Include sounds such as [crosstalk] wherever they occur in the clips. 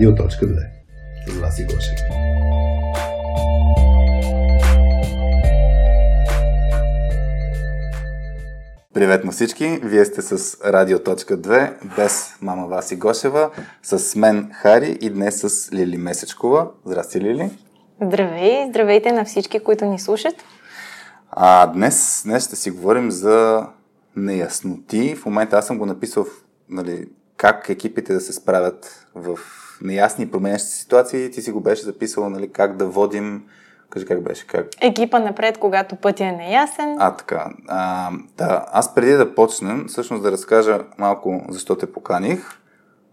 Радио.2 с Васи Гошев. Привет на всички! Вие сте с Радио.2 без мама Васи Гошева, с мен Хари и днес с Лили Месечкова. Здрасти, Лили! Здравей! Здравейте на всички, които ни слушат! А днес, днес ще си говорим за неясноти. В момента аз съм го написал нали, как екипите да се справят в неясни променящи ситуации. Ти си го беше записала нали, как да водим Кажи как беше? Как? Екипа напред, когато пътя е неясен. А, така. А, да, аз преди да почнем, всъщност да разкажа малко защо те поканих,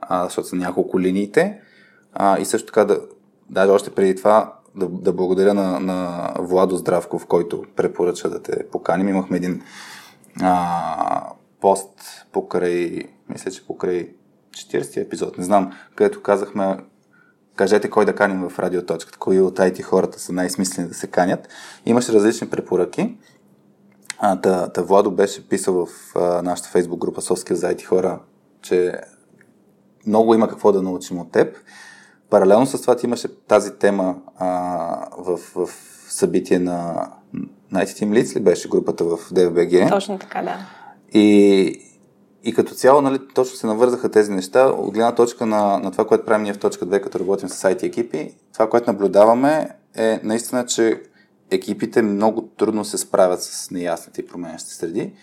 а, защото са няколко линиите. А, и също така да, даже още преди това, да, да благодаря на, на Владо Здравков, който препоръча да те поканим. Имахме един а, пост покрай, мисля, че покрай 40 епизод, не знам, където казахме кажете кой да каним в радиоточката, кои от IT хората са най-смислени да се канят. Имаше различни препоръки. А, та, та Владо беше писал в а, нашата фейсбук група Соски за IT хора, че много има какво да научим от теб. Паралелно с това ти имаше тази тема а, в, в събитие на, на IT Team Leads ли беше групата в DFBG? Точно така, да. И, и като цяло, нали, точно се навързаха тези неща. От гледна точка на, на това, което правим ние в точка 2, като работим с IT екипи, това, което наблюдаваме е наистина, че екипите много трудно се справят с неясните и променящи среди.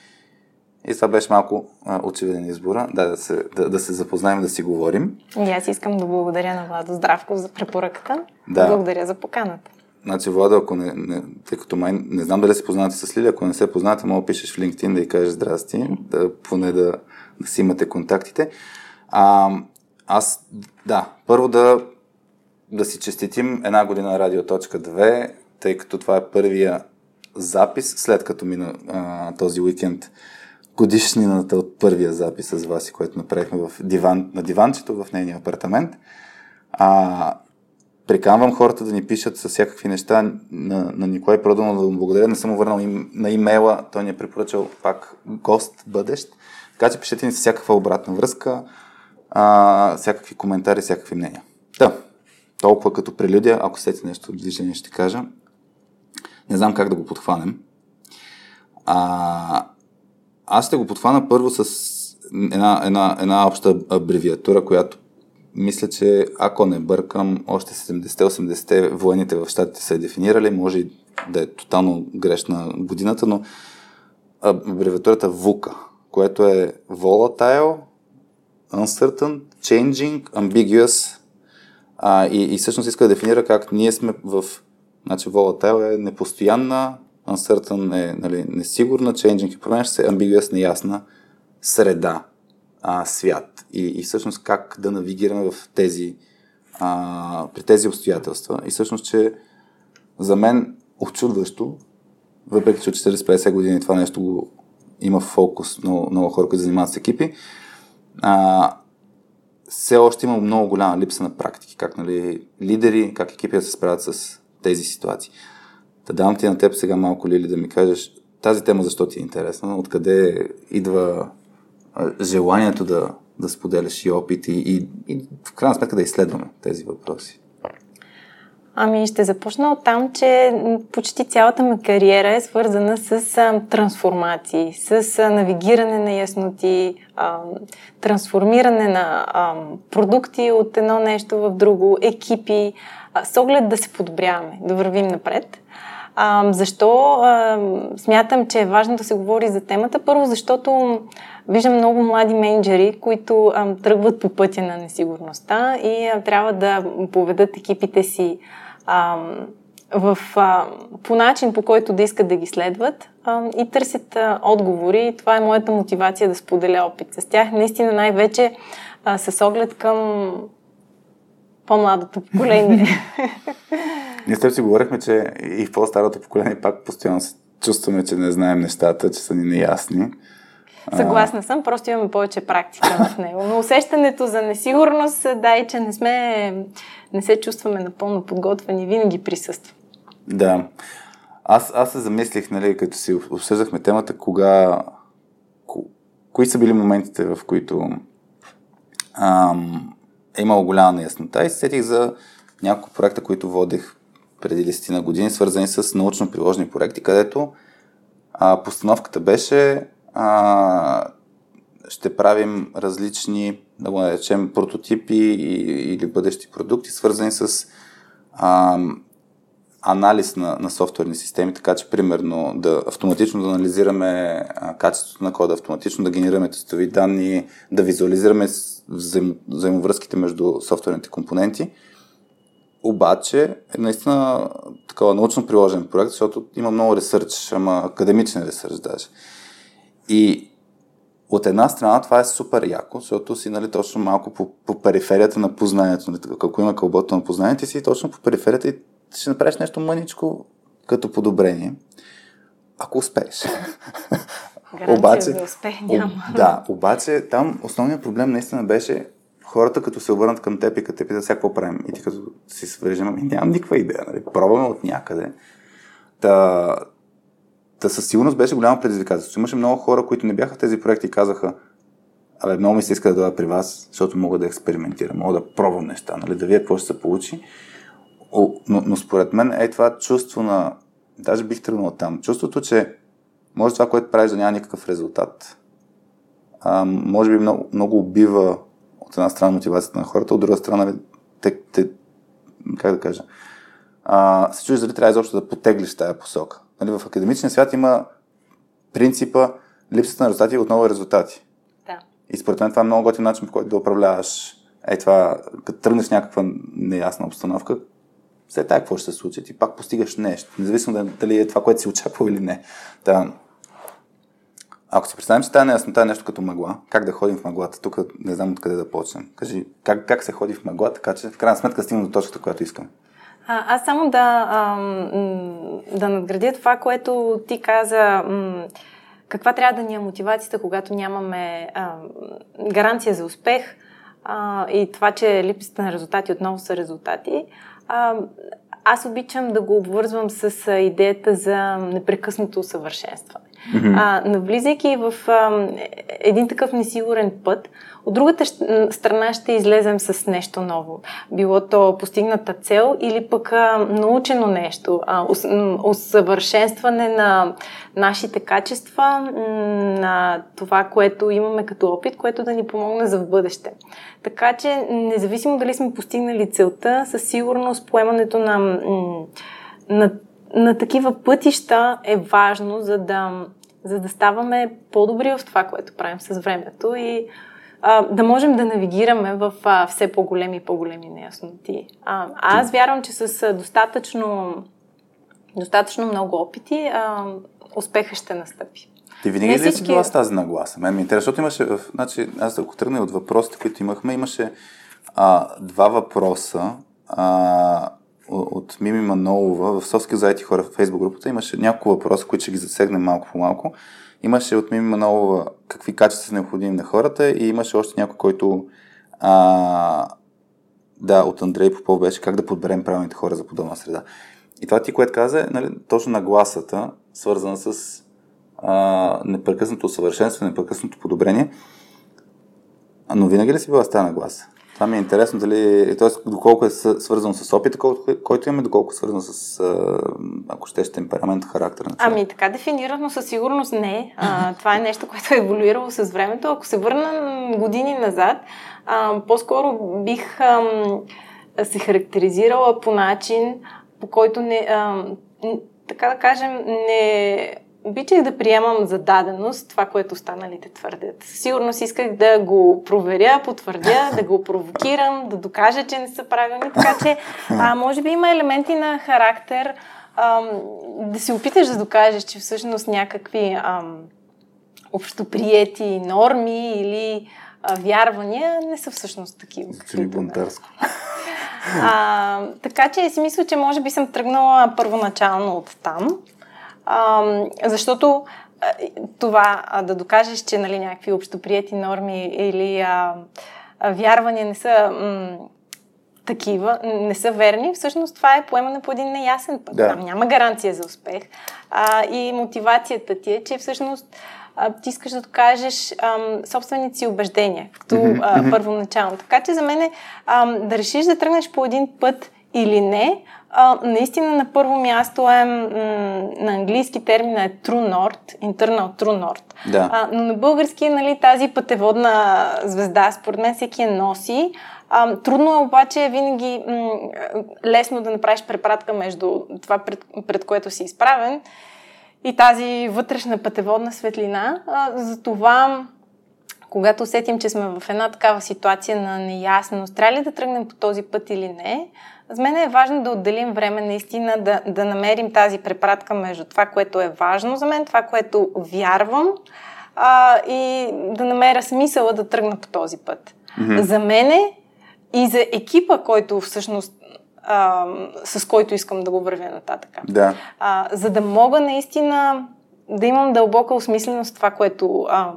И това беше малко а, очевиден избора. Да, да се, да, да се запознаем, да си говорим. И аз искам да благодаря на Владо Здравков за препоръката. Да. Благодаря за поканата. Значи, Владо, ако не, не, тъй като май, не знам дали се познавате с Лили, ако не се познавате, мога пишеш в LinkedIn да й кажеш здрасти, да, поне да, да си имате контактите. А, аз, да, първо да, да си честитим една година Радио.2, тъй като това е първия запис, след като мина а, този уикенд годишнината от първия запис с вас, който направихме в диван, на диванчето в нейния апартамент. А, приканвам хората да ни пишат с всякакви неща на, на Николай Продано да му благодаря. Не съм му върнал им, на имейла, той ни е препоръчал пак гост бъдещ. Така че пишете ни с всякаква обратна връзка, а, всякакви коментари, всякакви мнения. Да, толкова като прелюдия, ако сети нещо от движение ще кажа. Не знам как да го подхванем. А, аз ще го подхвана първо с една, една, една обща абревиатура, която мисля, че ако не бъркам, още 70-80 военните в щатите са дефинирали, може и да е тотално грешна годината, но абревиатурата ВУКА, което е Volatile, Uncertain, Changing, Ambiguous а, и, и всъщност иска да дефинира как ние сме в... Значи Volatile е непостоянна, Uncertain е нали, несигурна, Changing и променяща се, Ambiguous неясна среда, а, свят и, и всъщност как да навигираме в тези, а, при тези обстоятелства. И всъщност, че за мен очудващо, въпреки че от 40-50 години това нещо го има фокус, много, много хора, които занимават с екипи, а, все още има много голяма липса на практики, как нали, лидери, как екипи да се справят с тези ситуации. Та давам ти на теб сега малко, Лили, да ми кажеш тази тема защо ти е интересна, откъде идва желанието да, да споделяш и опит и, и, и в крайна сметка да изследваме тези въпроси? Ами ще започна от там, че почти цялата ми кариера е свързана с а, трансформации, с а, навигиране на ясноти, а, трансформиране на а, продукти от едно нещо в друго, екипи, а, с оглед да се подобряваме, да вървим напред. А, защо а, смятам, че е важно да се говори за темата? Първо, защото виждам много млади менеджери, които а, тръгват по пътя на несигурността и а, трябва да поведат екипите си а, в, а, по начин, по който да искат да ги следват а, и търсят а, отговори. Това е моята мотивация да споделя опит с тях. Наистина най-вече а, с оглед към по-младото поколение. [laughs] Ние с теб си говорихме, че и в по-старото поколение пак постоянно се чувстваме, че не знаем нещата, че са ни неясни. Съгласна съм, просто имаме повече практика в него. Но усещането за несигурност, да, и че не сме, не се чувстваме напълно подготвени, винаги присъства. Да. Аз, аз се замислих, нали, като си обсъждахме темата, кога, ко, кои са били моментите, в които ам, е имало голяма неяснота и се сетих за няколко проекта, които водех преди 10 на години, свързани с научно-приложни проекти, където а, постановката беше а, ще правим различни, да го наречем, прототипи или бъдещи продукти, свързани с а, анализ на, на софтуерни системи, така че примерно да автоматично да анализираме качеството на кода, автоматично да генерираме тестови данни, да визуализираме взаим, взаимовръзките между софтуерните компоненти. Обаче е наистина такова научно приложен проект, защото има много ресърч, ама академичен ресърч даже. И от една страна това е супер яко, защото си нали, точно малко по, по периферията на познанието. Нали, ако има кълбото на познанието, си точно по периферията и ще направиш нещо мъничко като подобрение, ако успееш. обаче, за успех няма. Да, обаче там основният проблем наистина беше хората като се обърнат към теб и като те питат сега какво правим и ти като си свържем, ами нямам никаква идея, нали? пробваме от някъде. Та, та със сигурност беше голямо предизвикателство. Имаше много хора, които не бяха в тези проекти и казаха, абе, много ми се иска да дойда при вас, защото мога да експериментирам, мога да пробвам неща, нали? да видя какво ще се получи. Но, но според мен е това чувство на, даже бих тръгнал там, чувството, че може това, което правиш да няма никакъв резултат. А, може би много, много убива от една страна мотивацията на хората, от друга страна нали, те, те как да кажа, а, се чуеш дали трябва изобщо да потеглиш тази посока. Нали, в академичния свят има принципа липсата на резултати отново е резултати. Да. И според мен това е много готин начин, по който да управляваш е това, като тръгнеш в някаква неясна обстановка, след това какво ще се случи, ти пак постигаш нещо, независимо дали е това, което си очаквал или не. Да. Ако си представим, че тази неяснота е нещо като мъгла, как да ходим в мъглата? Тук не знам откъде да почнем. Кажи, как, как се ходи в мъгла, така че в крайна сметка стигна до точката, която искам. А, аз само да, а, да надградя това, което ти каза. М- каква трябва да ни е мотивацията, когато нямаме а, гаранция за успех а, и това, че липсата на резултати отново са резултати. А, аз обичам да го обвързвам с идеята за непрекъснато усъвършенстване. Mm-hmm. А, навлизайки в а, един такъв несигурен път, от другата страна ще излезем с нещо ново. Било то постигната цел или пък а, научено нещо, а, ус, усъвършенстване на нашите качества, на това, което имаме като опит, което да ни помогне за в бъдеще. Така че, независимо дали сме постигнали целта, със сигурност поемането на, на на такива пътища е важно, за да, за да ставаме по-добри в това, което правим с времето и а, да можем да навигираме в а, все по-големи и по-големи неясноти. А, аз вярвам, че с достатъчно, достатъчно много опити а, успеха ще настъпи. Ти винаги ли си била с тази нагласа? Мен ми интересува, защото имаше, значи, аз ако тръгна от въпросите, които имахме, имаше а, два въпроса. А, от Мими Манолова в Совски заети хора в фейсбук групата имаше няколко въпроса, които ще ги засегнем малко по малко. Имаше от Мими Манолова какви качества са необходими на хората и имаше още някой, който а, да, от Андрей Попов беше как да подберем правилните хора за подобна среда. И това ти, което каза, е нали, точно нагласата, свързана с а, непрекъснато усъвършенстване, непрекъснато подобрение. Но винаги ли си била с тази нагласа? Това ми е интересно, дали, т.е. доколко е свързано с опита, който имаме, доколко е свързано с, ако ще, темперамент, характер на човек. Ами така дефинирано със сигурност не. А, [laughs] това е нещо, което е еволюирало с времето. Ако се върна години назад, а, по-скоро бих а, се характеризирала по начин, по който не, а, така да кажем, не обичах да приемам за даденост това, което останалите твърдят. Сигурно си исках да го проверя, потвърдя, да го провокирам, да докажа, че не са правилни. Така че, а, може би има елементи на характер, ам, да си опиташ да докажеш, че всъщност някакви ам, общоприети норми или а, вярвания не са всъщност такива. Или бунтарско. А, така че си мисля, че може би съм тръгнала първоначално от там. А, защото а, това а, да докажеш, че нали, някакви общоприяти норми или а, а, вярвания не са м- такива, не са верни, всъщност това е поемане по един неясен път. Да. Там няма гаранция за успех. А, и мотивацията ти е, че всъщност а, ти искаш да докажеш ам, собствените си убеждения, като а, първоначално. Така че за мен е ам, да решиш да тръгнеш по един път или не, а, наистина на първо място е м- на английски термина е True North, Internal True North. Да. А, но на български нали, тази пътеводна звезда, според мен всеки я носи. А, трудно е обаче винаги м- лесно да направиш препратка между това, пред, пред което си изправен и тази вътрешна пътеводна светлина. А, затова когато усетим, че сме в една такава ситуация на неясност, трябва ли да тръгнем по този път или не, за мен е важно да отделим време наистина да, да намерим тази препратка между това, което е важно за мен, това, което вярвам а, и да намеря смисъла да тръгна по този път. Mm-hmm. За мене и за екипа, който всъщност а, с който искам да го вървя нататък. Да. А, за да мога наистина да имам дълбока осмисленост това, което а,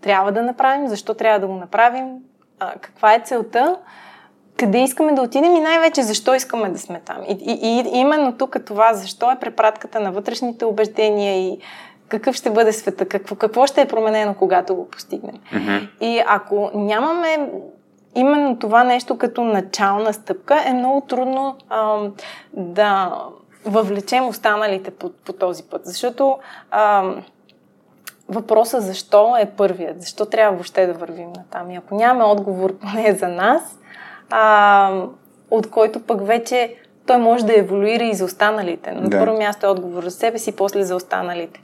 трябва да направим, защо трябва да го направим, а, каква е целта, къде искаме да отидем и най-вече защо искаме да сме там. И, и, и именно тук това, защо е препратката на вътрешните убеждения и какъв ще бъде света, какво, какво ще е променено, когато го постигнем. Mm-hmm. И ако нямаме именно това нещо като начална стъпка, е много трудно а, да въвлечем останалите по, по този път. Защото а, въпроса защо е първият, защо трябва въобще да вървим на там. И ако нямаме отговор поне за нас, а, от който пък вече той може да еволюира и за останалите. На Да. първо място е отговор за себе си, после за останалите.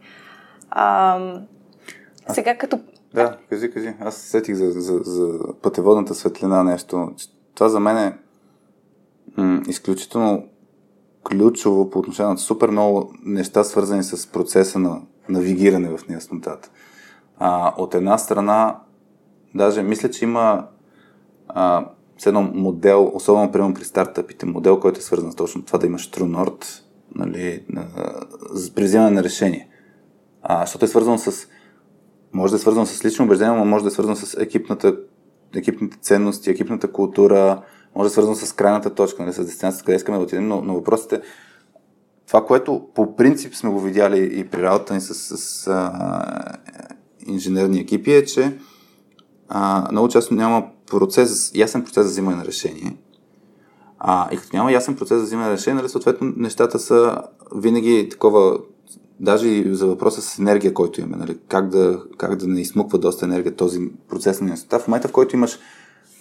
А, сега като... Да, кажи, кажи. Аз се сетих за, за, за пътеводната светлина нещо. Това за мен е м- изключително ключово по отношение на супер много неща, свързани с процеса на навигиране в неяснотата. А, от една страна, даже мисля, че има а, с едно модел, особено примерно при стартъпите, модел, който е свързан с точно това да имаш True North, нали, при вземане на решение. А, защото е свързано с може да е свързано с лично убеждение, но може да е свързано с екипната, екипните ценности, екипната култура, може да е свързано с крайната точка, нали, с дестинацията, къде искаме да отидем, но, но въпросът е това, което по принцип сме го видяли и при работа ни с, с а, инженерни екипи е, че а, много често няма процес, ясен процес за взимане на решение. А, и като няма ясен процес за взимане на решение, нали, съответно нещата са винаги такова, даже и за въпроса с енергия, който имаме, нали, как, да, как да не измуква доста енергия този процес на неяснота. В момента, в който имаш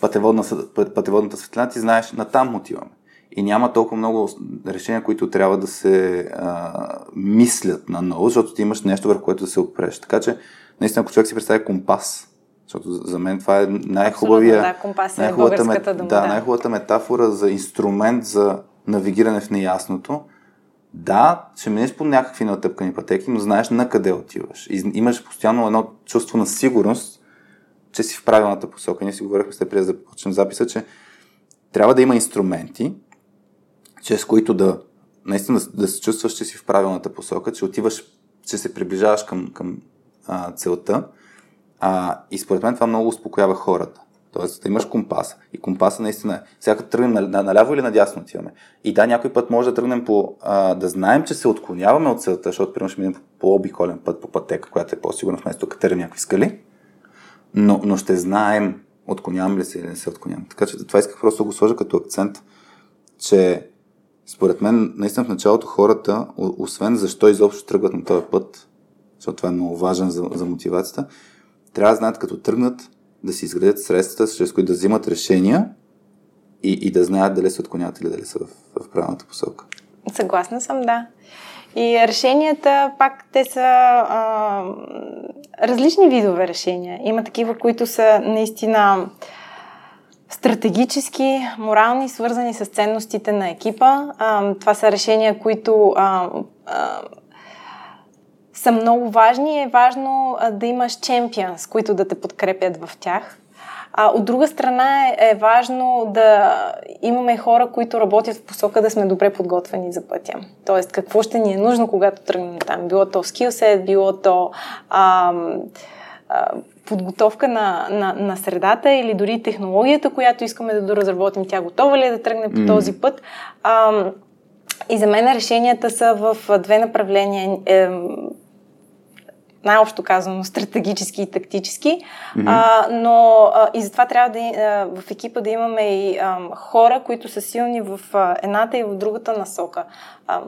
пътеводна, път- пътеводната светлина, ти знаеш, натам отиваме. И няма толкова много решения, които трябва да се а, мислят на ново, защото ти имаш нещо, върху което да се опреш. Така че, наистина, ако човек си представя компас, защото за мен това е най-хубавия, Абсолютно, да, е най-хубавата, дума, да, да. най-хубавата метафора за инструмент за навигиране в неясното. Да, ще минеш по някакви натъпкани пътеки, но знаеш на къде отиваш. И имаш постоянно едно чувство на сигурност, че си в правилната посока. Ние си говорихме с теб преди да започнем записа, че трябва да има инструменти, чрез които да наистина да се чувстваш, че си в правилната посока, че отиваш, че се приближаваш към, към а, целта. А, и според мен това много успокоява хората. Тоест да имаш компас. И компаса наистина е. Сега тръгнем на, на, наляво или надясно отиваме. И да, някой път може да тръгнем по... А, да знаем, че се отклоняваме от целта, защото примерно ще минем по по-обиколен път, по пътека, която е по-сигурна вместо търем някакви скали. Но, но ще знаем отклоняваме ли се или не се отклоняваме. Така че това исках просто да го сложа като акцент, че според мен, наистина в началото хората, освен защо изобщо тръгват на този път, защото това е много важен за, за мотивацията, трябва да знаят като тръгнат да си изградят средствата, чрез които да взимат решения и, и да знаят дали се отклоняват или дали са в, в правилната посока. Съгласна съм, да. И решенията, пак те са а, различни видове решения. Има такива, които са наистина стратегически, морални, свързани с ценностите на екипа. А, това са решения, които а, а, са много важни и е важно да имаш чемпионс, които да те подкрепят в тях. А от друга страна е, е важно да имаме хора, които работят в посока да сме добре подготвени за пътя. Тоест, какво ще ни е нужно, когато тръгнем там. Било то скилсет, било то ам, а, подготовка на, на, на средата или дори технологията, която искаме да доразработим, тя готова ли е да тръгне по М. този път. Ам, и за мен решенията са в две направления. Ем, най-общо казано стратегически и тактически, mm-hmm. а, но а, и затова трябва да а, в екипа да имаме и а, хора, които са силни в а, едната и в другата насока. А,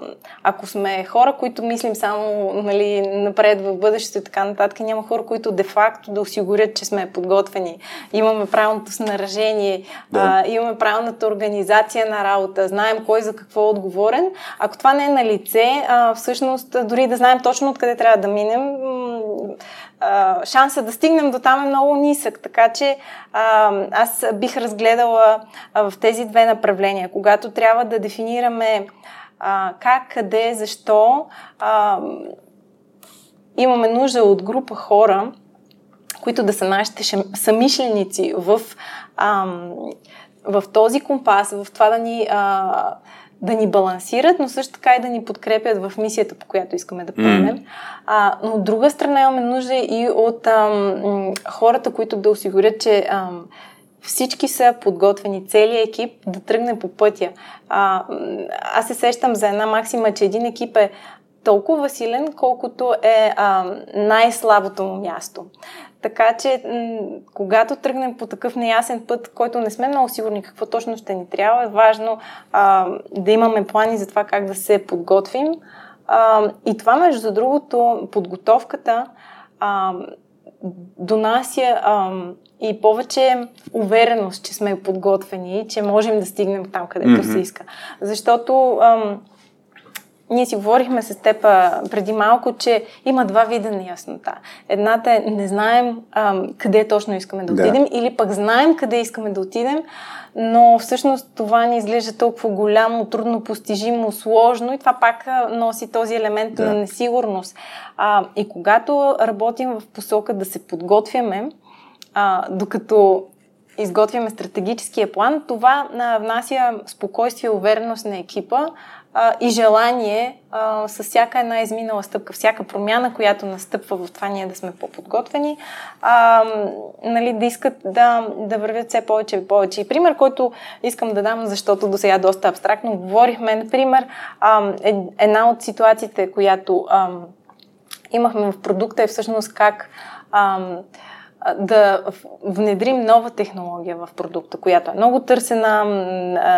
ако сме хора, които мислим само нали, напред в бъдещето и така нататък, няма хора, които де-факто да осигурят, че сме подготвени. Имаме правилното снаражение, да. а, имаме правилната организация на работа, знаем кой за какво е отговорен. Ако това не е на лице, а, всъщност дори да знаем точно откъде трябва да минем, шанса да стигнем до там е много нисък. Така че аз бих разгледала в тези две направления. Когато трябва да дефинираме как, къде, защо, имаме нужда от група хора, които да са нашите самишленици в, в този компас, в това да ни а, да ни балансират, но също така и да ни подкрепят в мисията, по която искаме да поемем. Mm. А, но от друга страна имаме нужда и от ам, хората, които да осигурят, че ам, всички са подготвени, целият екип да тръгне по пътя. А, аз се сещам за една максима, че един екип е толкова силен, колкото е а, най-слабото му място. Така че, когато тръгнем по такъв неясен път, който не сме много сигурни какво точно ще ни трябва, е важно а, да имаме плани за това как да се подготвим. А, и това, между другото, подготовката а, донася а, и повече увереност, че сме подготвени, че можем да стигнем там, където mm-hmm. се иска. Защото а, ние си говорихме с теб преди малко, че има два вида неяснота. Едната е не знаем а, къде точно искаме да отидем да. или пък знаем къде искаме да отидем, но всъщност това ни изглежда толкова голямо, трудно постижимо, сложно и това пак носи този елемент да. на несигурност. А, и когато работим в посока да се подготвяме, а, докато изготвяме стратегическия план, това внася спокойствие и увереност на екипа, а, и желание а, с всяка една изминала стъпка, всяка промяна, която настъпва в това ние да сме по-подготвени, а, нали, да искат да, да вървят все повече и повече. И пример, който искам да дам, защото до сега доста абстрактно говорихме, например, а, е, една от ситуациите, която а, имахме в продукта е всъщност как а, да внедрим нова технология в продукта, която е много търсена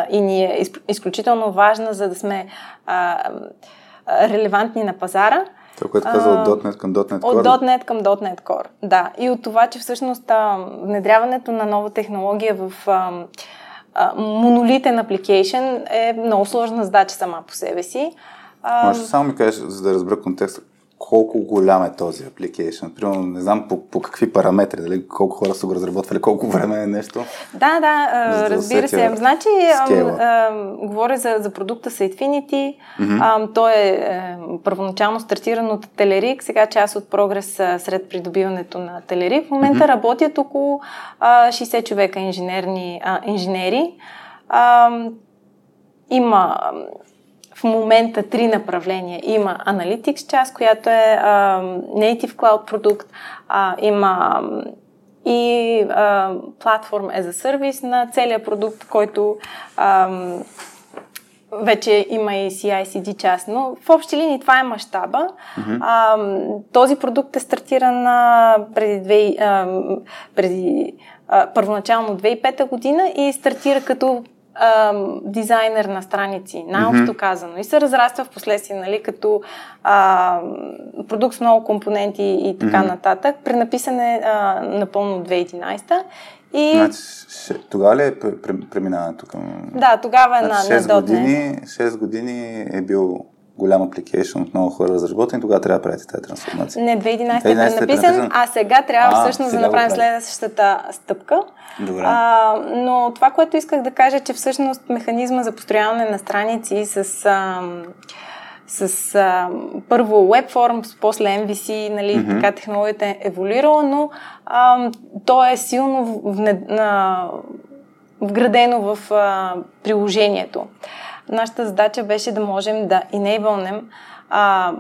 и ни е изключително важна, за да сме релевантни на пазара. Това, което каза от .NET към .NET Core. От .NET към .NET Core, да. И от това, че всъщност внедряването на нова технология в монолитен application е много сложна задача сама по себе си. Може само ми кажеш, за да разбера контекста, колко голям е този application. Примерно, не знам по, по какви параметри, дали колко хора са го разработвали, колко време е нещо. Да, да, да разбира се. Значи, а, а, говоря за, за продукта Sitefinity. Mm-hmm. А, той е, е първоначално стартиран от Телерик, сега част от прогрес сред придобиването на Телерик. В момента mm-hmm. работят около а, 60 човека инженерни, а, инженери. А, има в момента три направления. Има Analytics част, която е а, Native Cloud продукт, а, има и а, Platform as a Service на целия продукт, който а, вече има и CI-CD част, но в общи линии това е мащаба. Mm-hmm. А, този продукт е стартиран а, преди, две, а, преди а, първоначално 2005 година и стартира като дизайнер на страници, най-общо казано. И се разраства в последствие, нали, като а, продукт с много компоненти и така mm-hmm. нататък. Пренаписане а, напълно 2011 и... Значи, тогава ли е преминаването към... Да, тогава е значи, на, 6 на години, 6 години е бил голям апликейшн от много хора разработени, тогава трябва да правите тази трансформация. Не, 2011 е пренаписан, а сега трябва а, всъщност да направим следващата стъпка. Добре. А, но това, което исках да кажа, че всъщност механизма за построяване на страници с... А, с а, първо WebForms, после MVC, нали, mm-hmm. така технологията е еволюирала, но а, то е силно внед, а, вградено в а, приложението нашата задача беше да можем да enablenем а,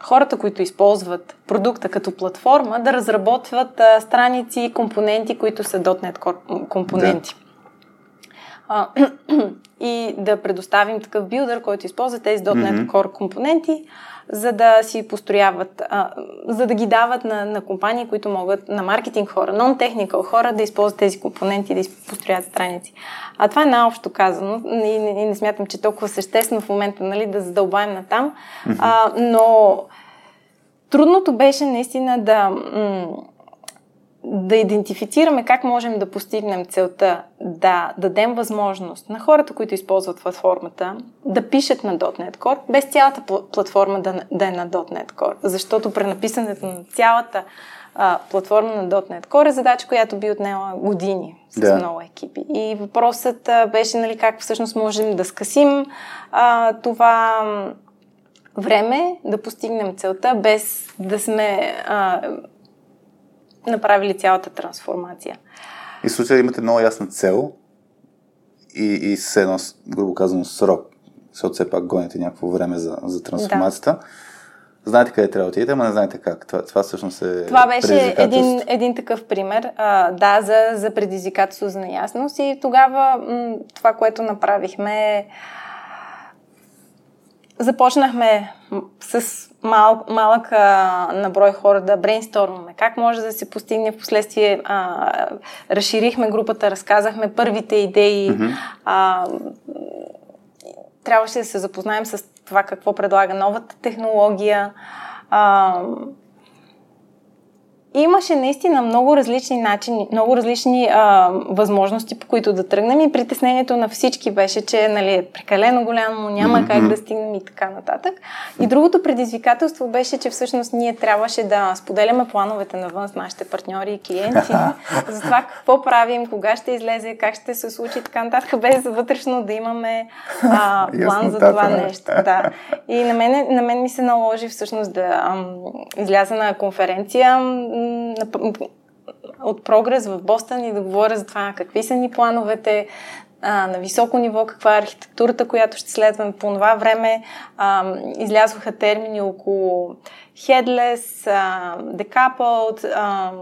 хората, които използват продукта като платформа, да разработват а, страници и компоненти, които са .NET компоненти. Да. А, [clears throat] и да предоставим такъв билдър, който използва тези .NET mm-hmm. Core компоненти за да си построяват, а, за да ги дават на, на компании, които могат, на маркетинг хора, нон-техникал хора, да използват тези компоненти и да построят страници. А това е най-общо казано. И не, не, не смятам, че е толкова съществено в момента нали, да задълбаем на там, а, но трудното беше наистина да... М- да идентифицираме как можем да постигнем целта, да дадем възможност на хората, които използват платформата, да пишат на .NET Core, без цялата платформа да, да е на .NET Core. Защото пренаписането на цялата а, платформа на .NET Core е задача, която би отнела години с да. много екипи. И въпросът а, беше нали, как всъщност можем да скъсим а, това време, да постигнем целта, без да сме а, направили цялата трансформация. И в случая имате много ясна цел и, и с едно, грубо казано, срок, защото все пак гоните някакво време за, за трансформацията. Да. Знаете къде трябва да отидете, ама не знаете как. Това, това всъщност е. Това беше един, един такъв пример. А, да, за, за предизвикателство за неясност. И тогава м- това, което направихме, започнахме с мал, малък а, наброй хора да брейнстормваме. Как може да се постигне в последствие? А, разширихме групата, разказахме първите идеи. Mm-hmm. А, трябваше да се запознаем с това какво предлага новата технология. А, имаше наистина много различни начини, много различни а, възможности, по които да тръгнем и притеснението на всички беше, че нали, е прекалено голямо, няма mm-hmm. как да стигнем и така нататък. И другото предизвикателство беше, че всъщност ние трябваше да споделяме плановете навън с нашите партньори и клиенти [laughs] за това какво правим, кога ще излезе, как ще се случи и така нататък, без вътрешно да имаме а, [laughs] план за това нещо. Да. И на мен, на мен ми се наложи всъщност да ам, изляза на конференция от прогрес в Бостън и да говоря за това какви са ни плановете, а, на високо ниво, каква е архитектурата, която ще следваме по това време. А, излязоха термини около headless, а, decoupled, а,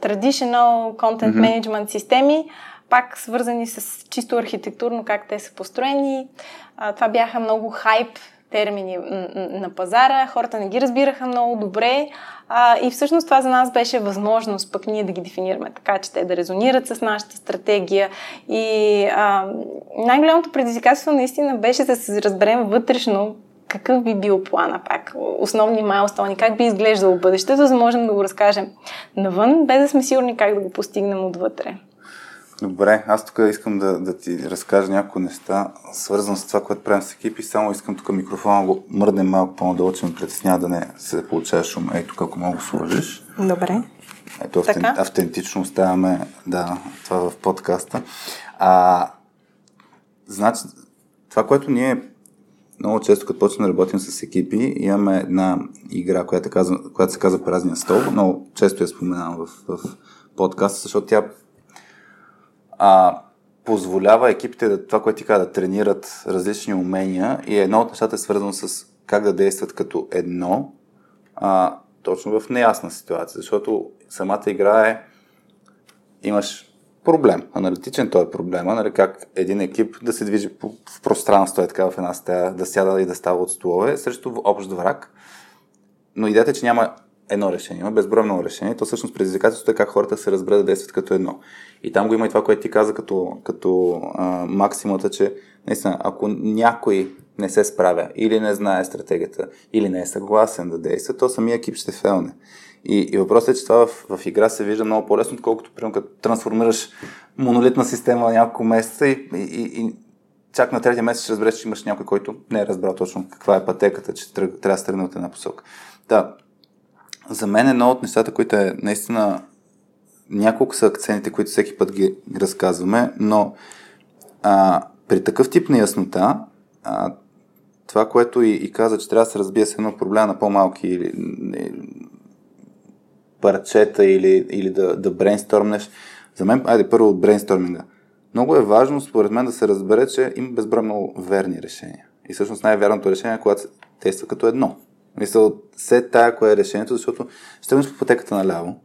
traditional content mm-hmm. management системи, пак свързани с чисто архитектурно как те са построени. А, това бяха много хайп термини на пазара, хората не ги разбираха много добре а, и всъщност това за нас беше възможност пък ние да ги дефинираме така, че те да резонират с нашата стратегия и а, най-голямото предизвикателство наистина беше да се разберем вътрешно какъв би бил плана пак, основни майлстони, как би изглеждало бъдещето, за да можем да го разкажем навън, без да сме сигурни как да го постигнем отвътре. Добре, аз тук искам да, да ти разкажа някои неща, свързано с това, което правим с екипи. Само искам тук микрофона го мърднем малко по-надолу, че ме притеснява да не се получава шум. Ей, тук ако мога сложиш. Добре. Ето, автен, автентично оставяме да, това в подкаста. А, значи, това, което ние много често, като почнем да работим с екипи, имаме една игра, която, казва, която се казва Празния стол. Много често я споменавам в, в подкаста, защото тя а, позволява екипите да, това, което ти каза, да тренират различни умения и едно от нещата е свързано с как да действат като едно, а, точно в неясна ситуация, защото самата игра е имаш проблем, аналитичен той е проблема, нали, как един екип да се движи в пространство, е така в една стая, да сяда и да става от столове, срещу общ враг. Но идеята е, че няма едно решение, има безброй много решения. То всъщност предизвикателството е как хората се разберат да действат като едно. И там го има и това, което ти каза като, като а, максимата, че наистина, ако някой не се справя или не знае стратегията, или не е съгласен да действа, то самия екип ще фелне. И, и въпросът е, че това в, в игра се вижда много по-лесно, отколкото, примерно, като трансформираш монолитна система няколко месеца и, и, и чак на третия месец ще разбереш, че имаш някой, който не е разбрал точно каква е пътеката, че трябва да се тръгне от една посока. Да, за мен едно от нещата, които е наистина няколко са акцентите, които всеки път ги разказваме, но а, при такъв тип неяснота, а, това, което и, и каза, че трябва да се разбие с едно проблема на по-малки или, парчета или, или да, да брейнстормнеш. За мен, айде първо от брейнсторминга. Много е важно, според мен, да се разбере, че има безброй верни решения. И всъщност най-вярното решение е, когато се тества като едно. Мисля, се тая кое е решението, защото ще тръгнеш по пътеката наляво,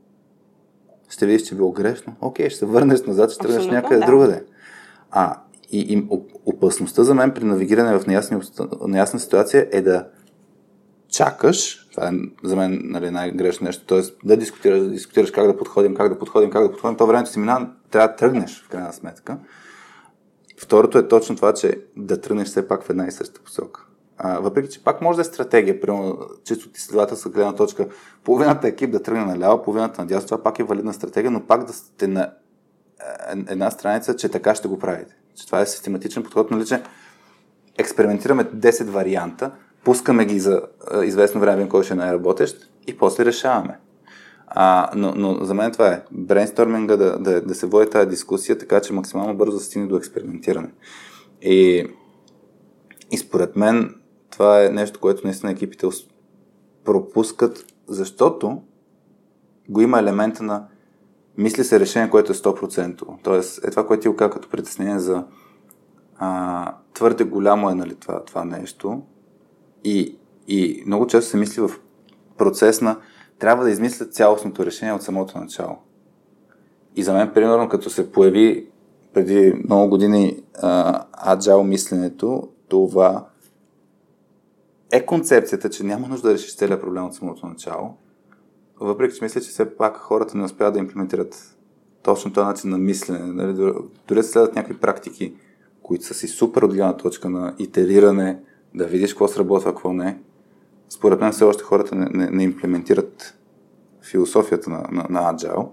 ще видиш, че е било грешно. Окей, ще се върнеш назад, ще тръгнеш някъде да. другаде. А, и, и опасността за мен при навигиране в неясна, неясна ситуация е да чакаш, това е за мен нали, най-грешно нещо, т.е. да дискутираш, да дискутираш как да подходим, как да подходим, как да подходим, то времето си минава, трябва да тръгнеш в крайна сметка. Второто е точно това, че да тръгнеш все пак в една и съща посока. Въпреки, че пак може да е стратегия, примерно, чисто от изследователска гледна точка, половината екип да тръгне наляво, половината надясно, това пак е валидна стратегия, но пак да сте на една страница, че така ще го правите. Че това е систематичен подход, нали, че експериментираме 10 варианта, пускаме ги за известно време, кой ще е най-работещ и после решаваме. А, но, но за мен това е брейнсторминга да, да, да се води тази дискусия, така че максимално бързо да стигне до експериментиране. И, и според мен това е нещо, което наистина екипите пропускат, защото го има елемента на мисли се решение, което е 100%. Тоест, е това, което ти го като притеснение за а, твърде голямо е нали, това, това нещо. И, и много често се мисли в процес на трябва да измисля цялостното решение от самото начало. И за мен, примерно, като се появи преди много години аджал мисленето, това е концепцията, че няма нужда да решиш целият проблем от самото начало. Въпреки, че мисля, че все пак хората не успяват да имплементират точно този начин на мислене. Нали? Дори да следват някакви практики, които са си супер от гледна точка на итериране, да видиш какво сработва, какво не. Според мен все още хората не, не, не имплементират философията на, на, на Agile.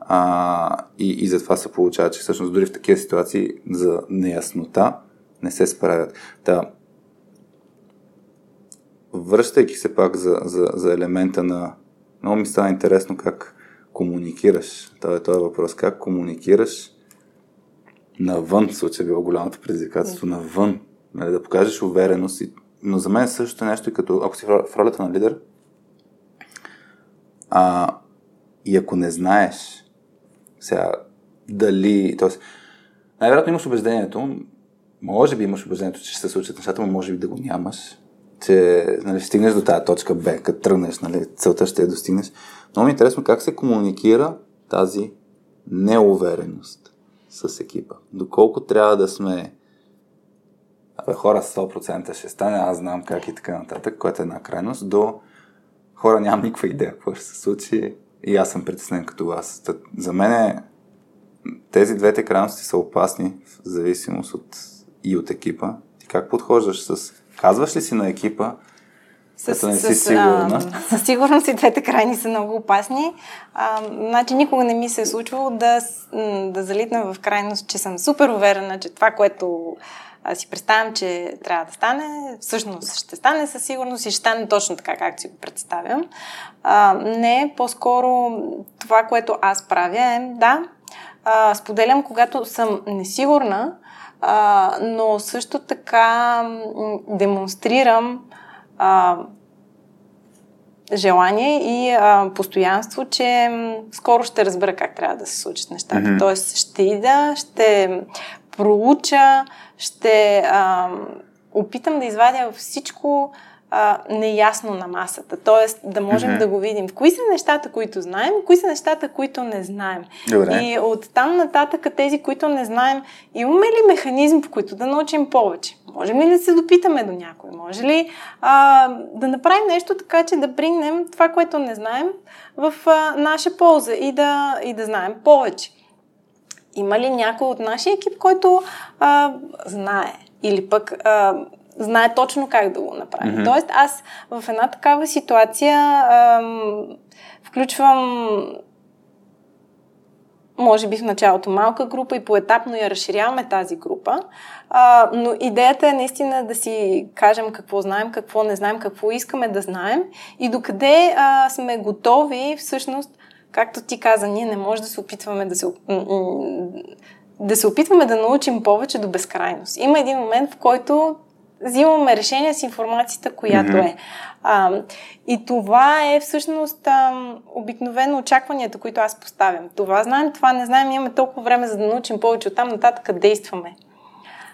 А, и, и затова се получава, че всъщност дори в такива ситуации за неяснота не се справят. Та, връщайки се пак за, за, за елемента на... Много ми стана интересно как комуникираш. Това е този въпрос. Как комуникираш навън, в случай било голямото предизвикателство, навън. Нали, да покажеш увереност. И, но за мен също е нещо, като ако си в ролята на лидер, а, и ако не знаеш сега дали, т.е. най-вероятно имаш убеждението, може би имаш убеждението, че ще се случат нещата, но може би да го нямаш че нали, стигнеш до тази точка Б, като тръгнеш, нали, целта ще я достигнеш. Много ми е интересно как се комуникира тази неувереност с екипа. Доколко трябва да сме Абе, хора 100% ще стане, аз знам как и така нататък, което е една крайност, до хора нямам никаква идея какво ще се случи и аз съм притеснен като вас. За мен тези двете крайности са опасни в зависимост от, и от екипа. Ти как подхождаш с Казваш ли си на екипа, с, не си сигурна? със сигурност и двете крайни са много опасни. А, значи никога не ми се е случвало да, да залитна в крайност, че съм супер уверена, че това, което а, си представям, че трябва да стане, всъщност ще стане със сигурност и ще стане точно така, както си го представям. А, не, по-скоро това, което аз правя е, да, а, споделям, когато съм несигурна, а, но също така демонстрирам а, желание и а, постоянство, че скоро ще разбера как трябва да се случат нещата. Mm-hmm. Тоест ще ида, ще проуча, ще а, опитам да извадя всичко а, неясно на масата. Тоест да можем mm-hmm. да го видим. Кои са нещата, които знаем, кои са нещата, които не знаем. Добре. И от там нататък тези, които не знаем, имаме ли механизм, по които да научим повече? Можем ли да се допитаме до някой? Може ли а, да направим нещо така, че да прингнем това, което не знаем в а, наша полза и да, и да знаем повече? Има ли някой от нашия екип, който а, знае? Или пък а, знае точно как да го направи. Mm-hmm. Тоест, аз в една такава ситуация ам, включвам може би в началото малка група и поетапно я разширяваме тази група. А, но идеята е наистина да си кажем какво знаем, какво не знаем, какво искаме да знаем и докъде а, сме готови всъщност, както ти каза, ние не може да се опитваме да се да се опитваме да научим повече до безкрайност. Има един момент, в който взимаме решение с информацията, която mm-hmm. е. А, и това е всъщност а, обикновено очакванията, които аз поставям. Това знаем, това не знаем, имаме толкова време за да научим повече, оттам нататък действаме.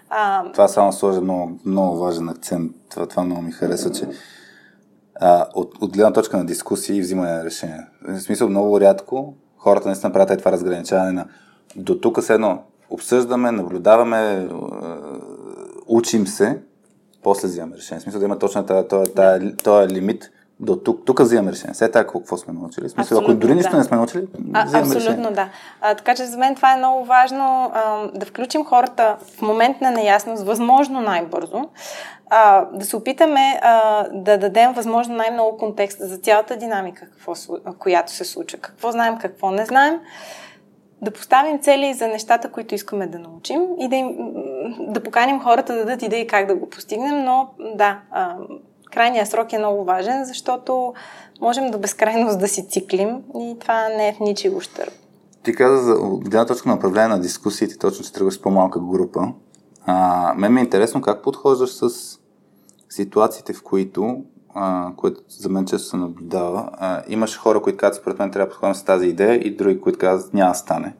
А... Това само сложа много, много важен акцент. Това, това много ми харесва, че а, от, от гледна точка на дискусии и взимане на решения. В смисъл много рядко хората наистина правят това разграничаване на до тук с едно обсъждаме, наблюдаваме, учим се, после взимаме решение. В смисъл да има точно този, този, този, този лимит, до тук, тук взимаме решение. След така какво сме научили? Смисъл, ако дори нищо да. не сме научили, а, Абсолютно решение. да. А, така че за мен това е много важно а, да включим хората в момент на неясност, възможно най-бързо, а, да се опитаме а, да дадем възможно най-много контекст за цялата динамика, какво, която се случва. Какво знаем, какво не знаем. Да поставим цели за нещата, които искаме да научим и да, им, да поканим хората да дадат идеи как да го постигнем, но да, а, крайният срок е много важен, защото можем до безкрайност да си циклим и това не е в ничи ущърб. Ти каза за гледна точка на управление на дискусиите, точно че тръгваш с по-малка група. А, мен ми е интересно как подхождаш с ситуациите, в които, а, което за мен често се наблюдава, а, имаш хора, които казват, според мен трябва да подходим с тази идея и други, които казват, няма да стане.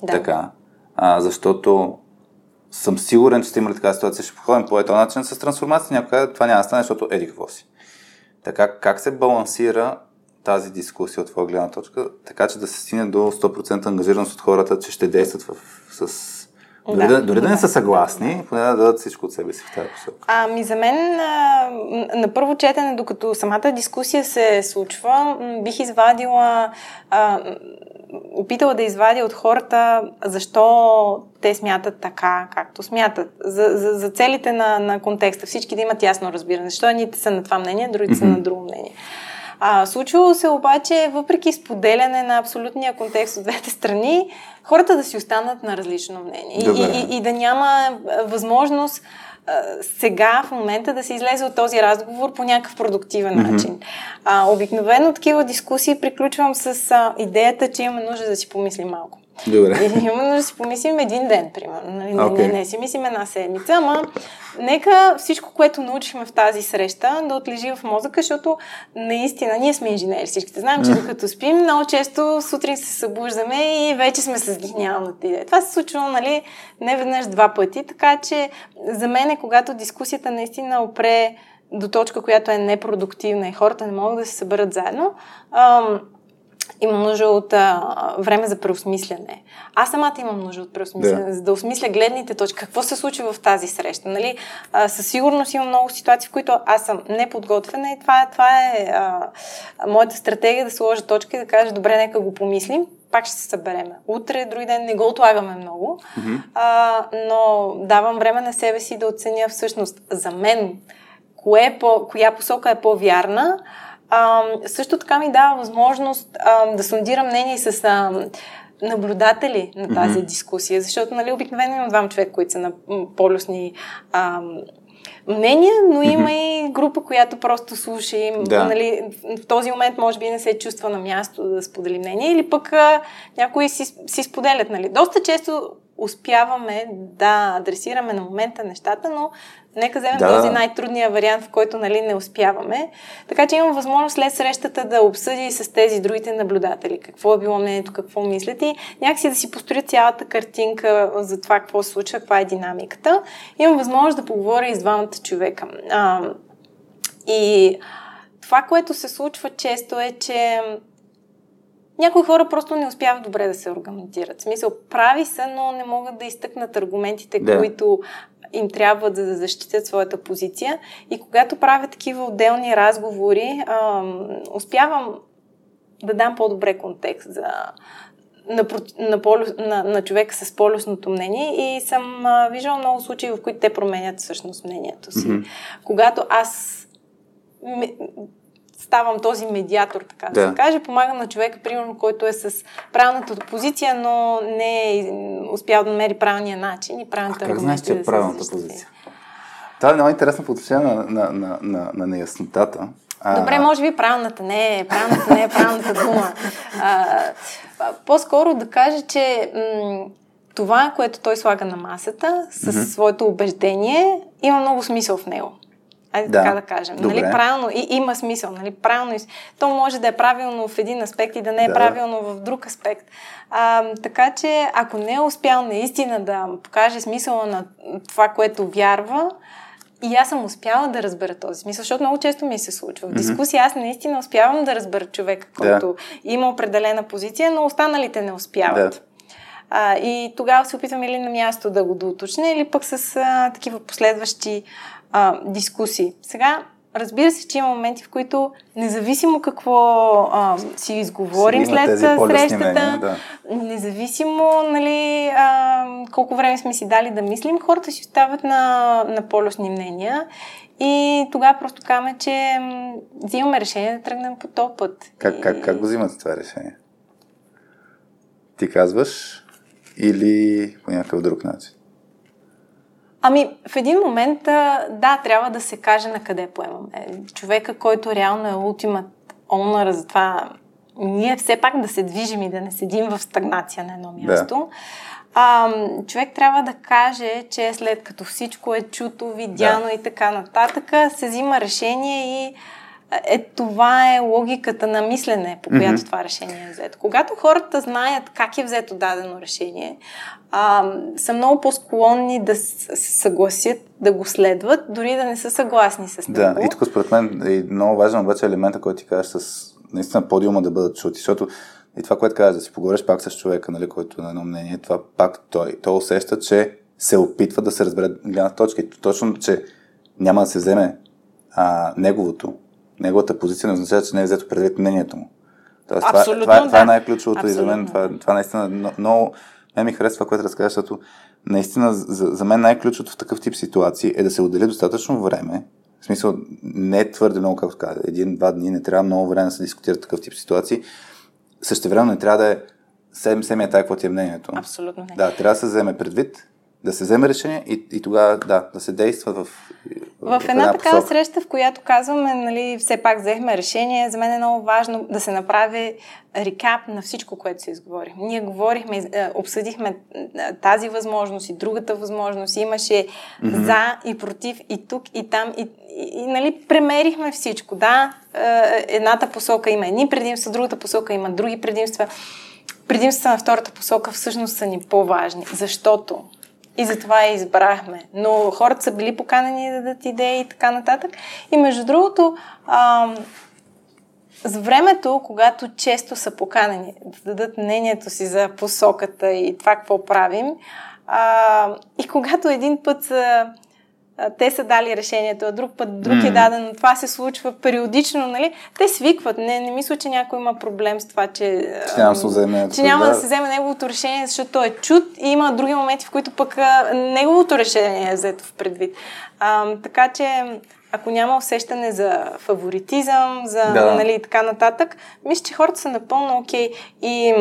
Да. Така. А, защото съм сигурен, че сте имали така ситуация, ще походим по този начин с трансформация, някой това няма да стане, защото еди какво си. Така, как се балансира тази дискусия от твоя гледна точка, така че да се стигне до 100% ангажираност от хората, че ще действат в, с дори да, дори да не са съгласни, поне да дадат всичко от себе си в тази посока. Ами за мен на първо четене, докато самата дискусия се случва, бих извадила, а, опитала да извадя от хората защо те смятат така, както смятат. За, за, за целите на, на контекста. Всички да имат ясно разбиране. Защо едните са на това мнение, другите mm-hmm. са на друго мнение. А, случвало се обаче, въпреки споделяне на абсолютния контекст от двете страни, хората да си останат на различно мнение. И, и, и да няма възможност сега, в момента, да се излезе от този разговор по някакъв продуктивен mm-hmm. начин. А, обикновено такива дискусии приключвам с а, идеята, че имаме нужда да си помислим малко. Добре. И именно да си помислим един ден, примерно. Нали? Okay. Не, не, не си мислим една седмица, ама нека всичко, което научихме в тази среща, да отлежи в мозъка, защото наистина ние сме инженери. Всичките знаем, че докато спим, много често сутрин се събуждаме и вече сме с гениалната идея. Това се случва, нали, не веднъж два пъти, така че за мен е, когато дискусията наистина опре до точка, която е непродуктивна и хората не могат да се съберат заедно, ам, имам нужда от а, време за преосмислене. Аз самата имам нужда от преосмислене, да. за да осмисля гледните точки. Какво се случи в тази среща? Нали? А, със сигурност има много ситуации, в които аз съм неподготвена и това, това е а, моята стратегия да сложа точка и да кажа, добре, нека го помислим, пак ще се съберем. Утре, други ден не го отлагаме много, mm-hmm. а, но давам време на себе си да оценя всъщност за мен, кое е по, коя посока е по-вярна, а, също така ми дава възможност а, да сондирам мнение с а, наблюдатели на тази mm-hmm. дискусия, защото нали, обикновено имам двама човека, които са на полюсни а, мнения, но има и група, която просто слуша и да. нали, в този момент може би не се чувства на място да сподели мнение или пък а, някои си, си споделят. Нали. Доста често успяваме да адресираме на момента нещата, но нека вземем да. този най-трудния вариант, в който нали, не успяваме. Така че имам възможност след срещата да обсъди с тези другите наблюдатели какво е било мнението, какво мислят и някакси да си построя цялата картинка за това какво се случва, каква е динамиката. Имам възможност да поговоря и с двамата човека. А, и това, което се случва често е, че някои хора просто не успяват добре да се организират. В смисъл, прави са, но не могат да изтъкнат аргументите, да. които им трябва за да защитят своята позиция. И когато правя такива отделни разговори, ам, успявам да дам по-добре контекст за, на, на, полю, на, на човека с полюсното мнение и съм а, виждала много случаи, в които те променят всъщност мнението си. Mm-hmm. Когато аз ставам този медиатор, така да, да се каже. Помагам на човека, примерно, който е с правилната позиция, но не е успял да намери правилния начин и правилната а как знаеш, че е правилната позиция? Това е много интересно по отношение на, на, на, на, на неяснотата. А... Добре, може би правилната не е, правилната не е правилната дума. А, по-скоро да кажа, че м- това, което той слага на масата, с mm-hmm. своето убеждение, има много смисъл в него. Айде да. така да кажем. Нали, правилно, и, има смисъл. Нали, правилно, то може да е правилно в един аспект и да не е да. правилно в друг аспект. А, така че, ако не е успял наистина да покаже смисъла на това, което вярва, и аз съм успяла да разбера този смисъл, защото много често ми се случва. В дискусия аз наистина успявам да разбера човека, който да. има определена позиция, но останалите не успяват. Да. А, и тогава се опитвам или на място да го доуточня, или пък с а, такива последващи а, дискусии. Сега, разбира се, че има моменти, в които независимо какво а, си изговорим след срещата, мнения, да. независимо нали, а, колко време сме си дали да мислим, хората си остават на, на полюсни мнения и тогава просто казваме, че взимаме решение да тръгнем по този път. Как, и... как, как го взимате това решение? Ти казваш или по някакъв друг начин? Ами, в един момент, да, трябва да се каже на къде поемаме. Човека, който реално е ултимат онър за това ние все пак да се движим и да не седим в стагнация на едно място. Да. А, човек трябва да каже, че след като всичко е чуто, видяно да. и така нататък, се взима решение и е, това е логиката на мислене, по която mm-hmm. това решение е взето. Когато хората знаят как е взето дадено решение, а, са много по-склонни да се съгласят, да го следват, дори да не са съгласни с него. Да, и тук според мен е много важен обаче елемента, който ти кажеш с наистина подиума да бъдат чути, защото и това, което казваш, да си поговориш пак с човека, нали, който е на едно мнение, това пак той, той усеща, че се опитва да се разбере гледна точка. И точно, че няма да се вземе а, неговото, неговата позиция не означава, че не е взето предвид мнението му. Тоест, Абсолютно, това, това, да. това е най-ключовото Абсолютно. и за мен това, това наистина много, мен ми харесва това, което разказваш, защото наистина за, за мен най-ключовото в такъв тип ситуации е да се отдели достатъчно време, в смисъл не е твърде много, както каза, един-два дни не трябва много време да се дискутира такъв тип ситуации. Също време не трябва да е сем, семия тая, какво ти е мнението. Абсолютно не. Да, трябва да се вземе предвид да се вземе решение и, и тогава да, да се действа в. В, в една, една такава посока. среща, в която казваме, нали, все пак взехме решение, за мен е много важно да се направи рекап на всичко, което се изговори. Ние говорихме, е, обсъдихме е, тази възможност и другата възможност, имаше mm-hmm. за и против и тук и там и, и, и нали, премерихме всичко. Да, е, едната посока има едни предимства, другата посока има други предимства. Предимствата на втората посока всъщност са ни по-важни, защото и затова я избрахме. Но хората са били поканени да дадат идеи и така нататък. И между другото, а, с времето, когато често са поканени да дадат мнението си за посоката и това какво правим, а, и когато един път са те са дали решението, а друг път друг mm. е даден. Това се случва периодично, нали? Те свикват. Не, не мисля, че някой има проблем с това, че, че няма, да, вземе, че няма да. да се вземе неговото решение, защото той е чут и има други моменти, в които пък а, неговото решение е взето в предвид. А, така че ако няма усещане за фаворитизъм, за да. нали, така нататък, мисля, че хората са напълно окей. Okay. И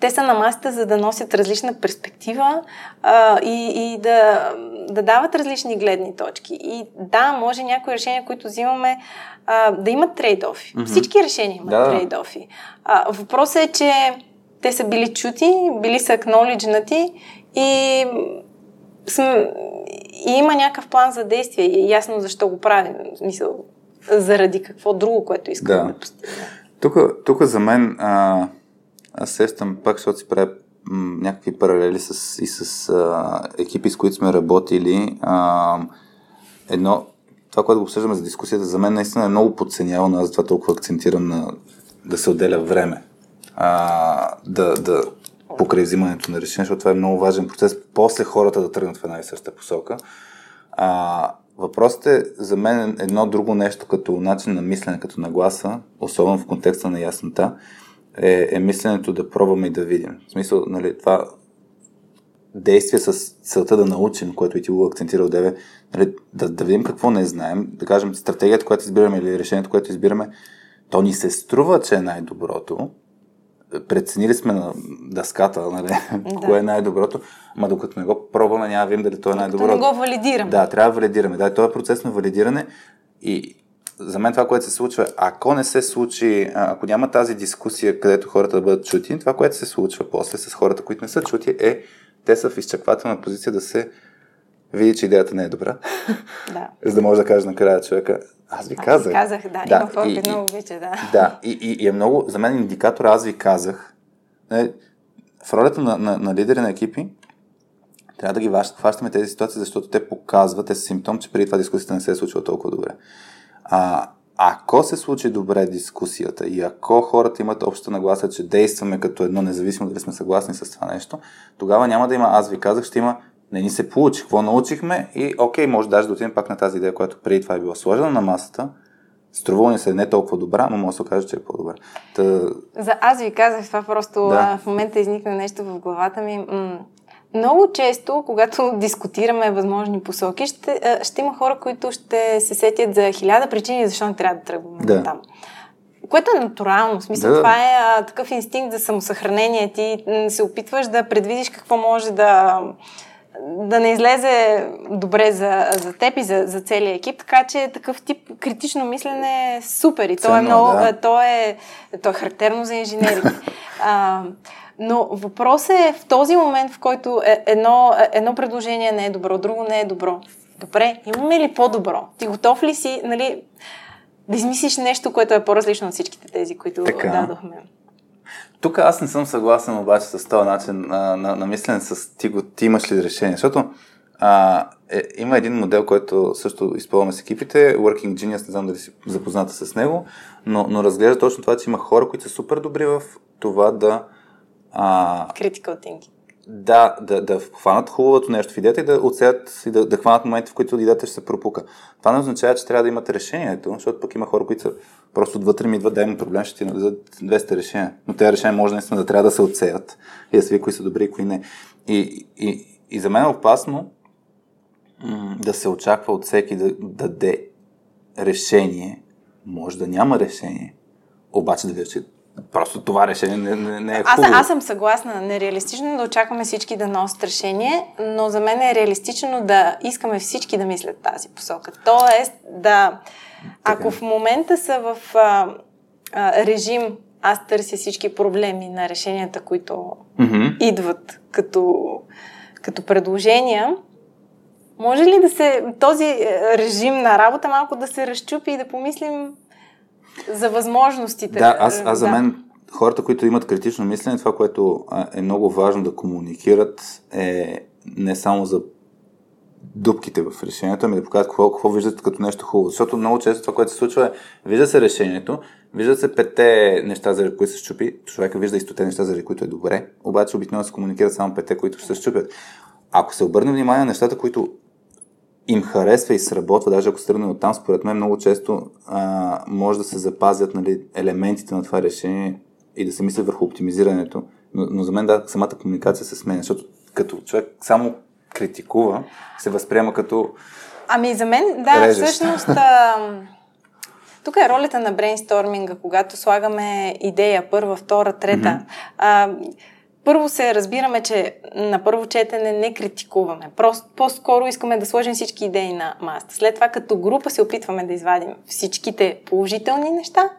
те са на масата, за да носят различна перспектива а, и, и да, да дават различни гледни точки. И да, може някои решения, които взимаме, а, да имат трейдофи. Mm-hmm. Всички решения имат да. трейдофи. А, въпросът е, че те са били чути, били са акнолиджнати и, и има някакъв план за действие и е ясно защо го правим. В смисъл, заради какво друго, което искаме да, да постигнем. Тук, тук за мен а, аз сещам пак, защото си правя някакви паралели с, и с а, екипи, с които сме работили. А, едно, това, което го обсъждаме за дискусията, за мен наистина е много подценявано, аз затова толкова акцентирам на да се отделя време. А, да, да, покрай взимането на решение, защото това е много важен процес. После хората да тръгнат в една и съща посока. А, въпросът е за мен едно друго нещо като начин на мислене, като нагласа, особено в контекста на яснота, е, е мисленето да пробваме и да видим. В смисъл, нали, това действие с целта да научим, което и ти го акцентирал деве, нали, да, да видим какво не знаем, да кажем стратегията, която избираме или решението, което избираме, то ни се струва, че е най-доброто. Преценили сме на дъската, нали, да. кое е най-доброто, ама докато не го пробваме, няма видим дали то е най-доброто. Докато не го валидираме. Да, трябва да валидираме. Да, е процес на валидиране и за мен това, което се случва, ако не се случи, ако няма тази дискусия, където хората да бъдат чути, това, което се случва после с хората, които не са чути, е те са в изчаквателна позиция да се види, че идеята не е добра. [laughs] Да. За да може да каже накрая човека, аз ви казах. Аз казах, да, да има хора, които много обича, да. [laughs] Да, и, и, и, е много, за мен индикатор, аз ви казах, е, в ролята на, на, на лидери на екипи, трябва да ги хващаме тези ситуации, защото те показват, те са симптом, че преди това дискусията не се е случила толкова добре. А, ако се случи добре дискусията и ако хората имат обща нагласа, че действаме като едно, независимо дали сме съгласни с това нещо, тогава няма да има аз ви казах, ще има не ни се получи, какво научихме и окей, може даже да отидем пак на тази идея, която преди това е била сложена на масата, струва ни се не толкова добра, но може да се окаже, че е по-добра. Та... За аз ви казах това просто да. в момента изникна нещо в главата ми. М- много често, когато [laughs] дискутираме възможни посоки, ще, ще има хора, които ще се сетят за хиляда причини, защо не трябва да тръгваме да. там. Което е натурално. В смисъл, да. това е а, такъв инстинкт за самосъхранение. Ти се опитваш да предвидиш какво може да, да не излезе добре за, за теб и за, за целия екип, така че такъв тип критично мислене е супер и то е много, да. то, е, то е характерно за инженерите. [laughs] а, но въпросът е в този момент, в който е, едно, едно предложение не е добро, друго не е добро. Добре, имаме ли по-добро? Ти готов ли си, нали, да измислиш нещо, което е по-различно от всичките тези, които така. дадохме? Тук аз не съм съгласен обаче с този начин на, на, на мислене с ти, го, ти имаш ли решение, защото а, е, има един модел, който също използваме с екипите, Working Genius, не знам дали си запозната с него, но, но разглежда точно това, че има хора, които са супер добри в това да... А, Critical thinking. Да, да, да хванат хубавото нещо в идеята и да отсеят и да, да хванат моменти, в които идеята ще се пропука. Това не означава, че трябва да имате решението, защото пък има хора, които са просто отвътре ми идват, дай има проблем, ще ти наведат 200 решения. Но тези решения може наистина да трябва да се отсеят и да се кои са добри и кои не. И, и, и за мен е опасно да се очаква от всеки да, да даде решение. Може да няма решение, обаче да че Просто това решение не, не, не е хубаво. Аз, аз съм съгласна. Нереалистично да очакваме всички да носят решение, но за мен е реалистично да искаме всички да мислят тази посока. Тоест да... Ако в момента са в а, а, режим аз търся всички проблеми на решенията, които mm-hmm. идват като, като предложения, може ли да се този е, режим на работа малко да се разчупи и да помислим за възможностите. Да, аз, аз за мен хората, които имат критично мислене, това, което е много важно да комуникират е не само за дупките в решението, ами да покажат какво, какво виждат като нещо хубаво. Защото много често това, което се случва е, вижда се решението, вижда се пете неща, за които се щупи, човека вижда и стоте неща, за които е добре, обаче обикновено се комуникират само пете, които ще се щупят. Ако се обърне внимание на нещата, които им харесва и сработва, даже ако се тръгне от там, според мен много често а, може да се запазят нали, елементите на това решение и да се мисли върху оптимизирането. Но, но за мен да, самата комуникация се сменя, защото като човек само критикува, се възприема като Ами за мен, да, режещ. всъщност а, тук е ролята на брейнсторминга, когато слагаме идея първа, втора, трета. Mm-hmm. А, първо се разбираме, че на първо четене не критикуваме. Просто, по-скоро искаме да сложим всички идеи на маста. След това като група се опитваме да извадим всичките положителни неща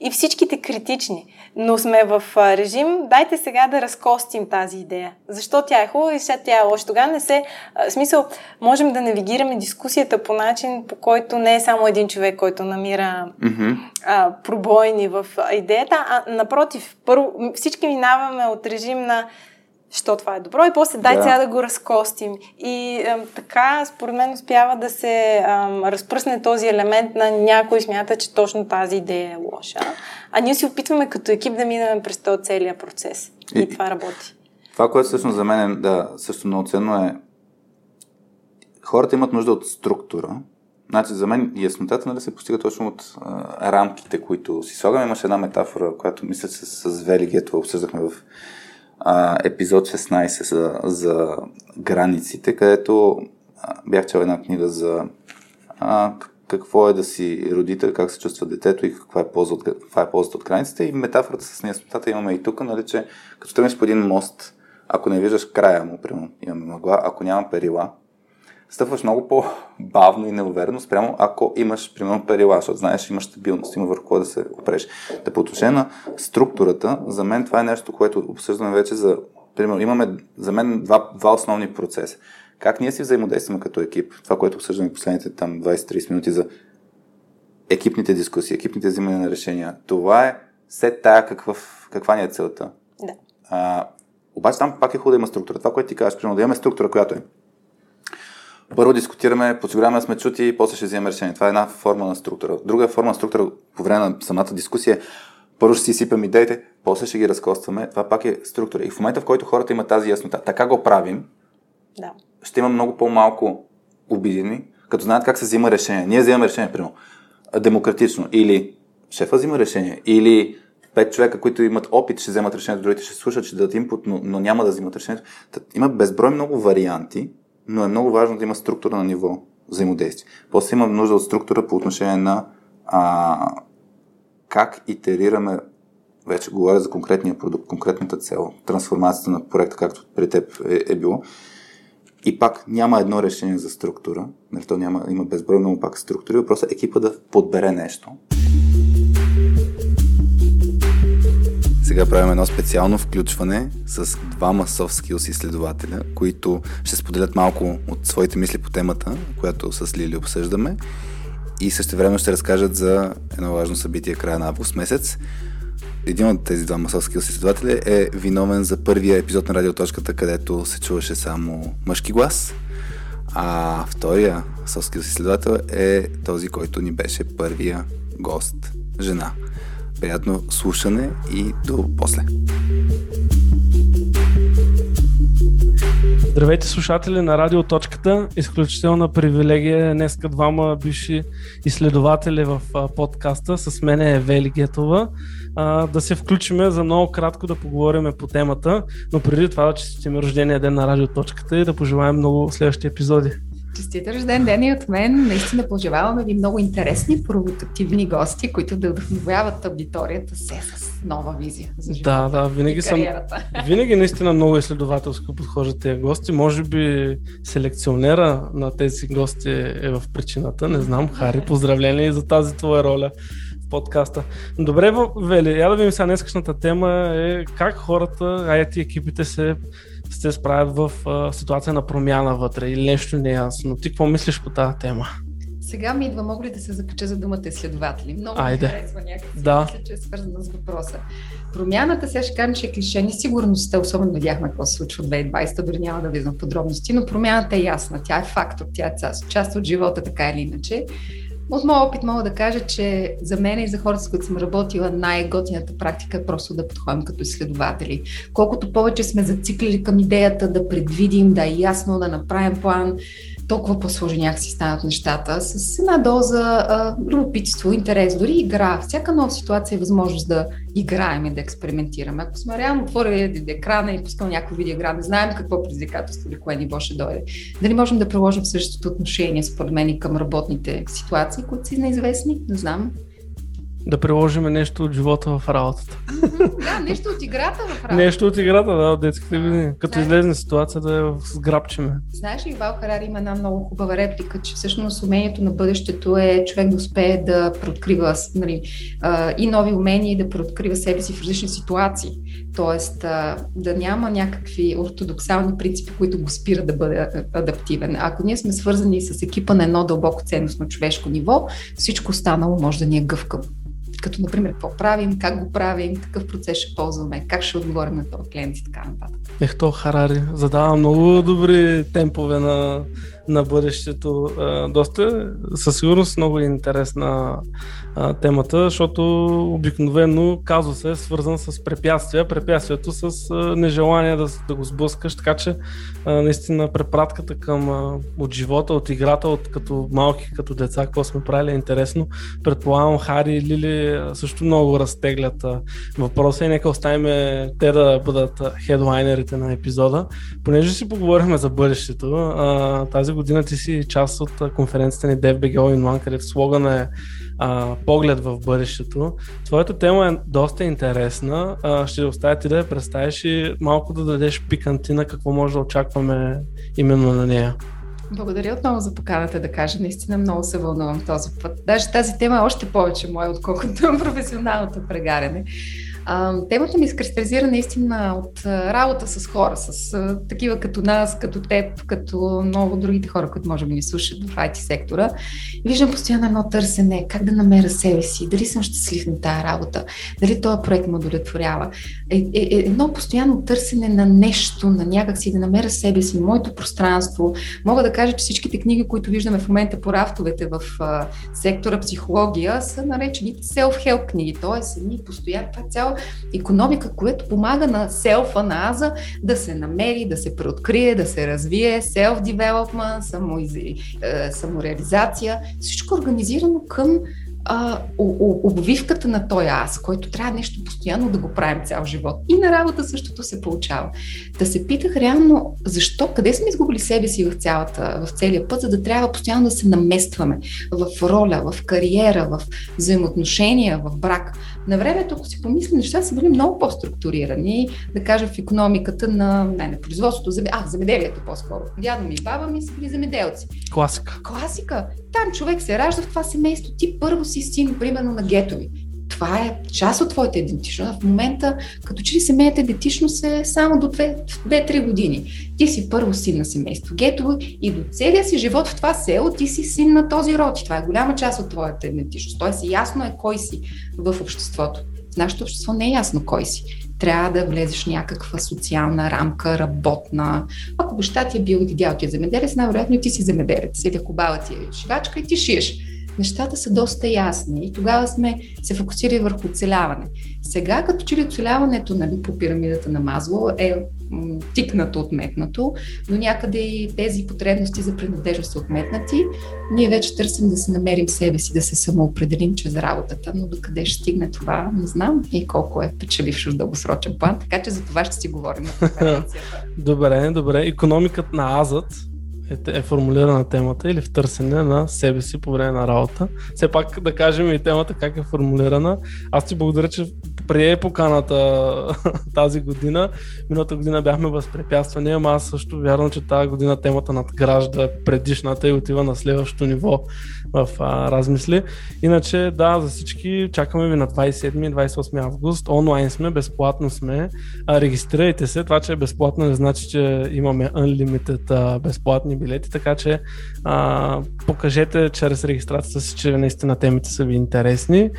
и всичките критични. Но сме в режим, дайте сега да разкостим тази идея. Защо тя е хубава и сега тя е лоша. Тогава не се... В смисъл, можем да навигираме дискусията по начин, по който не е само един човек, който намира mm-hmm. а, пробойни в идеята, а напротив, първо, всички минаваме от режим на що това е добро и после дай да. сега да го разкостим. И е, така, според мен, успява да се е, разпръсне този елемент на някой смята, че точно тази идея е лоша. А ние си опитваме като екип да минем през този целия процес. И, и това работи. Това, което всъщност за мен е, да, също много ценно е хората имат нужда от структура. Значи, за мен яснотата нали, се постига точно от а, рамките, които си слагаме. Имаше една метафора, която мисля, че с, с Вели Гетова обсъждахме в а, епизод 16 за, за границите, където а, бях чел една книга за а, какво е да си родител, как се чувства детето и каква е полза от, каква е ползата от границите. И метафората с неяснотата имаме и тук, нали, че като тръгнеш по един мост, ако не виждаш края му, примерно, имаме мъгла, ако няма перила, стъпваш много по-бавно и неуверено, спрямо ако имаш, примерно, перила, защото знаеш, имаш стабилност, има върху какво да се опреш. Да по отношение на структурата, за мен това е нещо, което обсъждаме вече за, примерно, имаме за мен два, два основни процеса. Как ние си взаимодействаме като екип, това, което обсъждаме последните там 20-30 минути за екипните дискусии, екипните взимания на решения, това е все тая какъв, каква ни е целта. Да. А, обаче там пак е хубаво да има структура. Това, което ти кажеш, примерно да имаме структура, която е първо дискутираме, подсигуряваме сме чути и после ще вземем решение. Това е една форма на структура. Друга форма на структура по време на самата дискусия първо ще си сипем идеите, после ще ги разкостваме. Това пак е структура. И в момента, в който хората имат тази яснота, така го правим, да. ще има много по-малко обидени, като знаят как се взима решение. Ние взимаме решение, примерно, демократично. Или шефа взима решение, или пет човека, които имат опит, ще вземат решението, другите ще слушат, ще дадат импут, но, но няма да взимат решението. Та, има безброй много варианти, но е много важно да има структура на ниво взаимодействие. После има нужда от структура по отношение на а, как итерираме, вече говоря за конкретния продукт, конкретната цел, трансформацията на проекта, както при теб е, е било. И пак няма едно решение за структура, нали, то няма, има безброй много пак структури, въпросът е екипа да подбере нещо. Сега правим едно специално включване с двама soft skills изследователя, които ще споделят малко от своите мисли по темата, която с Лили обсъждаме и също време ще разкажат за едно важно събитие края на август месец. Един от тези два масовски изследователи е виновен за първия епизод на Радиоточката, където се чуваше само мъжки глас. А втория масовски изследовател е този, който ни беше първия гост, жена. Приятно слушане и до после. Здравейте слушатели на Радиоточката. Изключителна привилегия е днеска двама бивши изследователи в подкаста. С мен е Вели Гетова. Да се включиме за много кратко да поговорим по темата, но преди това да честитим рождения ден на Радиоточката и да пожелаем много следващи епизоди. Честит рожден ден и от мен. Наистина пожелаваме ви много интересни, провокативни гости, които да вдъхновяват аудиторията се с нова визия за Да, да, винаги съм. Винаги наистина много изследователско подхождат тези гости. Може би селекционера на тези гости е в причината. Не знам. Хари, поздравления и за тази твоя роля в подкаста. Добре, Вели, я да видим сега днескашната тема е как хората, IT екипите се се справят в а, ситуация на промяна вътре или нещо неясно. Ти какво мислиш по тази тема? Сега ми идва, мога ли да се закача за думата изследователи? Много Айде. ми харесва някакси. Да. Мисля, че е свързана с въпроса. Промяната, сега ще кажем, че е клише. Несигурността, особено видяхме какво се случва в 2020, дори няма да влизам в подробности, но промяната е ясна. Тя е фактор, тя е част от живота, така или иначе. От моя опит мога да кажа, че за мен и за хората, с които съм работила, най-готината практика е просто да подходим като изследователи. Колкото повече сме зациклили към идеята да предвидим, да е ясно, да направим план, толкова по-сложни някакси станат нещата. С една доза любопитство, интерес, дори игра. Всяка нова ситуация е възможност да играем и да експериментираме. Ако сме реално отворили екрана и пускал някакво видеоигра, не знаем какво предизвикателство или кое ниво ще дойде. Дали можем да приложим същото отношение, според мен, и към работните ситуации, които са неизвестни? Не знам да приложим нещо от живота в работата. да, нещо от играта в работата. Нещо от играта, да, от детските години. Като излезне ситуация да я сграбчиме. Знаеш ли, Вал Харари има една много хубава реплика, че всъщност умението на бъдещето е човек да успее да преоткрива нали, и нови умения и да преоткрива себе си в различни ситуации. Тоест да няма някакви ортодоксални принципи, които го спират да бъде адаптивен. Ако ние сме свързани с екипа на едно дълбоко ценностно човешко ниво, всичко останало може да ни е гъвкаво като например какво правим, как го правим, какъв процес ще ползваме, как ще отговорим на този клиент и така нататък. Ех, то Харари задава много добри темпове на, на бъдещето. Доста, със сигурност, много интересна а, темата, защото обикновено казуса е свързан с препятствия, препятствието с а, нежелание да, да го сблъскаш, така че а, наистина препратката към а, от живота, от играта, от като малки, като деца, какво сме правили е интересно. Предполагам Хари и Лили също много разтеглят въпроса и нека оставим те да бъдат хедлайнерите на епизода. Понеже си поговорихме за бъдещето, а, тази година ти си част от конференцията ни DFBG All in One, където слоган е а, поглед в бъдещето. Твоята тема е доста интересна. А, ще оставя ти да я представиш и малко да дадеш пикантина какво може да очакваме именно на нея. Благодаря отново за поканата да кажа. Наистина много се вълнувам този път. Даже тази тема е още повече моя, отколкото [laughs] професионалното прегаряне. А, темата ми изкристализира наистина от работа с хора, с такива като нас, като теб, като много другите хора, които може би ни слушат в IT сектора. Виждам постоянно едно търсене, как да намеря себе си, дали съм щастлив на тази работа, дали този проект ме удовлетворява. Е, е, е, едно постоянно търсене на нещо, на някакси да намеря себе си, моето пространство. Мога да кажа, че всичките книги, които виждаме в момента по рафтовете в сектора психология, са наречени self-help книги, т.е. едни постоянно, това е цяло економика, която помага на селфа, на аза да се намери, да се преоткрие, да се развие, self-development, е, самореализация, всичко организирано към а, обвивката на този аз, който трябва нещо постоянно да го правим цял живот. И на работа същото се получава. Да се питах реално защо, къде сме изгубили себе си в, цялата, в целия път, за да трябва постоянно да се наместваме в роля, в кариера, в взаимоотношения, в брак. На времето, ако си помисли, нещата са били много по-структурирани, да кажа в економиката на, не, на производството, а, земеделието по-скоро. Дядо ми и баба ми са били земеделци. Класика. Класика. Там човек се ражда в това семейство, ти първо си син, примерно на гетови. Това е част от твоята идентичност. В момента, като че ли семейната идентичност е само до 2-3 години. Ти си първо син на семейство гетово и до целия си живот в това село ти си син на този род. И това е голяма част от твоята идентичност. Тоест ясно е кой си в обществото. В нашето общество не е ясно кой си трябва да влезеш в някаква социална рамка, работна. Ако баща ти е бил и дядо ти е земеделец, най-вероятно и ти си земеделец. Или ако баба ти е шивачка и ти шиеш нещата са доста ясни и тогава сме се фокусирали върху оцеляване. Сега, като че ли оцеляването нали, по пирамидата на Мазло е тикнато, отметнато, но някъде и тези потребности за принадлежност са отметнати. Ние вече търсим да се намерим себе си, да се самоопределим чрез работата, но докъде ще стигне това, не знам и колко е печелившо в дългосрочен план, така че за това ще си говорим [laughs] на Добре, добре. Економиката на Азът е, формулирана темата или в търсене на себе си по време на работа. Все пак да кажем и темата как е формулирана. Аз ти благодаря, че прие поканата [laughs] тази година. Миналата година бяхме възпрепятствани, ама аз също вярвам, че тази година темата надгражда предишната и отива на следващото ниво в а, размисли. Иначе, да, за всички чакаме ви на 27 и 28 август. Онлайн сме, безплатно сме. А, регистрирайте се. Това, че е безплатно, не значи, че имаме unlimited а, безплатни билети, така че а, покажете чрез регистрацията си, че наистина темите са ви интересни.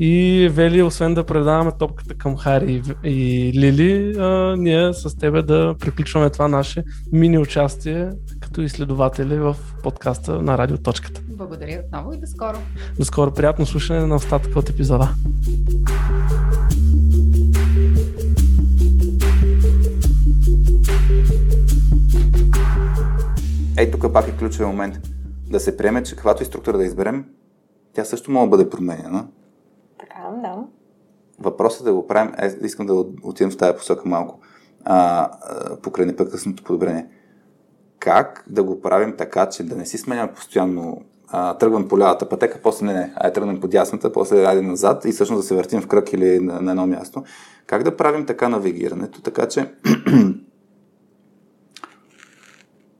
И Вели, освен да предаваме топката към Хари и, и Лили, а, ние с тебе да приключваме това наше мини участие като изследователи в подкаста на Радиоточката. Благодаря отново и до скоро. До скоро. Приятно слушане на остатъка от епизода. Ей, тук пак е ключовия момент. Да се приеме, че каквато и структура да изберем, тя също може да бъде променена. Така, да. Въпросът е да го правим, е, искам да отидем в тази посока малко, а, а, покрай непрекъснато подобрение. Как да го правим така, че да не си сменяме постоянно а, тръгвам по лявата пътека, после не, не, ай тръгнем по дясната, после айде назад и всъщност да се въртим в кръг или на, на едно място. Как да правим така навигирането, така че [clears throat]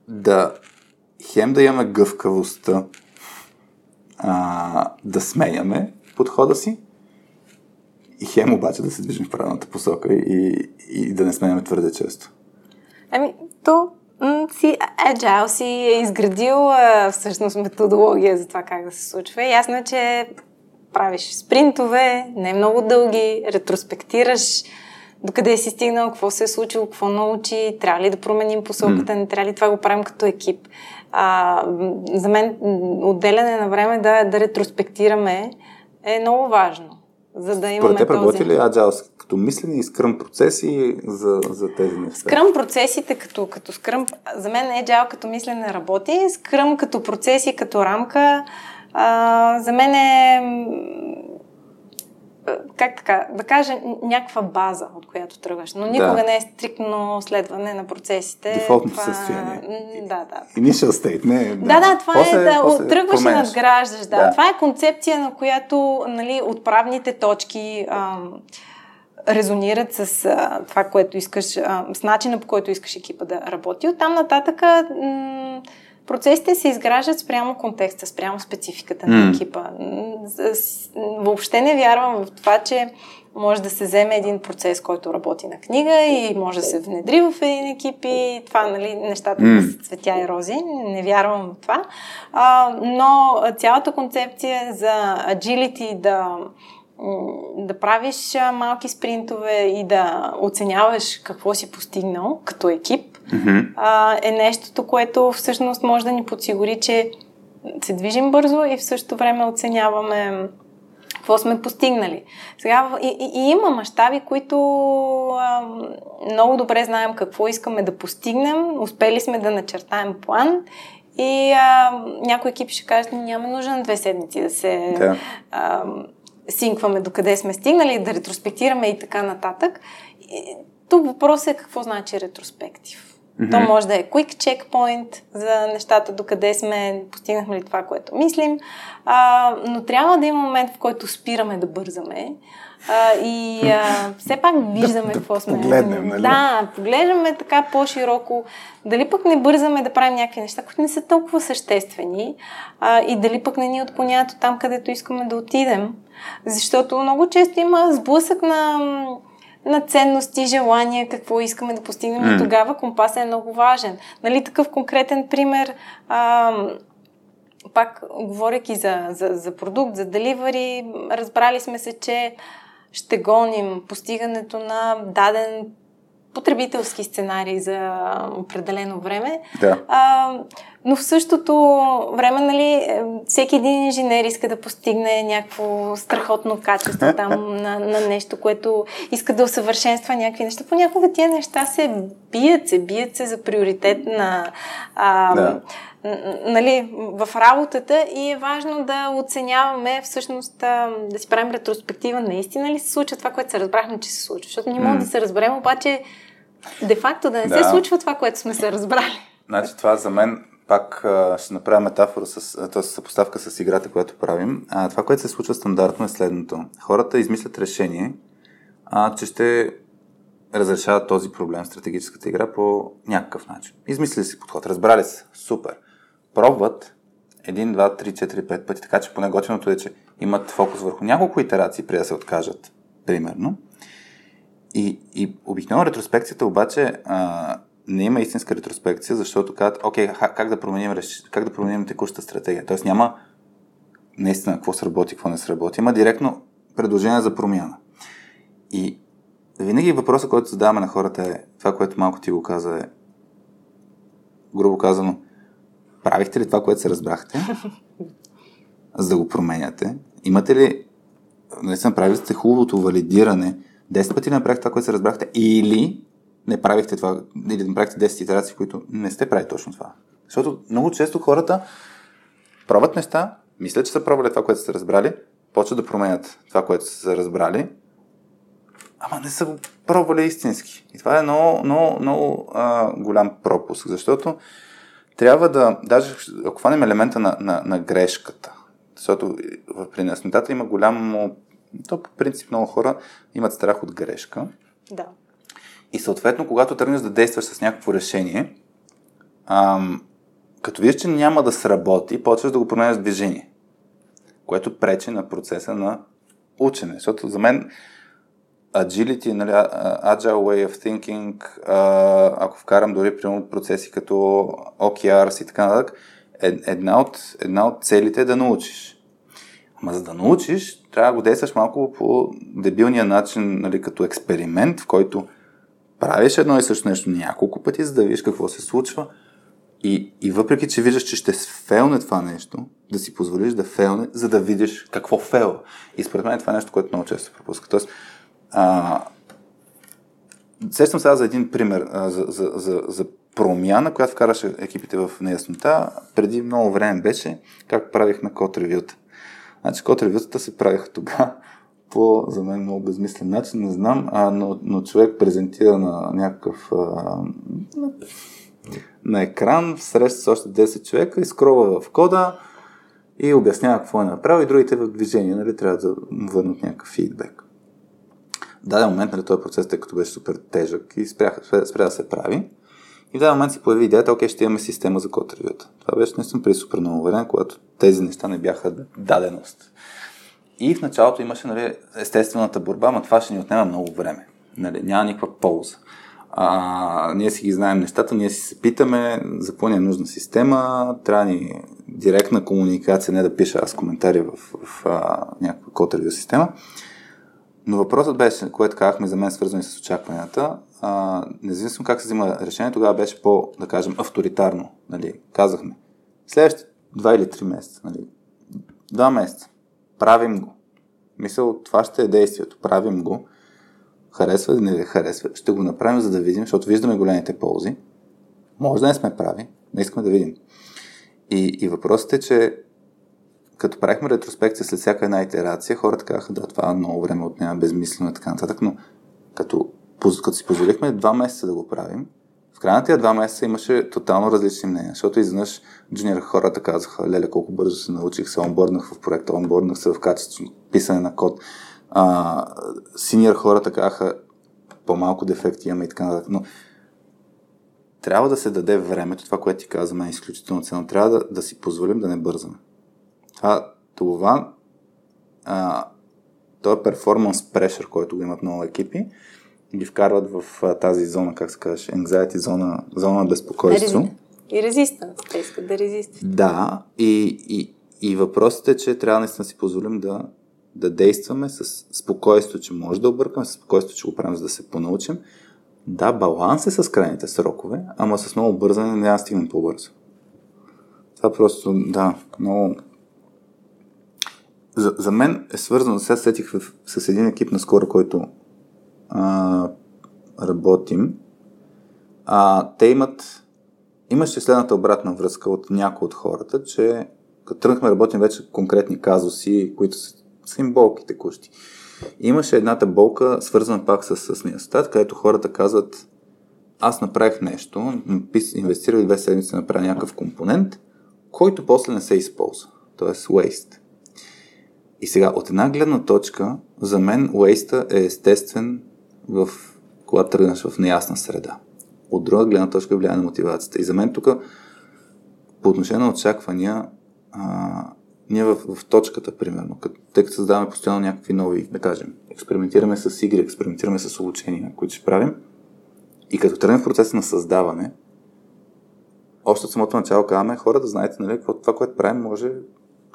да хем да имаме гъвкавостта а, да сменяме подхода си и хем обаче да се движим в правилната посока и, и да не сменяме твърде често. Ами, то си Agile си е изградил а, всъщност методология за това как да се случва. Ясно е, че правиш спринтове, не много дълги, ретроспектираш докъде си стигнал, какво се е случило, какво научи, трябва ли да променим посоката, не трябва ли това го правим като екип. А, за мен отделяне на време да, да ретроспектираме е много важно. За да имаме Според теб работи ли Agile като мислене и скръм процеси за, за тези неща? Скръм процесите като, като скръм, за мен Agile като мислене работи, скръм като процеси, като рамка, а, за мен е как така, да кажа някаква база, от която тръгваш, но никога да. не е стрикно следване на процесите. Дефолтно това... състояние. Да, да. Initial state, не. Да, да, да това после, е да после тръгваш променяш. и надграждаш. Да. да. Това е концепция, на която нали, отправните точки ам, резонират с а, това, което искаш, а, с начина по който искаш екипа да работи. Оттам нататък м- Процесите се изграждат спрямо контекста, спрямо спецификата на екипа. Въобще не вярвам в това, че може да се вземе един процес, който работи на книга и може да се внедри в един екип и това, нали, нещата mm. да са цветя и рози. Не вярвам в това. А, но цялата концепция за agility, да, да правиш малки спринтове и да оценяваш какво си постигнал като екип, mm-hmm. а, е нещото, което всъщност може да ни подсигури, че се движим бързо и в същото време оценяваме какво сме постигнали. Сега и, и, и има мащаби, които а, много добре знаем какво искаме да постигнем, успели сме да начертаем план и а, някой екип ще каже, няма нужда на две седмици да се да. А, синкваме докъде сме стигнали, да ретроспектираме и така нататък. И, тук въпросът е какво значи ретроспектив. Mm-hmm. То може да е quick checkpoint за нещата, докъде сме, постигнахме ли това, което мислим, а, но трябва да има момент, в който спираме да бързаме а, и а, все пак виждаме да, какво да сме. Погледнем, нали? Да, поглеждаме така по-широко. Дали пък не бързаме да правим някакви неща, които не са толкова съществени а, и дали пък не ни от понятието там, където искаме да отидем. Защото много често има сблъсък на на ценности, желания, какво искаме да постигнем. Mm. И тогава компасът е много важен. Нали, такъв конкретен пример, а, пак говоряки за, за, за продукт, за деливари, разбрали сме се, че ще гоним постигането на даден потребителски сценарий за определено време. Да. А, но в същото време, нали, е, всеки един инженер иска да постигне някакво страхотно качество там [laughs] на, на нещо, което иска да усъвършенства някакви неща. Понякога тия неща се бият се, бият се за приоритет на а, да. Нали, в работата и е важно да оценяваме всъщност да си правим ретроспектива наистина ли се случва това, което се разбрахме, че се случва. Защото ние можем да се разберем, обаче де-факто да не да. се случва това, което сме се разбрали. Значи това за мен пак ще направя метафора, с, т.е. съпоставка с играта, която правим. А, това, което се случва стандартно е следното. Хората измислят решение, а, че ще разрешават този проблем в стратегическата игра по някакъв начин. Измислили си подход, разбрали се, супер. Пробват един, два, три, четири, пет пъти, така че поне готиното е, че имат фокус върху няколко итерации, преди да се откажат, примерно. И, и обикновено ретроспекцията обаче а, не има истинска ретроспекция, защото казват, окей, как да променим, как да променим текущата стратегия. Тоест няма наистина какво сработи, какво не сработи. Има директно предложение за промяна. И винаги въпросът, който задаваме на хората е, това, което малко ти го каза е, грубо казано, правихте ли това, което се разбрахте, за да го променяте? Имате ли, наистина правили сте хубавото валидиране, 10 пъти направихте това, което се разбрахте, или не правихте това, или не правихте 10 итерации, които не сте правили точно това. Защото много често хората пробват неща, мислят, че са пробвали това, което са разбрали, почват да променят това, което са разбрали, ама не са го пробвали истински. И това е много, много, много а, голям пропуск, защото трябва да, даже ако хванем елемента на, на, на грешката, защото при неяснотата има голямо, то по принцип много хора имат страх от грешка. Да. И съответно, когато тръгнеш да действаш с някакво решение, ам, като видиш, че няма да сработи, почваш да го променяш движение, което пречи на процеса на учене. Защото за мен agility, нали, agile way of thinking, ако вкарам дори примерно процеси като OKRs и така нататък, е, една от, една от целите е да научиш. Ама за да научиш, трябва да го действаш малко по дебилния начин, нали, като експеримент, в който правиш едно и също нещо няколко пъти, за да видиш какво се случва. И, и въпреки, че виждаш, че ще фейлне това нещо, да си позволиш да фейлне, за да видиш какво фейл. И според мен това е нещо, което много често пропуска. Тоест, а, сещам сега за един пример а, за, за, за, за промяна, която вкараше екипите в неяснота. Преди много време беше как правихме код ревюта. Значи код ревютата се правиха тогава по, за мен, много безмислен начин, не знам, а, но, но човек презентира на някакъв а, на, на екран, среща с още 10 човека, изкрова в кода и обяснява какво е направил и другите в движение, нали, трябва да му върнат някакъв фидбек. Даден момент, нали, този процес, тъй като беше супер тежък и спря, спря да се прави, и в даден момент си появи идеята, окей, ще имаме система за код ревюта. Това беше наистина при супер много време, когато тези неща не бяха даденост. И в началото имаше нали, естествената борба, но това ще ни отнема много време. Нали, няма никаква полза. А, ние си ги знаем нещата, ние си се питаме за какво е нужна система, трябва ни директна комуникация, не да пиша аз коментари в, в, в а, някаква код система. Но въпросът беше, което казахме за мен, свързани с очакванията, а, независимо как се взима решение, тогава беше по, да кажем, авторитарно. Нали? Казахме, следващите два или три месеца, нали? два месеца, правим го. Мисъл, това ще е действието. Правим го. Харесва или не харесва. Ще го направим, за да видим, защото виждаме големите ползи. Може да не сме прави, но искаме да видим. И, и въпросът е, че като правихме ретроспекция след всяка една итерация, хората казаха, да, това много време отнема, безмислено и така нататък, но като, като си позволихме два месеца да го правим, в края на тия два месеца имаше тотално различни мнения, защото изведнъж джуниор хората казаха, леле, колко бързо се научих, се онборднах в проекта, онборднах се в качество писане на код. А, синьор хората казаха, по-малко дефекти имаме и така нататък. Но трябва да се даде времето, това, което ти каза, е изключително ценно. Трябва да, да си позволим да не бързаме. Това, това а, този перформанс прешър, който го имат много екипи, ги вкарват в а, тази зона, как се казваш, anxiety зона, зона на безпокойство. И резистанс, те искат да резистат. Да, и, и, и въпросът е, че трябва наистина си позволим да, да действаме с спокойствие, че може да объркаме, с спокойствие, че го правим, за да се понаучим. Да, баланс е с крайните срокове, ама с много бързане не да стигнем по-бързо. Това просто, да, много... За, за мен е свързано, сега сетих в, с един екип наскоро, който а, работим. А, те имат... Имаше следната обратна връзка от някои от хората, че като тръгнахме работим вече конкретни казуси, които са, са им болки текущи. Имаше едната болка, свързана пак с, с неястат, където хората казват аз направих нещо, инвестирах две седмици направя някакъв компонент, който после не се използва. т.е. waste. И сега, от една гледна точка, за мен waste е естествен в когато тръгнеш в неясна среда. От друга гледна точка влияе на мотивацията. И за мен тук, по отношение на очаквания, а, ние в, в точката, примерно, като, тъй като създаваме постоянно някакви нови, да кажем, експериментираме с игри, експериментираме с обучения, които ще правим, и като тръгнем в процеса на създаване, още от самото начало казваме хора да знаете, нали, това, което правим, може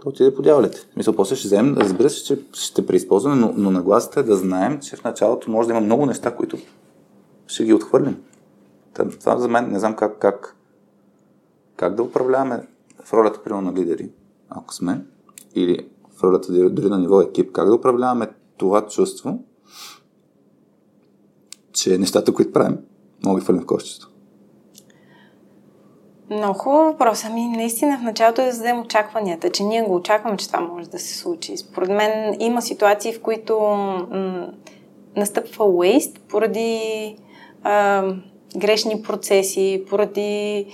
да отиде по дяволите. Мисля, после ще вземем, разбира се, че ще преизползваме, но, но нагласата е да знаем, че в началото може да има много неща, които ще ги отхвърлим. Това за мен не знам как, как, как да управляваме в ролята, примерно, на лидери, ако сме, или в ролята дори на ниво екип, как да управляваме това чувство, че нещата, които правим, мога да ги фърлим в кошчето. Много хубав въпрос. Ами, наистина в началото е да зададем очакванията, че ние го очакваме, че това може да се случи. Според мен има ситуации, в които м- настъпва waste поради а, грешни процеси, поради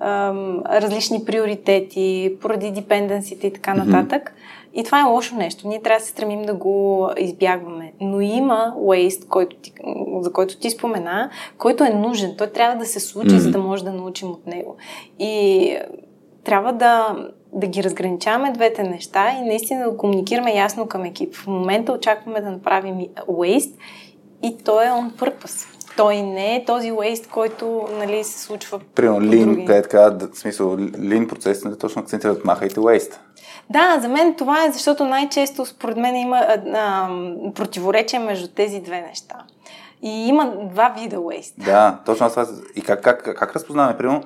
а, различни приоритети, поради депенденсите и така нататък. И това е лошо нещо. Ние трябва да се стремим да го избягваме. Но има waste, който ти, за който ти спомена, който е нужен. Той трябва да се случи, mm-hmm. за да може да научим от него. И трябва да, да ги разграничаваме двете неща и наистина да комуникираме ясно към екип. В момента очакваме да направим waste и той е on purpose. Той не е този waste, който нали, се случва. Примерно, лин, така, в смисъл, лин процесите точно акцентират махайте waste. Да, за мен това е, защото най-често според мен има а, а, противоречие между тези две неща. И има два вида waste. Да, точно това. И как, как, как разпознаваме, примерно,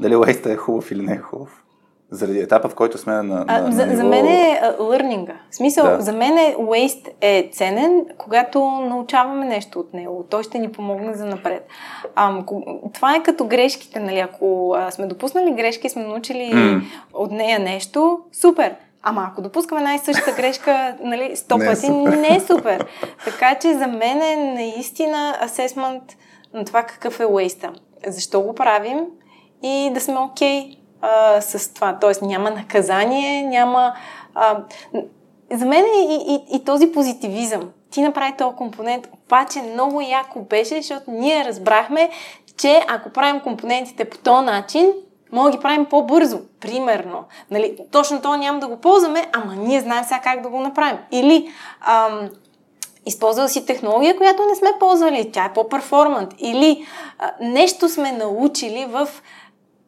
дали waste е хубав или не е хубав? Заради етапа, в който сме на, на, а, на за, ниво... за мен е лърнинга. В смисъл, да. за мен е waste е ценен, когато научаваме нещо от него. Той ще ни помогне за напред. А, това е като грешките, нали? Ако а, сме допуснали грешки, сме научили mm. от нея нещо, супер. Ама ако допускаме най-същата грешка, нали, сто не е пъти, не е супер. Така че за мен е наистина асесмент на това какъв е waste Защо го правим и да сме окей okay а, с това. Тоест няма наказание, няма... А, за мен е и, и, и този позитивизъм. Ти направи този компонент, обаче много яко беше, защото ние разбрахме, че ако правим компонентите по този начин, мога да ги правим по-бързо, примерно. Нали, точно това няма да го ползваме, ама ние знаем сега как да го направим. Или ам, използвал си технология, която не сме ползвали, тя е по-перформант. Или а, нещо сме научили в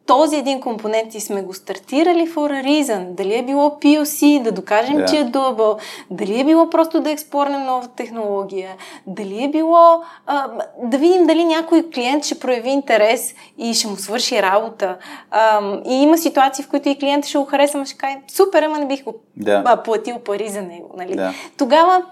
този един компонент и сме го стартирали for a reason. Дали е било POC, да докажем, yeah. че е doable, дали е било просто да експлорнем нова технология, дали е било а, да видим дали някой клиент ще прояви интерес и ще му свърши работа. А, и има ситуации, в които и клиент ще го хареса, но ще каже, супер, ама не бих го yeah. платил пари за него. Нали? Yeah. Тогава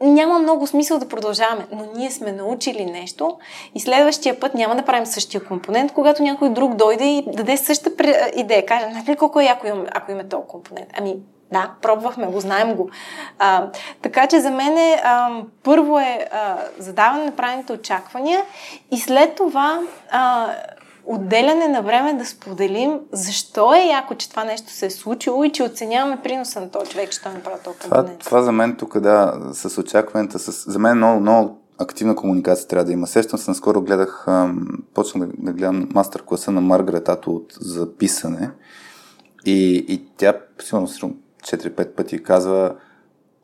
няма много смисъл да продължаваме, но ние сме научили нещо и следващия път няма да правим същия компонент, когато някой друг дойде и даде същата идея. Каже, знаете ли колко е яко ако имаме този компонент? Ами, да, пробвахме го, знаем го. А, така че за мен е, а, първо е а, задаване на правилните очаквания и след това а, отделяне на време да споделим защо е яко, че това нещо се е случило и че оценяваме приноса на този човек, че той направи толкова това, това за мен тук, да, с очакванията, с... за мен много, много активна комуникация трябва да има. Сещам се, наскоро гледах, почнах да, да гледам мастер класа на Маргарет Ато от записане и, и тя, сигурно 4-5 пъти казва,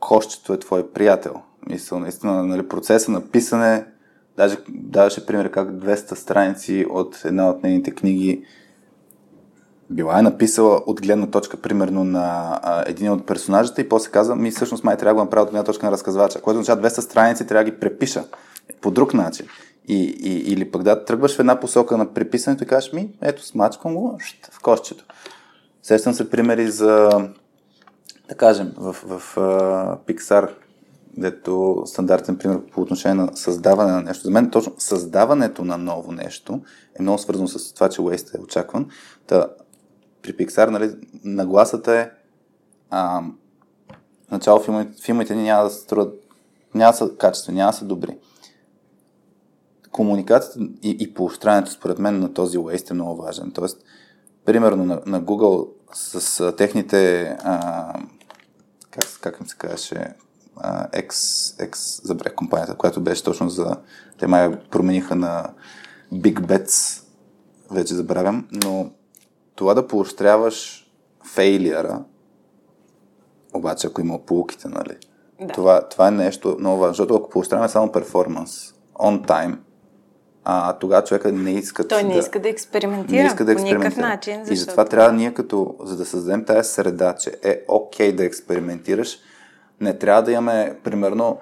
кошчето е твой приятел. Мисля, наистина, нали, процеса на писане Даже даваше пример как 200 страници от една от нейните книги била е написала от гледна точка, примерно, на а, един от персонажите и после казва, ми всъщност май трябва да го направя от гледна точка на разказвача, което означава 200 страници трябва да ги препиша по друг начин. И, и, или пък да тръгваш в една посока на преписането и кажеш, ми, ето, смачкам го в кошчето. Сещам се примери за, да кажем, в, в, в Pixar дето стандартен пример по отношение на създаване на нещо. За мен точно създаването на ново нещо е много свързано с това, че Waste е очакван. Та, при Pixar, нали, нагласата е а, начало филмите, филмите ни няма да се струват, няма да са качествени, няма да са добри. Комуникацията и, и поощрянето, според мен, на този Waste е много важен. Тоест, примерно на, на Google с а, техните а, как, как им се казваше, X, X забрах компанията, която беше точно за... Те май промениха на Big Bets, вече забравям, но това да поощряваш фейлиера, обаче ако има полуките, нали? Да. Това, това е нещо много важно, защото ако поощряваме само перформанс, on time, а тогава човека не иска Той не да, иска да експериментира не иска да експериментира. по никакъв начин. Защото... И затова трябва ние като, за да създадем тази среда, че е окей okay да експериментираш, не трябва да имаме, примерно,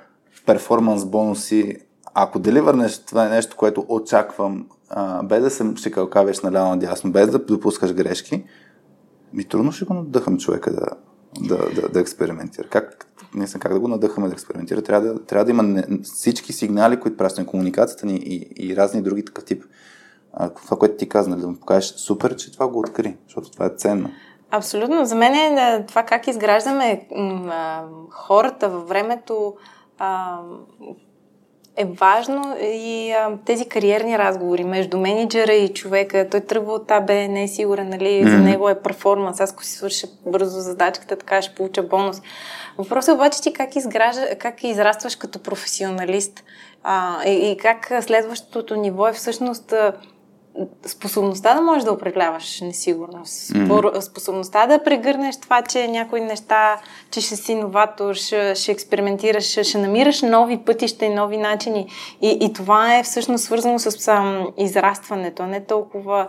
перформанс бонуси. Ако деливърнеш това е нещо, което очаквам, а, без да се шикалкавиш наляво надясно, без да допускаш грешки, ми трудно ще го надъхам човека да, да, да, да експериментира. Как, не знам как да го надъхаме да експериментира. Трябва да, трябва да има не, всички сигнали, които пращаме комуникацията ни и, и разни други такъв тип. А, това, което ти каза, нали, да му покажеш супер, че това го откри, защото това е ценно. Абсолютно. За мен е това как изграждаме а, хората във времето а, е важно и а, тези кариерни разговори между менеджера и човека. Той тръгва от АБ, не е сигурен, нали, mm-hmm. за него е перформанс. Аз ако си свърша бързо задачката, така ще получа бонус. Въпросът е обаче ти как, изгражда, как израстваш като професионалист а, и, и как следващото ниво е всъщност способността да можеш да управляваш несигурност, mm-hmm. способността да прегърнеш това, че някои неща, че ще си новатор, ще, ще експериментираш, ще, ще намираш нови пътища и нови начини. И, и това е всъщност свързано с сам, израстването, не толкова...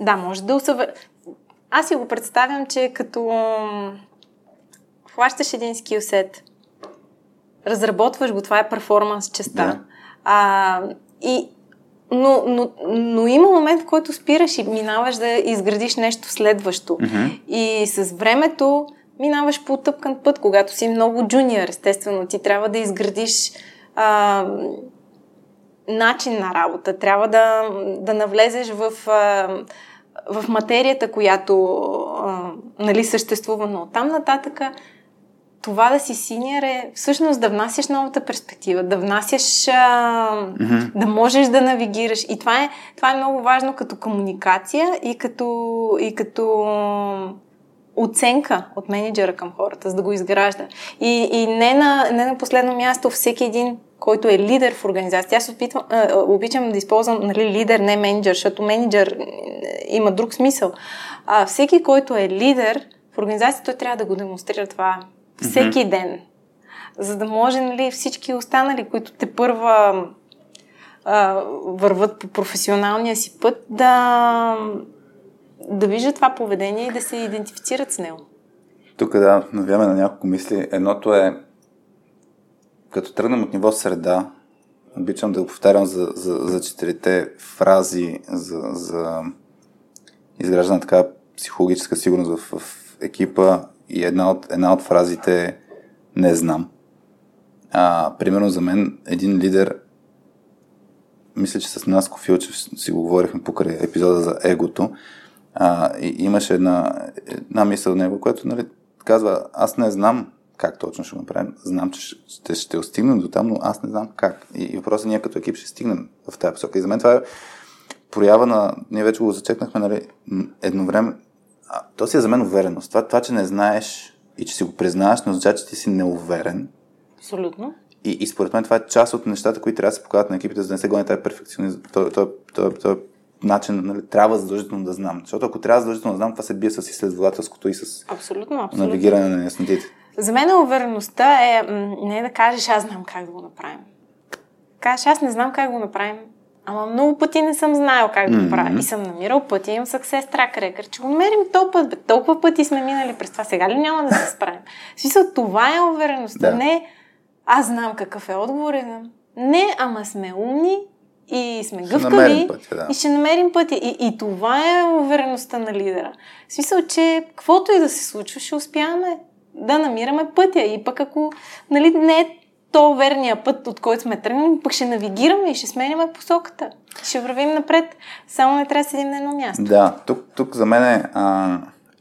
Да, може да усъвър... Аз си го представям, че като хващаш един скилсет, разработваш го, това е перформанс частта. Yeah. А, и, но, но, но има момент, в който спираш и минаваш да изградиш нещо следващо. Mm-hmm. И с времето минаваш по тъпкан път, когато си много джуниор, естествено. Ти трябва да изградиш а, начин на работа. Трябва да, да навлезеш в, а, в материята, която а, нали, съществува. Но там нататъка това да си синьор е всъщност да внасяш новата перспектива, да внасяш, а, mm-hmm. да можеш да навигираш. И това е, това е много важно като комуникация и като, и като оценка от менеджера към хората, за да го изгражда. И, и не, на, не на последно място, всеки един, който е лидер в организацията. Аз опитвам, а, обичам да използвам нали, лидер, не менеджер, защото менеджер има друг смисъл. А, всеки, който е лидер в организацията, той трябва да го демонстрира това всеки mm-hmm. ден. За да може нали, всички останали, които те първа а, върват по професионалния си път, да, да виждат това поведение и да се идентифицират с него. Тук да навяваме на няколко мисли. Едното е, като тръгнем от ниво среда, обичам да го повтарям за, за, за четирите фрази за, за изграждане на така психологическа сигурност в, в екипа и една от, една от фразите е не знам. А, примерно за мен един лидер мисля, че с нас Кофилчев си го говорихме покрай епизода за егото. А, и имаше една, една мисъл от него, която нали, казва, аз не знам как точно ще го направим. Знам, че ще, ще стигнем до там, но аз не знам как. И, и въпросът е ние като екип ще стигнем в тази посока. И за мен това е проява на... Ние вече го зачекнахме, нали, едно време. А, то си е за мен увереност. Това, това, че не знаеш и че си го признаеш, не означава, че ти си неуверен. Абсолютно. И, и според мен това е част от нещата, които трябва да се показват на екипите, за да не се гони тази перфекционизъм. Той, той, той, той, начин, нали, трябва задължително да знам. Защото ако трябва задължително да знам, това се бие с изследователското и с абсолютно, абсолютно. навигиране на яснотите. За мен увереността е не да кажеш аз знам как да го направим. Кажеш аз не знам как да го направим, ама много пъти не съм знаел как да го правя. Mm-hmm. И съм намирал пъти, имам success track record, че го намерим толкова път, бе, толкова пъти сме минали през това, сега ли няма да се справим? В смисъл, това е увереността, да. не аз знам какъв е отговор. Не, ама сме умни и сме гъвкави пътя, да. и ще намерим пътя. И, и това е увереността на лидера. В смисъл, че каквото и да се случва, ще успяваме да намираме пътя. И пък ако нали, не е то верния път, от който сме тръгнали, пък ще навигираме и ще сменяме посоката. Ще вървим напред. Само не трябва да седим на едно място. Да, тук, тук за мен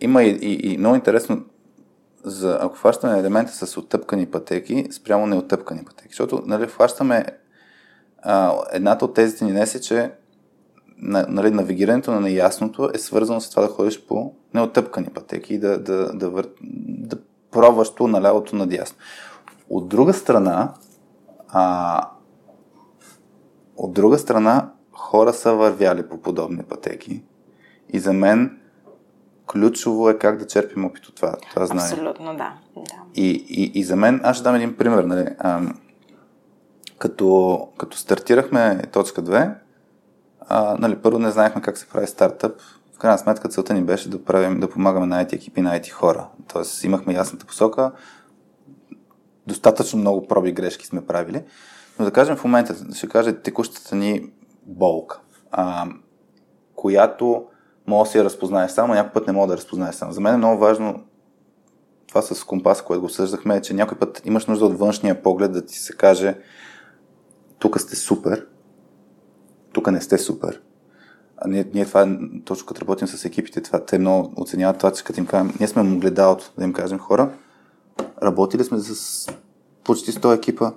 има и, и, и много интересно за, ако хващаме елемента с оттъпкани пътеки, спрямо неоттъпкани пътеки. Защото нали, хващаме а, едната от тезите ни днес е, че нали, навигирането на неясното е свързано с това да ходиш по неоттъпкани пътеки и да, да, да, вър... да пробваш то на лявото надясно. От друга страна, а, от друга страна, хора са вървяли по подобни пътеки. И за мен ключово е как да черпим опит от това, това знание. Абсолютно, да. да. И, и, и за мен, аз ще дам един пример. Нали? А, като, като стартирахме точка 2, а, нали, първо не знаехме как се прави стартъп. В крайна сметка целта ни беше да, правим, да помагаме на IT екипи, на IT хора. Тоест имахме ясната посока, достатъчно много проби грешки сме правили, но да кажем в момента, ще кажа текущата ни болка, а, която мога да си я разпознаеш само, някой път не мога да разпознаеш само. За мен е много важно това с компаса, което го съждахме, е, че някой път имаш нужда от външния поглед да ти се каже тук сте супер, тук не сте супер. А ние, ние това, точно като работим с екипите, това, те много оценяват това, че като им кажем, ние сме му гледалото, да им кажем хора, работили сме с почти 100 екипа,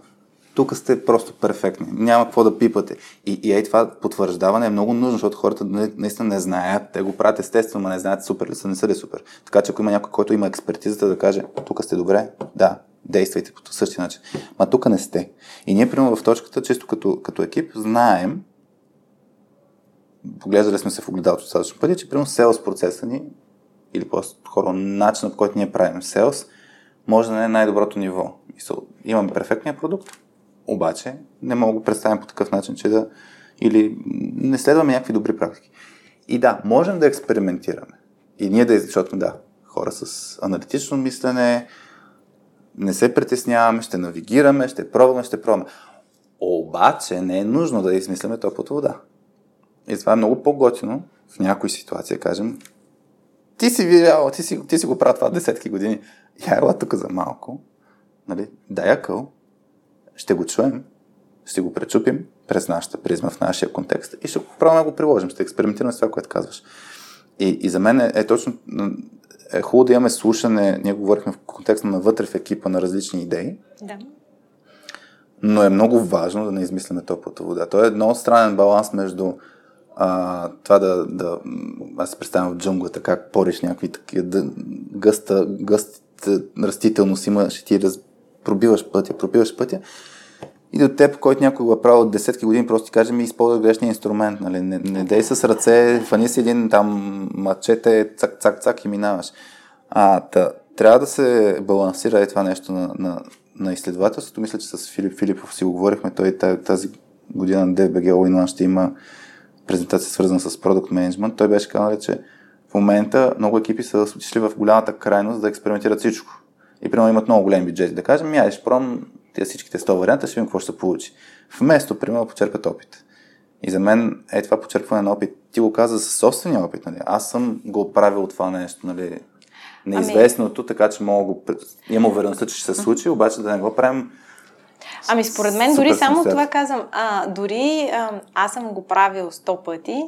тук сте просто перфектни. Няма какво да пипате. И, и ей това потвърждаване е много нужно, защото хората наистина не знаят. Те го правят естествено, но не знаят супер ли са, не са ли супер. Така че ако има някой, който има експертизата да каже, тук сте добре, да, действайте по същия начин. Ма тук не сте. И ние, примерно, в точката, често като, като екип, знаем, поглеждали сме се в огледалото достатъчно пъти, че, примерно, селс процеса ни, или по-скоро начинът, по който ние правим селс, може да не е най-доброто ниво. Имаме перфектния продукт, обаче не мога да го представим по такъв начин, че да или не следваме някакви добри практики. И да, можем да експериментираме. И ние да, защото да, хора с аналитично мислене, не се притесняваме, ще навигираме, ще пробваме, ще пробваме. Обаче не е нужно да измисляме топлата вода. И това е много по-готино в някои ситуации, кажем, ти си видял, ти си, ти си го правил това десетки години. Я ела тук за малко, нали, дай акъл, ще го чуем, ще го пречупим през нашата призма в нашия контекст и ще го да го приложим, ще експериментираме с това, което казваш. И, и за мен е, е точно е хубаво да имаме слушане, ние говорихме в контекста на вътре в екипа на различни идеи. Да. Но е много важно да не измисляме топлата вода. То е много странен баланс между а, това да, да... Аз се представям в джунглата, как пориш някакви такива да, гъста, гъст растителност има, ще ти раз, пробиваш пътя, пробиваш пътя и до теб, който някой го е правил от десетки години, просто ти каже ми използва грешния инструмент. Нали? Не, не дей с ръце, фани си един там мачете, цак, цак, цак и минаваш. А, та, трябва да се балансира и това нещо на, на, на изследователството. Мисля, че с Филип Филипов си го говорихме. Той тази година на DBG All ще има презентация свързана с Product Management. Той беше казал, че в момента много екипи са отишли в голямата крайност да експериментират всичко. И примерно имат много големи бюджети. Да кажем, я ще пробвам тези всичките 100 варианта, ще видим какво ще се получи. Вместо, примерно, почерпят опит. И за мен е това почерпване на опит. Ти го каза със собствения опит. Нали? Аз съм го правил това нещо. Нали? Неизвестното, ами... така че мога го... Имам увереността, че ще се случи, обаче да не го правим Ами според мен дори само това казвам. А, дори а, аз съм го правил сто пъти.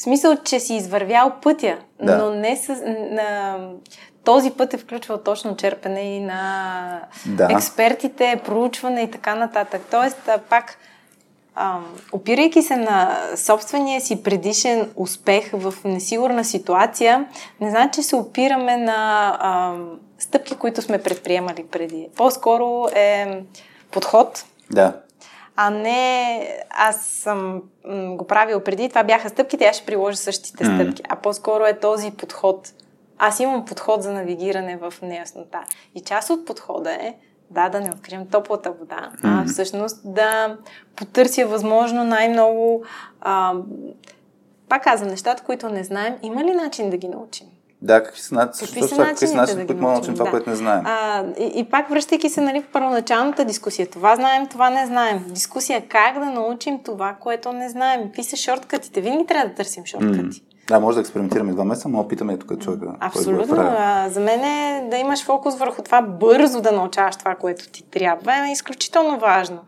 В смисъл, че си извървял пътя, да. но не с... На, този път е включвал точно черпене и на да. експертите, проучване и така нататък. Тоест, пак, ам, опирайки се на собствения си предишен успех в несигурна ситуация, не значи, че се опираме на ам, стъпки, които сме предприемали преди. По-скоро е подход. Да. А не аз съм го правил преди, това бяха стъпките, аз ще приложа същите mm. стъпки. А по-скоро е този подход. Аз имам подход за навигиране в неяснота. И част от подхода е да, да не открием топлата вода, mm. а всъщност да потърся възможно най-много. А, пак казвам, нещата, които не знаем, има ли начин да ги научим? Да, какви са, начини, какви са начините, начини, да които можем да научим това, да. което не знаем. А, и, и пак връщайки се нали, в първоначалната дискусия, това знаем, това не знаем. Дискусия как да научим това, което не знаем. Какви са шорткатите? Винаги трябва да търсим шорткати. Mm. Да, може да експериментираме два месеца, но опитаме тук човека. Абсолютно. А, за мен е да имаш фокус върху това бързо да научаваш това, което ти трябва. Е изключително важно.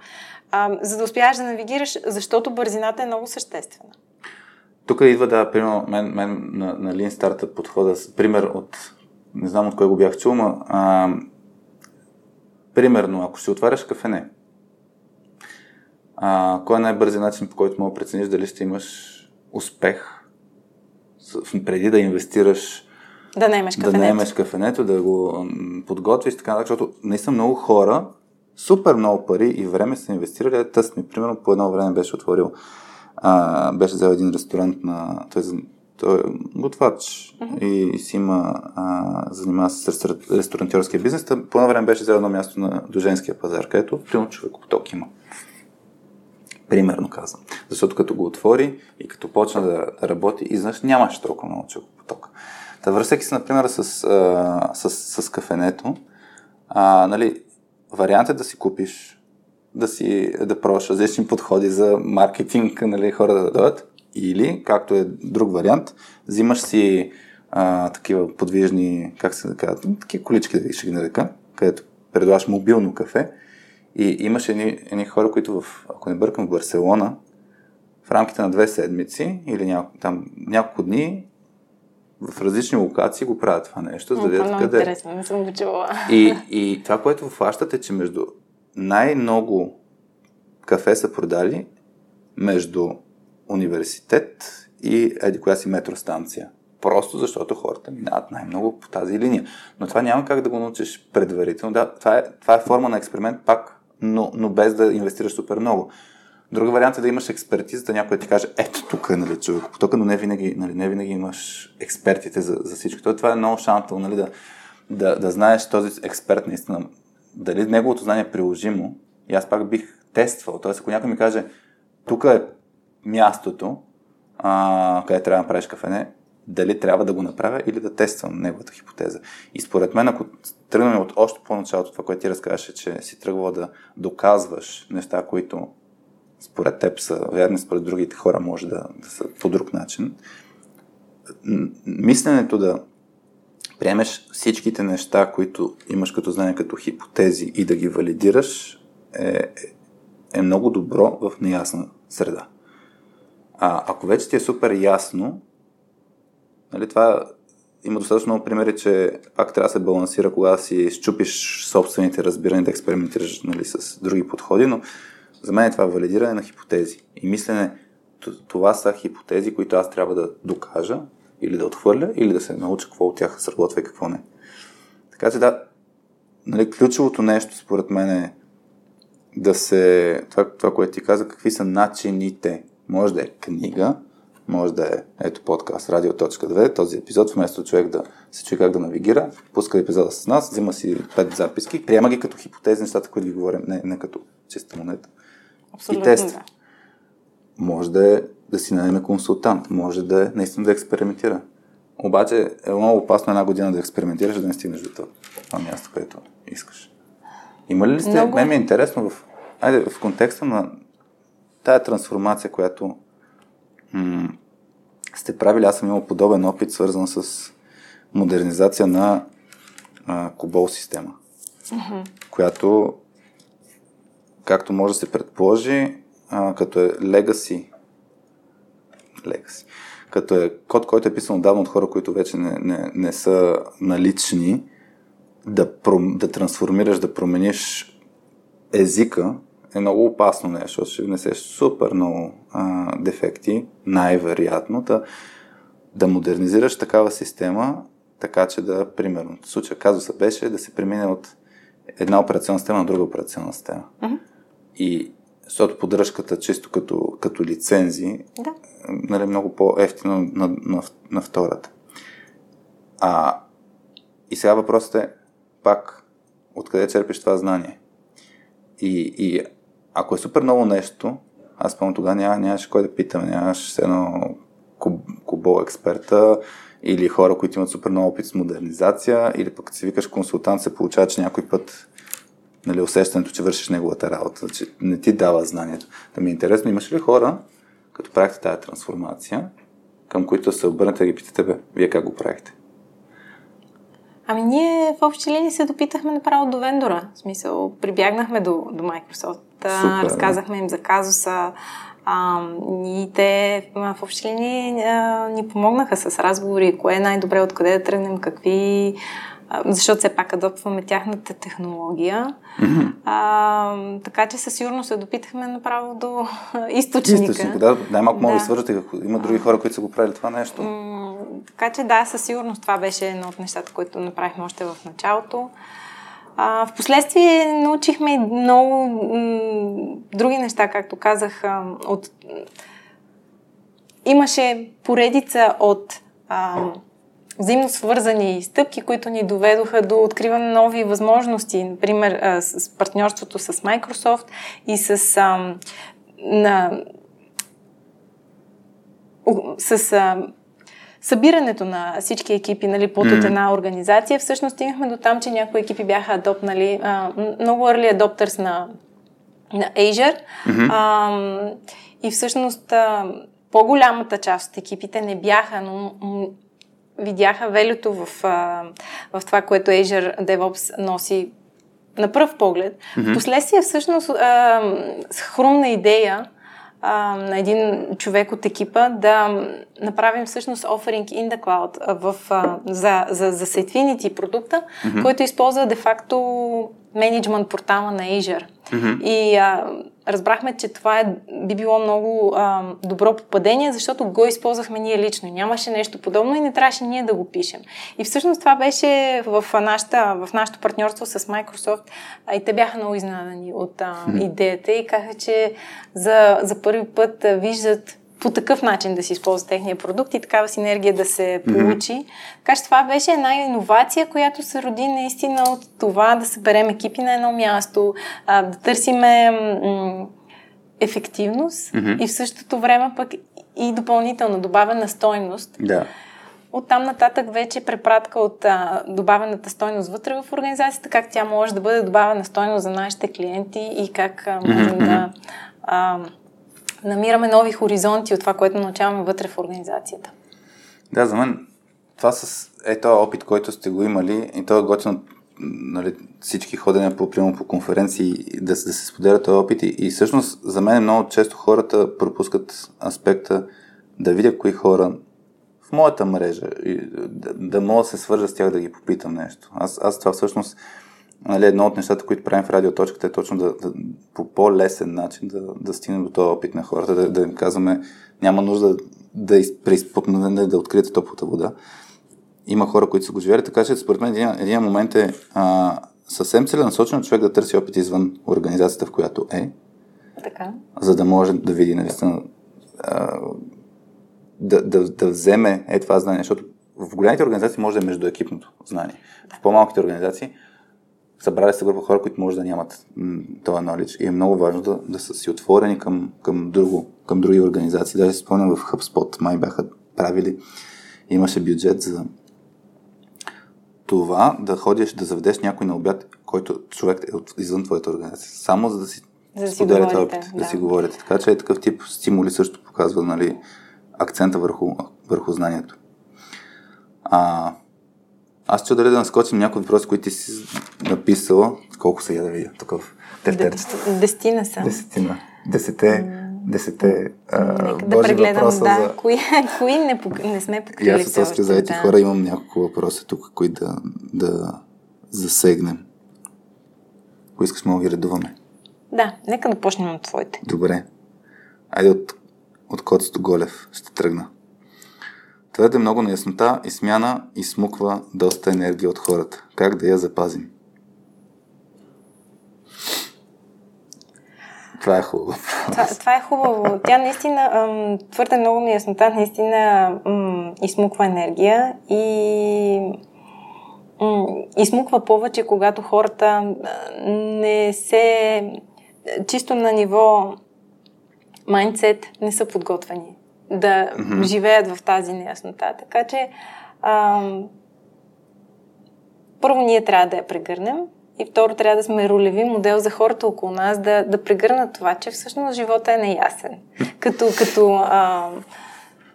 А, за да успяваш да навигираш, защото бързината е много съществена. Тук идва, да, примерно, мен, мен на, на Lean Startup подхода, пример от, не знам от кой го бях чул, но а, примерно, ако си отваряш кафене, а, кой е най-бързият начин, по който мога да прецениш дали ще имаш успех преди да инвестираш да наемеш кафенето. Да наемеш кафенето, да го подготвиш, така, защото наистина много хора супер много пари и време са инвестирали. Тъст ми, примерно, по едно време беше отворил а, беше взел един ресторант на... Той, той е готвач uh-huh. и, и си има... А, занимава се с ресторантьорския бизнес. Та, по едно време беше взел едно място на до женския пазар, където примерно човек поток има. Примерно казвам. Защото като го отвори и като почна да работи, изнъж нямаше толкова много човек поток. Та връщайки се, например, с, а, с, с кафенето, а, нали, вариант е да си купиш да си да пробваш различни подходи за маркетинг, нали, хора да дойдат. Или, както е друг вариант, взимаш си а, такива подвижни, как се да кажа, такива колички, ще ги нарека, където предлагаш мобилно кафе. И имаш едни, едни хора, които в, ако не бъркам, в Барселона, в рамките на две седмици или няко, там, няколко дни в различни локации го правят това нещо, за да видят къде. Интересно, не съм го чувала. И, [laughs] и това, което фащат е, че между най-много кафе са продали между университет и еди коя си метростанция. Просто защото хората минават най-много по тази линия. Но това няма как да го научиш предварително. Да, това е, това е форма на експеримент пак, но, но без да инвестираш супер много. Друга вариант е да имаш експертизата, някой ти каже, ето тук е нали, човек потока, но не винаги, нали, не винаги имаш експертите за, за всичко. Това е много шантъл, нали, да, да, да знаеш този експерт наистина дали неговото знание е приложимо, и аз пак бих тествал. Тоест, ако някой ми каже, тук е мястото, а, къде трябва да направиш кафене, дали трябва да го направя или да тествам неговата хипотеза. И според мен, ако тръгнем от още по-началото, това, което ти разказваше, че си тръгвала да доказваш неща, които според теб са верни, според другите хора може да, да са по друг начин, мисленето да приемеш всичките неща, които имаш като знание, като хипотези и да ги валидираш, е, е много добро в неясна среда. А ако вече ти е супер ясно, нали, това има достатъчно много примери, че пак трябва да се балансира, когато си щупиш собствените разбирания, да експериментираш нали, с други подходи, но за мен е това валидиране на хипотези. И мислене, това са хипотези, които аз трябва да докажа или да отхвърля, или да се науча какво от тях сработва и какво не. Така че да, нали, ключовото нещо според мен е да се, това, това което ти каза, какви са начините. Може да е книга, може да е ето подкаст радио.2, този епизод, вместо човек да се чуе как да навигира, пуска епизода с нас, взима си пет записки, приема ги като хипотези, нещата, които ги говорим, не, не като чиста монета. Абсолютно, и тест. Да. Може да е да си наеме консултант, може да е наистина да експериментира. обаче е много опасно една година да експериментираш, да не стигнеш до това място, което искаш. Има ли сте? Много... Мен ми е интересно в, айде, в контекста на тая трансформация, която м- сте правили. Аз съм имал подобен опит, свързан с модернизация на а, Кобол система, mm-hmm. която, както може да се предположи, а, като е Legacy, Legacy, като е код, който е писан отдавна от хора, които вече не, не, не са налични, да, пром, да трансформираш, да промениш езика е много опасно нещо, защото ще внесеш супер много а, дефекти, най-вероятно, да, да модернизираш такава система, така че да, примерно, в случая казуса беше да се премине от една операционна система на друга операционна система. Uh-huh. И защото поддръжката чисто като, като лицензи да. нали, много по-ефтино на, на, на, на втората. А, и сега въпросът е пак, откъде черпиш това знание? И, и ако е супер много нещо, аз помня тогава няма, нямаше кой да питам, нямаше едно кубол експерта или хора, които имат супер много опит с модернизация, или пък си викаш консултант, се получава, че някой път нали, усещането, че вършиш неговата работа, че не ти дава знанието. Да ми е интересно, имаш ли хора, като правихте тази трансформация, към които се обърнете и ги питате, бе, вие как го правихте? Ами ние в общи линии се допитахме направо до вендора. В смисъл, прибягнахме до, до Microsoft, Супер, разказахме им за казуса, а, и те в общи линии ни помогнаха с разговори, кое е най-добре, откъде да тръгнем, какви защото все пак адопваме тяхната технология. Mm-hmm. А, така че със сигурност се допитахме направо до [laughs] източника. Източника, да. Най-малко да. може да свържете, има други хора, които са го правили това нещо. М- така че да, със сигурност това беше едно от нещата, които направихме още в началото. А, впоследствие научихме много м- други неща, както казах. А, от... Имаше поредица от а, взаимно свързани стъпки, които ни доведоха до откриване на нови възможности, например с партньорството с Microsoft и с, а, на, с а, събирането на всички екипи нали, под mm-hmm. една организация. Всъщност стигнахме до там, че някои екипи бяха адопнали, а, много early adopters на, на Azure mm-hmm. а, и всъщност а, по-голямата част от екипите не бяха, но видяха велюто в, в това, което Azure DevOps носи на пръв поглед. Mm-hmm. Впоследствие всъщност а, хрумна идея а, на един човек от екипа да направим всъщност offering in the cloud в, а, за, за, за Sitefinity продукта, mm-hmm. който използва де-факто менеджмент портала на Azure. Mm-hmm. И а, разбрахме, че това е, би било много а, добро попадение, защото го използвахме ние лично. Нямаше нещо подобно и не трябваше ние да го пишем. И всъщност това беше в, нашата, в нашото партньорство с Microsoft. А, и те бяха много изненадани от а, идеята и казаха, че за, за първи път виждат по такъв начин да се използва техния продукт и такава синергия да се получи. Mm-hmm. Така че това беше една иновация, която се роди наистина от това да съберем екипи на едно място, а, да търсиме м- ефективност mm-hmm. и в същото време пък и допълнително добавена стойност. Да. От там нататък вече препратка от а, добавената стойност вътре в организацията, как тя може да бъде добавена стойност за нашите клиенти и как а, можем mm-hmm. да а, намираме нови хоризонти от това, което научаваме вътре в организацията. Да, за мен това с е този опит, който сте го имали и то е готино нали, всички ходене по, прямо по конференции да, да се споделят този опит и, и всъщност за мен много често хората пропускат аспекта да видя кои хора в моята мрежа и да, да мога да се свържа с тях да ги попитам нещо. Аз, аз това всъщност нали, едно от нещата, които правим в радиоточката е точно да, да по по-лесен начин да, да стигнем до този опит на хората, да, да им казваме, няма нужда да, преизпъкнете, да откриете топлата вода. Има хора, които са го живели, така че според мен един, един момент е а, съвсем целенасочено човек да търси опит извън организацията, в която е. Така. За да може да види наистина а, да, да, да вземе е това знание, защото в голямите организации може да е междуекипното знание. Да. В по-малките организации събрали се група хора, които може да нямат това knowledge. И е много важно да, да са си отворени към, към, друго, към други организации. Даже спомням в HubSpot май бяха правили имаше бюджет за това да ходиш да заведеш някой на обяд, който човек е от, извън твоята организация, само за да си За да споделяте опит, да. да. си говорите. Така че е такъв тип стимули също показва нали, акцента върху, върху знанието. А, аз ще да наскочим някои въпроси, които ти си написала. Колко са я да видя? Тук в тефтерчето. Дестина са. Десетина. Десете, десете а, Нека да прегледам, въпроса да, за... кои, [laughs] кои не, пок... не сме И покрили аз все от още. заети да. хора имам няколко въпроса тук, които да, да засегнем. Ако искаш, мога да ги редуваме. Да, нека да почнем от твоите. Добре. Айде от, от Коцето Голев ще тръгна. Твърде много неяснота и смяна изсмуква доста енергия от хората. Как да я запазим? Това е хубаво. Това, това е хубаво. Тя наистина, ам, твърде много неяснота, наистина ам, измуква енергия и м, измуква повече, когато хората не се чисто на ниво майндсет не са подготвени да mm-hmm. живеят в тази неяснота. Така че ам, първо ние трябва да я прегърнем и второ трябва да сме ролеви модел за хората около нас да, да прегърнат това, че всъщност живота е неясен. [laughs] Като, като, а,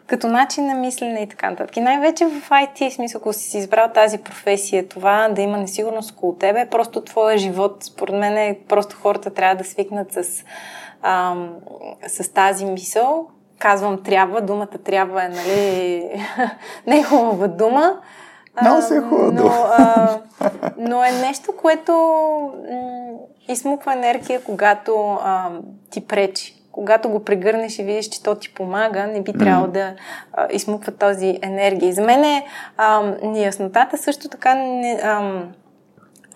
като начин на мислене и така нататък. И най-вече в IT, в смисъл, ако си избрал тази професия, това да има несигурност около тебе, просто твоя живот. Според мен е, просто хората трябва да свикнат с, а, с тази мисъл. Казвам трябва, думата трябва е, нали, [laughs] не е хубава дума, Много се е но, а, [laughs] но е нещо, което м- измуква енергия, когато а, ти пречи. Когато го прегърнеш и видиш, че то ти помага, не би трябвало да а, измуква този енергия. За мен е а, неяснотата също така не, а,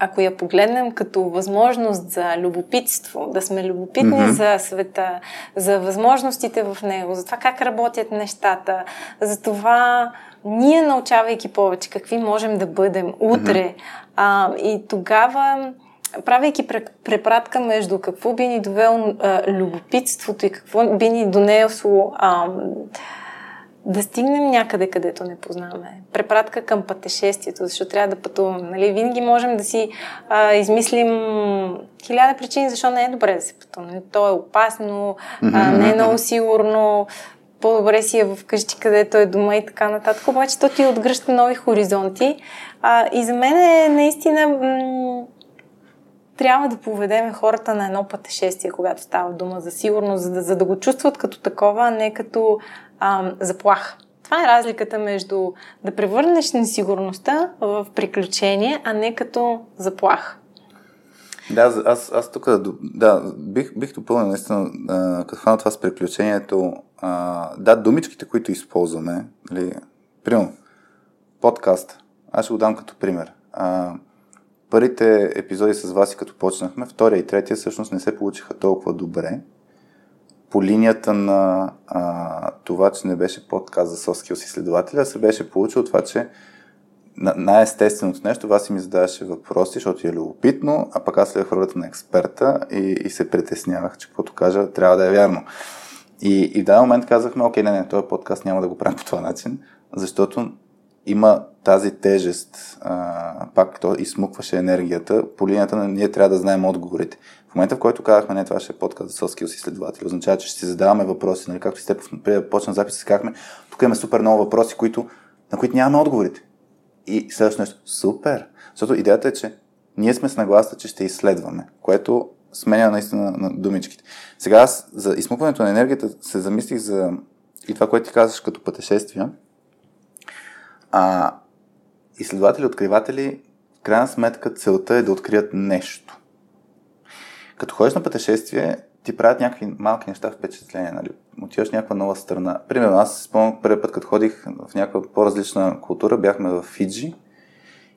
ако я погледнем като възможност за любопитство, да сме любопитни mm-hmm. за света, за възможностите в него, за това как работят нещата, за това ние научавайки повече какви можем да бъдем утре. Mm-hmm. А, и тогава правейки препратка между какво би ни довело а, любопитството и какво би ни донесло а, да стигнем някъде, където не познаваме. Препратка към пътешествието, защото трябва да пътуваме. Нали? Винаги можем да си а, измислим хиляда причини, защо не е добре да се пътуваме. То е опасно, а, не е много сигурно, по-добре си е вкъщи, където е дома и така нататък. Обаче то ти отгръща нови хоризонти. А, и за мен е наистина м- трябва да поведеме хората на едно пътешествие, когато става дума за сигурност, за да, за да го чувстват като такова, а не като ам, заплаха. Това е разликата между да превърнеш несигурността в приключение, а не като заплаха. Да, аз, аз тук да, бих, бих допълнил наистина, а, като хвана това с приключението, а, да, думичките, които използваме, нали, примерно, подкаст, аз ще го дам като пример. А, първите епизоди с вас и като почнахме, втория и третия всъщност не се получиха толкова добре, по линията на а, това, че не беше подкаст за soft skills изследователя, се беше получило това, че най-естественото нещо, вас си ми задаваше въпроси, защото е любопитно, а пък аз следвах ролята на експерта и, и се притеснявах, че каквото кажа трябва да е вярно. И, и в даден момент казахме, окей, не, не, този подкаст няма да го правим по това начин, защото има тази тежест, а, пак то изсмукваше енергията, по линията на ние трябва да знаем отговорите. В момента, в който казахме, не, това ще е подкаст за soft skills изследователи, означава, че ще си задаваме въпроси, нали, както сте почна запис, си казахме, тук имаме супер много въпроси, които, на които нямаме отговорите. И следващото нещо, супер, защото идеята е, че ние сме с нагласа, че ще изследваме, което сменя наистина на думичките. Сега аз за изсмукването на енергията се замислих за и това, което ти казваш като пътешествия. А, изследователи, откриватели, в крайна сметка целта е да открият нещо. Като ходиш на пътешествие, ти правят някакви малки неща впечатления, нали? Отиваш в някаква нова страна. Примерно, аз спомням първият път, като ходих в някаква по-различна култура, бяхме в Фиджи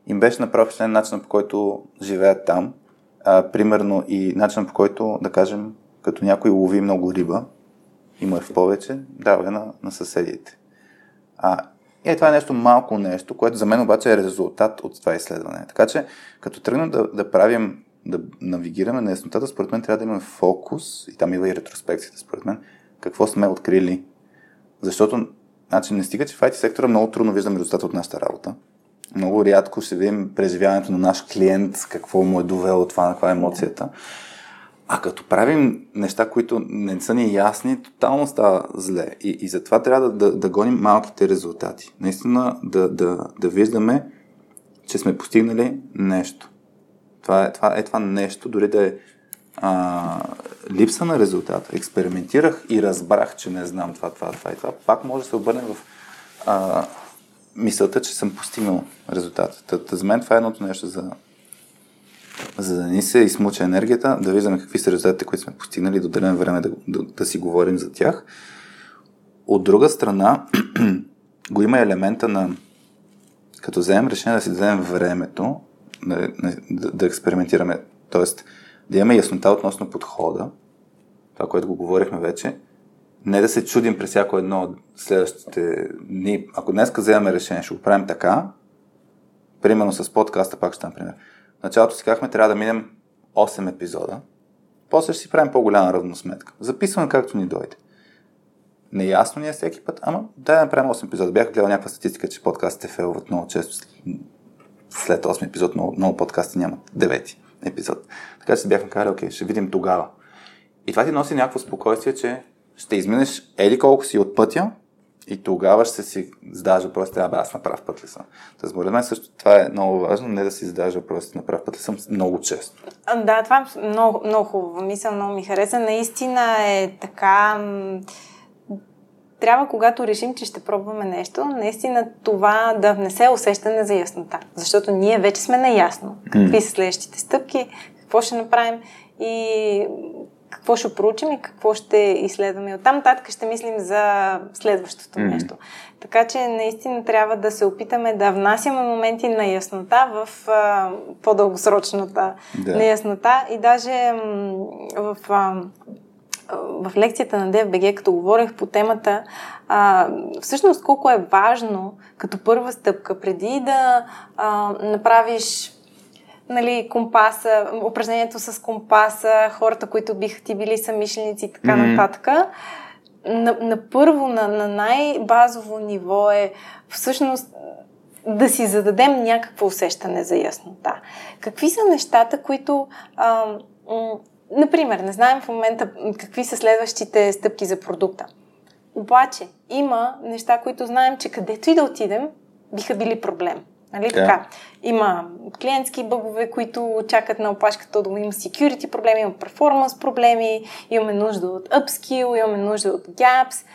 и беше направо впечатлен начинът по който живеят там. А, примерно и начинът по който, да кажем, като някой лови много риба, има в повече, дава на, на съседите. А, и е, това е нещо малко нещо, което за мен обаче е резултат от това изследване. Така че, като тръгнем да, да правим, да навигираме на яснотата, според мен трябва да имаме фокус, и там идва и ретроспекцията, според мен, какво сме открили. Защото Значи не стига, че в IT сектора много трудно виждаме резултата от нашата работа. Много рядко ще видим преживяването на наш клиент, какво му е довело това, каква е емоцията. А като правим неща, които не са ни ясни, тотално става зле. И, и затова трябва да, да, да гоним малките резултати. Наистина да, да, да виждаме, че сме постигнали нещо. Това е, това е това нещо, дори да е а, липса на резултата. Експериментирах и разбрах, че не знам това, това, това и това. Пак може да се обърне в а, мисълта, че съм постигнал резултата. за мен това е едното нещо за, за да ни се измуча енергията, да виждаме какви са резултатите, които сме постигнали, да отделяме време да, да, да си говорим за тях. От друга страна, [clears throat] го има елемента на като вземем решение да си дадем времето да, да, да експериментираме, т.е. да имаме яснота относно подхода, това, което го говорихме вече, не да се чудим през всяко едно от следващите дни. Ако днес вземем решение, ще го правим така, примерно с подкаста, пак ще например. В началото си казахме, трябва да минем 8 епизода, после ще си правим по-голяма равносметка. Записваме както ни дойде. Неясно ни е всеки път, ама да направим 8 епизода. Бях гледал някаква статистика, че подкастите фейлват много често. След 8 епизод много, много подкасти нямат 9 епизод. Така че си бяхме казали, окей, ще видим тогава. И това ти носи някакво спокойствие, че ще изминеш еди колко си от пътя и тогава ще си задаваш въпрос, трябва аз на прав път ли съм. Та според мен също това е много важно, не да си задаваш въпрос, на прав път ли съм много често. Да, това е много, много хубаво мисъл, много ми хареса. Наистина е така трябва, когато решим, че ще пробваме нещо, наистина това да внесе усещане за яснота. Защото ние вече сме наясно какви са следващите стъпки, какво ще направим и какво ще проучим и какво ще изследваме. Оттам нататък ще мислим за следващото mm. нещо. Така че наистина трябва да се опитаме да внасяме моменти на яснота в а, по-дългосрочната да. неяснота и даже м, в а, в лекцията на DFBG, като говорех по темата, а, всъщност колко е важно като първа стъпка, преди да а, направиш нали, компаса, упражнението с компаса, хората, които биха ти били самишленици и така mm-hmm. нататък. На, на първо, на, на най-базово ниво е всъщност да си зададем някакво усещане за яснота. Какви са нещата, които а, Например, не знаем в момента какви са следващите стъпки за продукта. Обаче има неща, които знаем, че където и да отидем, биха били проблем. Нали yeah. така? Има клиентски бъгове, които чакат на опашката да има security проблеми, има performance проблеми, имаме нужда от upskill, имаме нужда от gaps.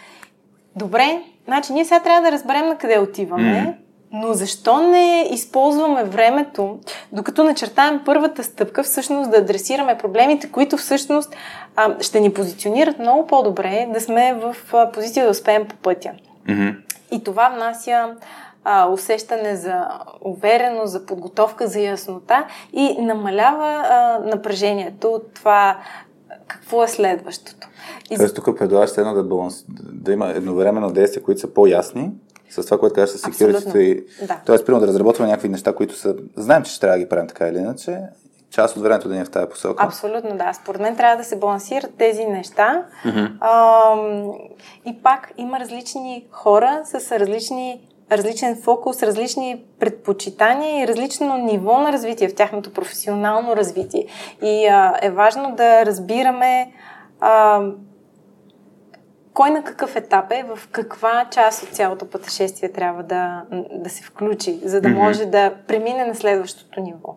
Добре, значи ние сега трябва да разберем на къде отиваме, mm. Но защо не използваме времето, докато начертаем първата стъпка, всъщност да адресираме проблемите, които всъщност а, ще ни позиционират много по-добре, да сме в а, позиция да успеем по пътя. Mm-hmm. И това внася а, усещане за увереност, за подготовка, за яснота и намалява а, напрежението от това какво е следващото. И... Тоест тук предлагаш едно да, баланс, да има едновременно действия, които са по-ясни, с това, което казваш с security. И... Да. Тоест, примерно да разработваме някакви неща, които са... Знаем, че ще трябва да ги правим така или иначе. Част от времето да ни е в тази посока. Абсолютно, да. Според мен трябва да се балансират тези неща. Mm-hmm. А, и пак има различни хора с различни различен фокус, различни предпочитания и различно ниво на развитие в тяхното професионално развитие. И а, е важно да разбираме а, кой на какъв етап е, в каква част от цялото пътешествие трябва да, да се включи, за да може да премине на следващото ниво.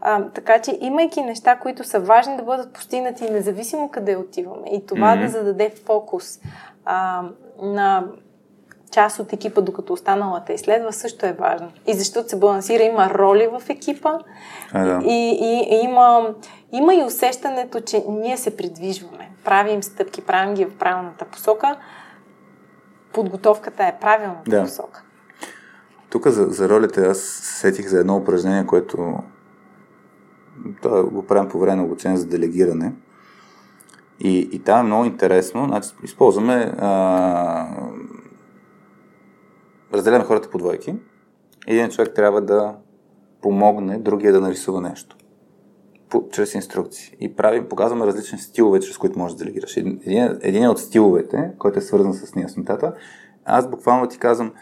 А, така че, имайки неща, които са важни да бъдат постигнати независимо къде отиваме и това mm-hmm. да зададе фокус а, на част от екипа, докато останалата изследва, също е важно. И защото се балансира, има роли в екипа а, да. и, и, и има, има и усещането, че ние се придвижваме правим стъпки, правим ги в правилната посока, подготовката е правилната да. посока. Тук за, за ролите аз сетих за едно упражнение, което да, го правим по време на обучение за делегиране. И, и там е много интересно. Значи, използваме а, разделяме хората по двойки. Един човек трябва да помогне другия да нарисува нещо по, чрез инструкции. И правим, показваме различни стилове, чрез които можеш да делегираш. Един, един от стиловете, който е свързан с неяснотата, аз буквално ти казвам,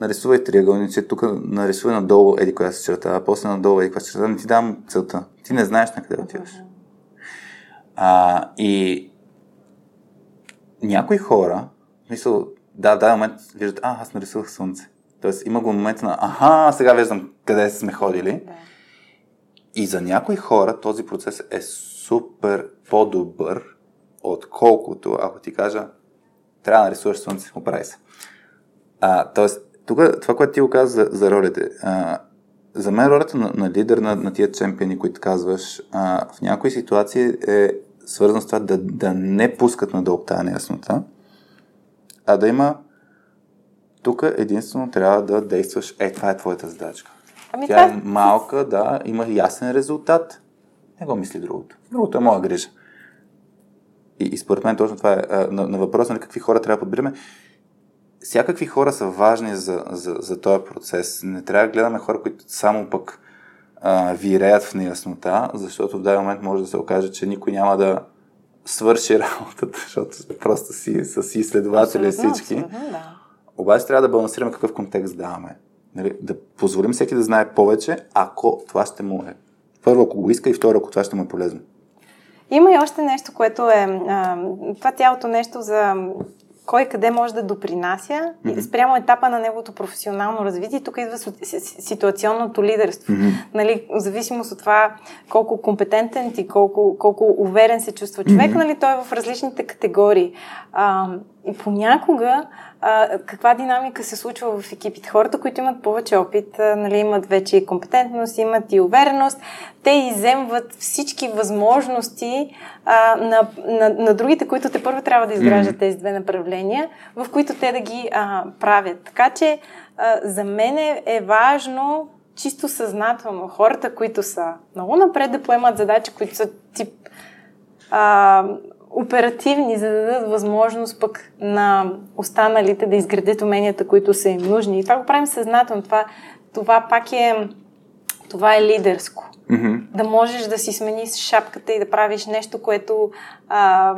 нарисувай триъгълници, тук нарисувай надолу еди коя се черта, а после надолу еди коя се черта, не ти дам целта. Ти не знаеш на къде отиваш. А, и някои хора, мисъл, да, да, момент виждат, а, аз нарисувах слънце. Тоест има го момент на, аха, сега виждам къде сме ходили. Да. И за някои хора този процес е супер по-добър, отколкото ако ти кажа, трябва да нарисуваш слънце, оправи се. А, тоест, тук това, което ти го каза за, за ролите, а, за мен ролята на, на лидер на, на тия чемпиони, които казваш, а, в някои ситуации е свързано с това да, да не пускат надолу тази неяснота, а да има тук единствено трябва да действаш, е, това е твоята задачка. Ами Тя това... е малка, да, има ясен резултат. Не го мисли другото. Другото е моя грижа. И, и според мен точно това е а, на, на въпроса на какви хора трябва да подбираме. Всякакви хора са важни за, за, за този процес. Не трябва да гледаме хора, които само пък а, виреят в неяснота, защото в даден момент може да се окаже, че никой няма да свърши [laughs] работата, защото просто си, са си изследователи всички. Абсолютно, да. Обаче трябва да балансираме какъв контекст даваме. Нали? Да позволим всеки да знае повече, ако това ще му е. Първо, ако го иска и второ, ако това ще му е полезно. Има и още нещо, което е а, това цялото нещо за кой къде може да допринася mm-hmm. спрямо етапа на неговото професионално развитие. Тук идва ситуационното лидерство. Mm-hmm. Нали, в зависимост от това колко компетентен и колко, колко уверен се чувства човек, mm-hmm. нали, той е в различните категории. А, и понякога а, каква динамика се случва в екипите. Хората, които имат повече опит, а, нали, имат вече и компетентност, имат и увереност, те иземват всички възможности а, на, на, на другите, които те първо трябва да изграждат mm-hmm. тези две направления, в които те да ги а, правят. Така че а, за мен е, е важно чисто съзнателно хората, които са много напред да поемат задачи, които са тип а, оперативни, за да дадат възможност пък на останалите да изградят уменията, които са им нужни. И това го правим съзнателно. Това, това пак е, това е лидерско. Mm-hmm. Да можеш да си смениш шапката и да правиш нещо, което а,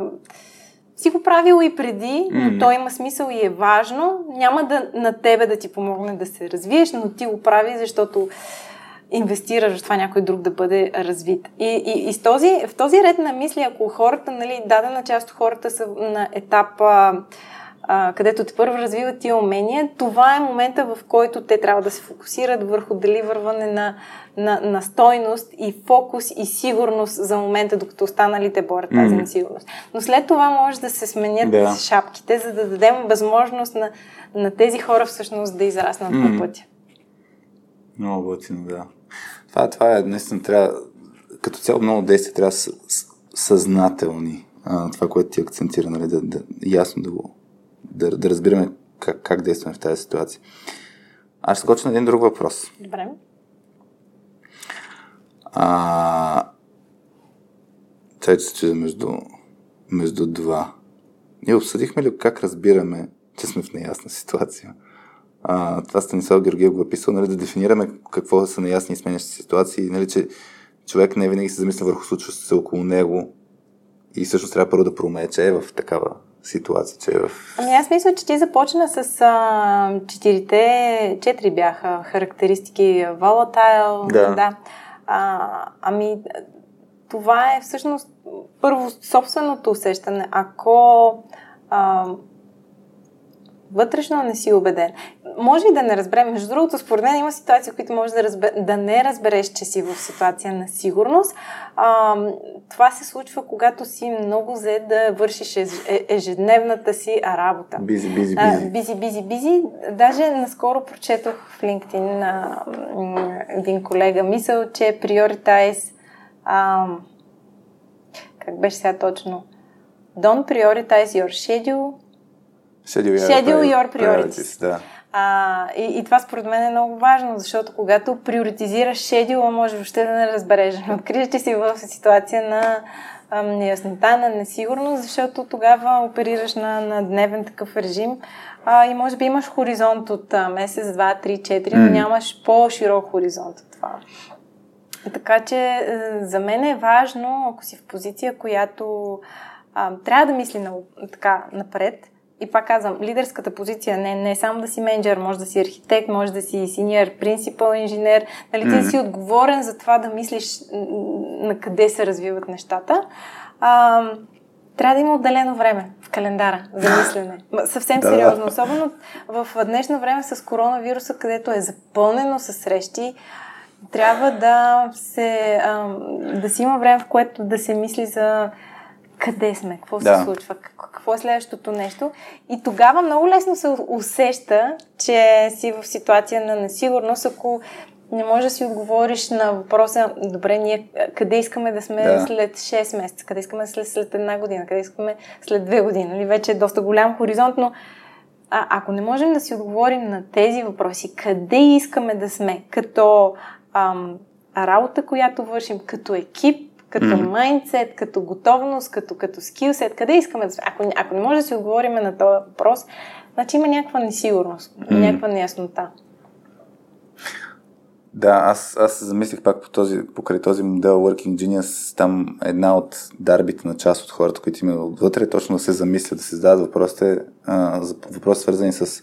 си го правил и преди, но mm-hmm. то има смисъл и е важно. Няма да на тебе да ти помогне да се развиеш, но ти го прави, защото инвестираш в това някой друг да бъде развит. И, и, и с този, в този ред на мисли, ако хората, нали, дадена част от хората са на етапа, а, където те първо развиват тия умения, това е момента, в който те трябва да се фокусират върху деливърване на, на, на стойност и фокус и сигурност за момента, докато останалите борят тази mm. несигурност. Но след това може да се сменят да. шапките, за да дадем възможност на, на тези хора всъщност да израснат mm. по пътя. Много готино, да. Това, това е, наистина трябва, като цяло много действия трябва да съзнателни. А, това, което ти акцентира, нали, да, да, ясно да го, да, да разбираме как, как действаме в тази ситуация. Аз ще скоча на един друг въпрос. Добре. А, че се между, между два. Ние обсъдихме ли как разбираме, че сме в неясна ситуация? А, това Станислав Георгиев го е писал, нали, да дефинираме какво са неясни и сменящи ситуации, нали, че човек не винаги се замисля върху случващото се около него и също трябва първо да проумее, че е в такава ситуация, че е в... Ами аз мисля, че ти започна с а, четирите, четири бяха характеристики, volatile, да. да. А, ами това е всъщност първо собственото усещане. Ако а, вътрешно не си убеден. Може и да не разберем. Между другото, според мен има ситуации, които може да, разбер... да не разбереш, че си в ситуация на сигурност. А, това се случва, когато си много зет да вършиш. Е, ежедневната си работа. Бизи, бизи, бизи. Бизи, бизи, бизи. Даже наскоро прочетох в LinkedIn на един колега мисъл, че prioritize а, как беше сега точно? Don't prioritize your schedule Schedule your, Schedule your priorities. priorities да. А, и, и това според мен е много важно, защото когато приоритизираш шедюла, може въобще да не разбереш. Откриеш, че си в ситуация на неяснота, на несигурност, защото тогава оперираш на, на дневен такъв режим а, и може би имаш хоризонт от а, месец, два, три, четири, но нямаш по-широк хоризонт от това. Така че е, за мен е важно, ако си в позиция, която а, трябва да мисли на, така напред, и пак казвам, лидерската позиция не, не е само да си менеджер, може да си архитект, може да си синьор принципал инженер, нали, ти mm-hmm. си отговорен за това да мислиш на къде се развиват нещата. А, трябва да има отделено време в календара за мислене. Съвсем сериозно. Особено в днешно време с коронавируса, където е запълнено с срещи, трябва да, се, да си има време, в което да се мисли за къде сме, какво да. се случва, какво е следващото нещо. И тогава много лесно се усеща, че си в ситуация на несигурност, ако не можеш да си отговориш на въпроса, добре, ние къде искаме да сме да. след 6 месеца, къде искаме след, след една година, къде искаме след две години. Нали? Вече е доста голям хоризонт, но а, ако не можем да си отговорим на тези въпроси, къде искаме да сме, като ам, работа, която вършим, като екип, като mm-hmm. като готовност, като, като скилсет, къде искаме да сме. Ако, ако не може да си отговорим на този въпрос, значи има някаква несигурност, mm-hmm. някаква неяснота. Да, аз, аз замислих пак по този, покрай този модел Working Genius, там една от дарбите на част от хората, които има отвътре, точно да се замислят, да се зададат въпросите, а, въпроси свързани с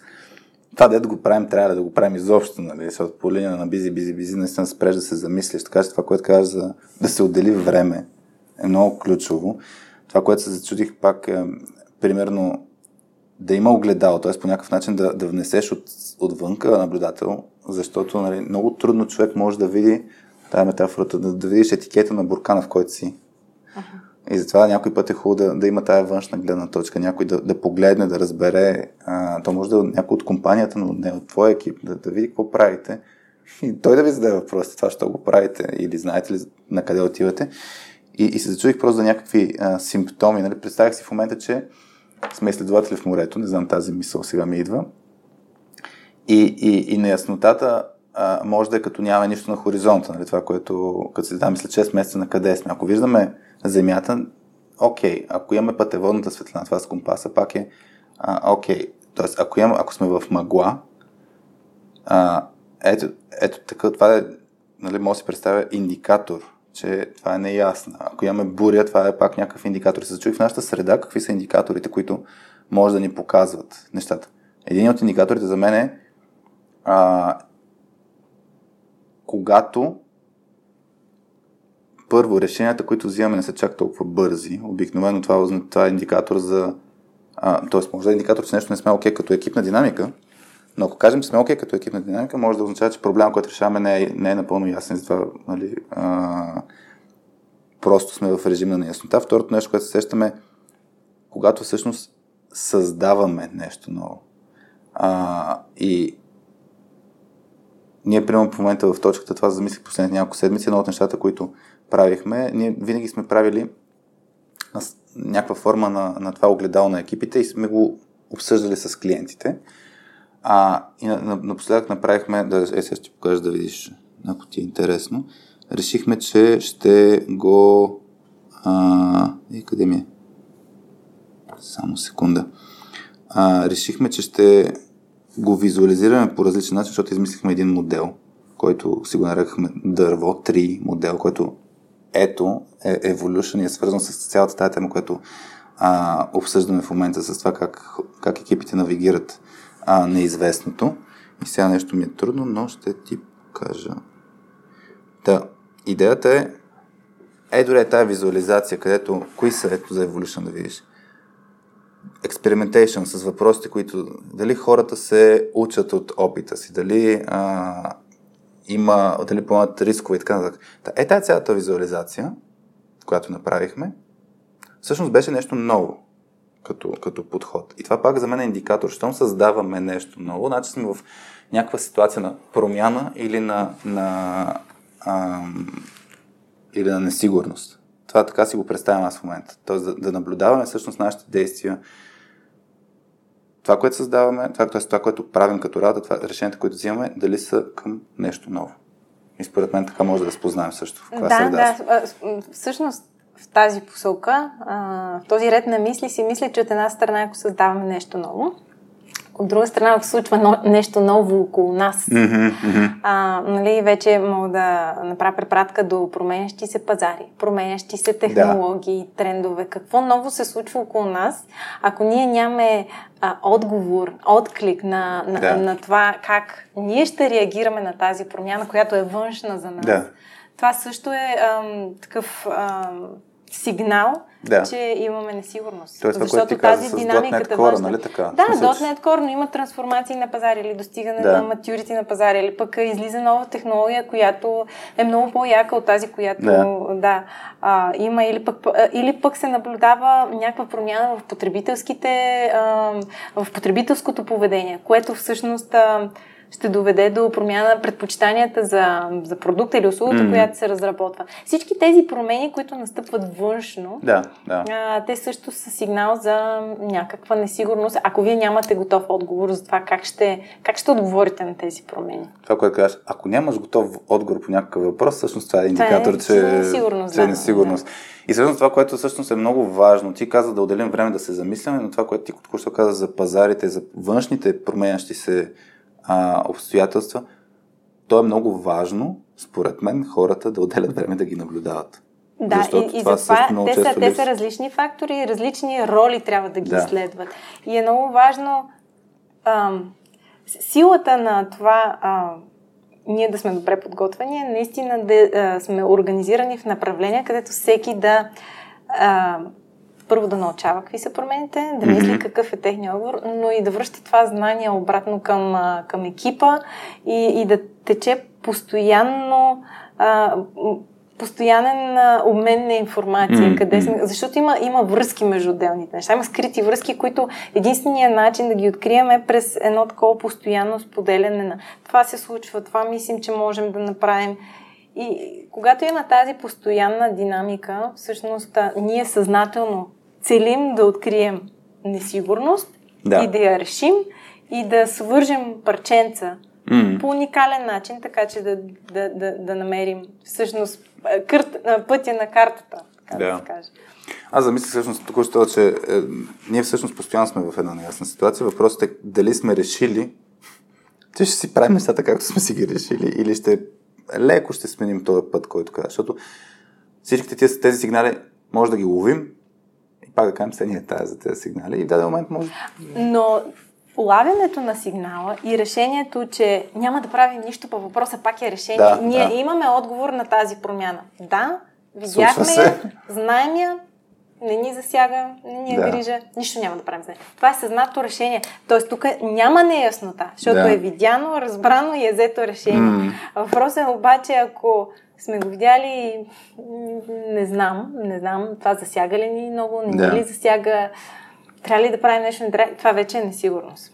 това, да го правим, трябва да го правим изобщо, нали, защото по линия на бизи, бизи, бизи, наистина спреш да се замислиш, така че това, което казваш за да се отдели време е много ключово. Това, което се зачудих пак е, примерно, да има огледало, т.е. по някакъв начин да, да внесеш от, отвънка наблюдател, защото нали, много трудно човек може да види тая метафората, да, да видиш етикета на буркана, в който си. Uh-huh. И затова някой път е хубаво да, да има тая външна гледна точка, някой да, да погледне, да разбере. А, то може да е някой от компанията, но не от твоя екип, да, да види какво правите. И той да ви зададе въпросите, това що го правите или знаете ли на къде отивате. И, и се зачудих просто за някакви а, симптоми. Нали? Представях си в момента, че сме изследователи в морето, не знам тази мисъл сега ми идва. И, и, и неяснотата може да е като няма нищо на хоризонта, нали? това, което като се задаме след 6 месеца на къде сме. Ако виждаме Земята, окей, ако имаме пътеводната светлина, това с компаса, пак е а, окей. Тоест, ако, имаме, ако сме в мъгла, а, ето, ето така, това е, нали, може да си представя индикатор, че това е неясно. Ако имаме буря, това е пак някакъв индикатор. Се зачуих в нашата среда какви са индикаторите, които може да ни показват нещата. Един от индикаторите за мен е а, когато първо, решенията, които взимаме не са чак толкова бързи. Обикновено това, това е индикатор за... т.е. може да е индикатор, че нещо не сме окей okay, като екипна динамика, но ако кажем, че сме окей okay, като екипна динамика, може да означава, че проблем, който решаваме, не е, не е напълно ясен. Затова нали, а, просто сме в режим на неяснота. Второто нещо, което се сещаме, когато всъщност създаваме нещо ново. А, и ние, примерно, в момента в точката това замислих последните няколко седмици, едно от нещата, които правихме, ние винаги сме правили някаква форма на, на това огледало на екипите и сме го обсъждали с клиентите. А, и напоследък направихме, да, е, сега ще покажа да видиш, ако ти е интересно. Решихме, че ще го... А, и къде ми е? Само секунда. А, решихме, че ще го визуализираме по различен начин, защото измислихме един модел, който си го нарекахме дърво 3 модел, който ето е Evolution и е свързан с цялата тази тема, която а, обсъждаме в момента с това как, как екипите навигират а, неизвестното. И сега нещо ми е трудно, но ще ти покажа. Да, идеята е, е дори е тази визуализация, където, кои са ето за Evolution да видиш? Experimentation с въпросите, които дали хората се учат от опита си, дали а, има, дали поемат рискове и така нататък. Е, тази цялата визуализация, която направихме, всъщност беше нещо ново като, като подход. И това пак за мен е индикатор. Щом създаваме нещо ново, значи сме в някаква ситуация на промяна или на, на, ам, или на несигурност. Това така си го представям аз в момента. Тоест да, да наблюдаваме всъщност нашите действия, това, което създаваме, това, т.е. това, което правим като работа, това, решенията, които взимаме, дали са към нещо ново. И според мен така може да спознаем също в каква да, среда Да, всъщност в тази посока, в този ред на мисли си мисля, че от една страна, ако създаваме нещо ново, От друга страна, ако случва но, нещо ново около нас, Mm-hmm, mm-hmm. а, нали, вече мога да направя препратка до променящи се пазари, променящи се технологии, да. трендове. Какво ново се случва около нас, ако ние нямаме а, отговор, отклик на, на, Да. на това как ние ще реагираме на тази промяна, която е външна за нас. Да. Това също е ам, такъв ам, сигнал, Да. че имаме несигурност. Тоест, Защото ти каза тази с динамиката външна- нали така? Да, че- .NET Core, но има трансформации на пазара или достигане Да. на матюрити на пазара, или пък излиза нова технология, която е много по-яка от тази, която Да. да, а, има, или пък, или пък се наблюдава някаква промяна в потребителските, а, в потребителското поведение, което всъщност а, ще доведе до промяна на предпочитанията за, за продукта или услугата, Мгм. която се разработва. Всички тези промени, които настъпват външно, Да, да. а, те също са сигнал за някаква несигурност, ако вие нямате готов отговор за това как ще, как ще отговорите на тези промени. Това, което казваш, ако нямаш готов отговор по някакъв въпрос, всъщност това е индикатор, е, че, е несигурност, че е да, несигурност. И всъщност това, което всъщност е много важно, ти каза да отделим време да се замисляме, но това, което ти току-що каза за пазарите, за външните променящи се а, обстоятелства, то е много важно, според мен, хората да отделят време да ги наблюдават. Да, Защото и, и това затова те, са, те са различни фактори, различни роли трябва да ги Да. изследват. И е много важно ам, силата на това а, ние да сме добре подготвени е наистина да а, сме организирани в направления, където всеки да а, първо да научава какви са промените, да мисли Мгм. какъв е техния отговор, но и да връща това знание обратно към, към екипа и, и да тече постоянно а, постоянен а, обмен на информация, Мгм, къде сме, защото има, има връзки между отделните неща, има скрити връзки, които единственият начин да ги открием е през едно такова постоянно споделяне на това се случва, това мислим, че можем да направим. И когато има тази постоянна динамика, всъщност ние съзнателно целим да открием несигурност Да. и да я решим и да свържем парченца М. по уникален начин, така че да, да, да, да намерим всъщност кърт, пътя на картата, така да, Да. се каже. Аз замисля всъщност току-що, че е, ние всъщност постоянно сме в една неясна ситуация. Въпросът е дали сме решили, че ще си правим нещата както сме си ги решили или ще леко ще сменим този път, който каза. Защото всичките тези, тези сигнали може да ги ловим пак да кажем, се ние тази за тези сигнали и в даден момент може... Но улавянето на сигнала и решението, че няма да правим нищо по въпроса, пак е решение. Да, Ние да. имаме отговор на тази промяна. Да, видяхме я, знаем я, не ни засяга, не ни е Да. грижа, нищо няма да правим с нея. Това е съзнато решение. Тоест тук няма неяснота, защото Да. е видяно, разбрано и е взето решение. Въпросът е обаче, ако сме го видяли, не знам, не знам, това засяга ли ни много, не Да. ли засяга, трябва ли да правим нещо, това вече е несигурност.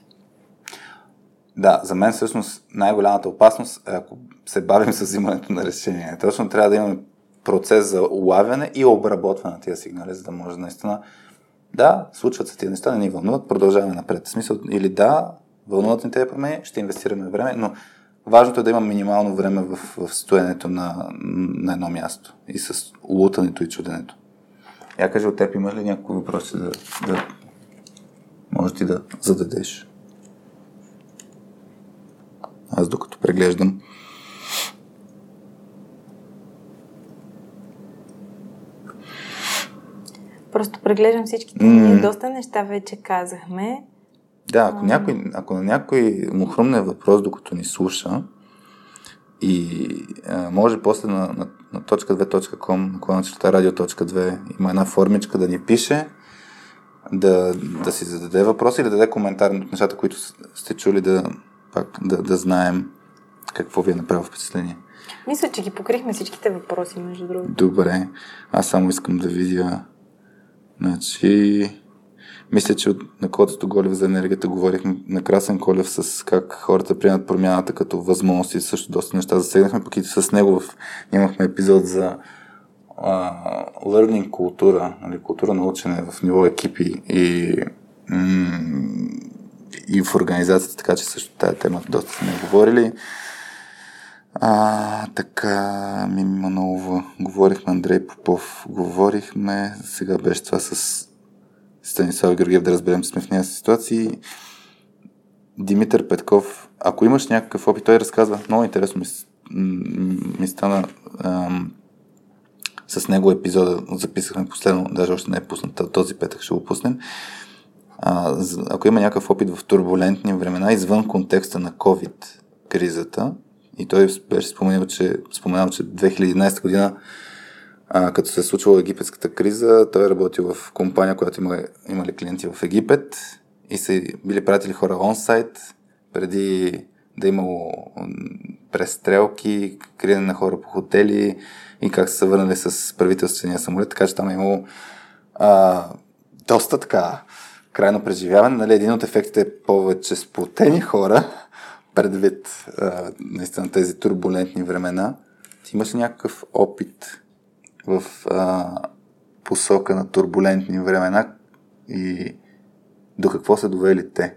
Да, за мен всъщност най-голямата опасност е ако се бавим с взимането на решение. Точно трябва да имаме процес за улавяне и обработване на тези сигнали, за да може наистина да, случват се тези неща, не ни вълнуват, продължаваме напред. В смисъл, или да, вълнуват ни тези промени, ще инвестираме време, но важното е да има минимално време в, в стоенето на, на едно място и с лутането и чуденето. Я кажи от теб, има ли някакви въпроси да, да може ти да зададеш? Аз докато преглеждам. Просто преглеждам всичките. М. Ние доста неща вече казахме. Да, ако, някой, ако на някой му хрумне въпрос, докато ни слуша, и а, може после на, на, на .2.com, наклона черта radio.2, има една формичка да ни пише, да, да си зададе въпрос или да даде коментар от нещата, които сте чули, да, пак, да, да знаем какво ви е направило впечатление. Мисля, че ги покрихме всичките въпроси, между другото. Добре, аз само искам да видя. Значи, мисля, че на Котето Голев за енергията говорихме на Красен Колев с как хората приемат промяната като възможност и също доста неща засегнахме, пък и с него имахме епизод за а, learning култура, нали, култура на учене в ниво екипи и, м- и в организацията, така че също тази тема доста сме говорили. А, така, Мими Манолова, говорихме, Андрей Попов, говорихме, сега беше това с Станислав Георгиев да разберем, сме в някакви ситуации. Димитър Петков, ако имаш някакъв опит, той разказва, много интересно ми, ми стана ам, с него епизода, записахме последно, даже още не е пуснат, този петък ще го пуснем. А, ако има някакъв опит в турбулентни времена, извън контекста на COVID кризата, и той беше споменал, че, споменал, че 2011 година, а, като се е случвала египетската криза, той е работил в компания, която има, имали клиенти в Египет и са били пратили хора онсайт, преди да е имало престрелки, криене на хора по хотели и как са се върнали с правителствения самолет, така че там е имало а, доста така крайно преживяване. Нали, един от ефектите е повече сплотени хора, [laughs] предвид а, наистина тези турбулентни времена. Ти имаш ли някакъв опит в а, посока на турбулентни времена и до какво са довели те?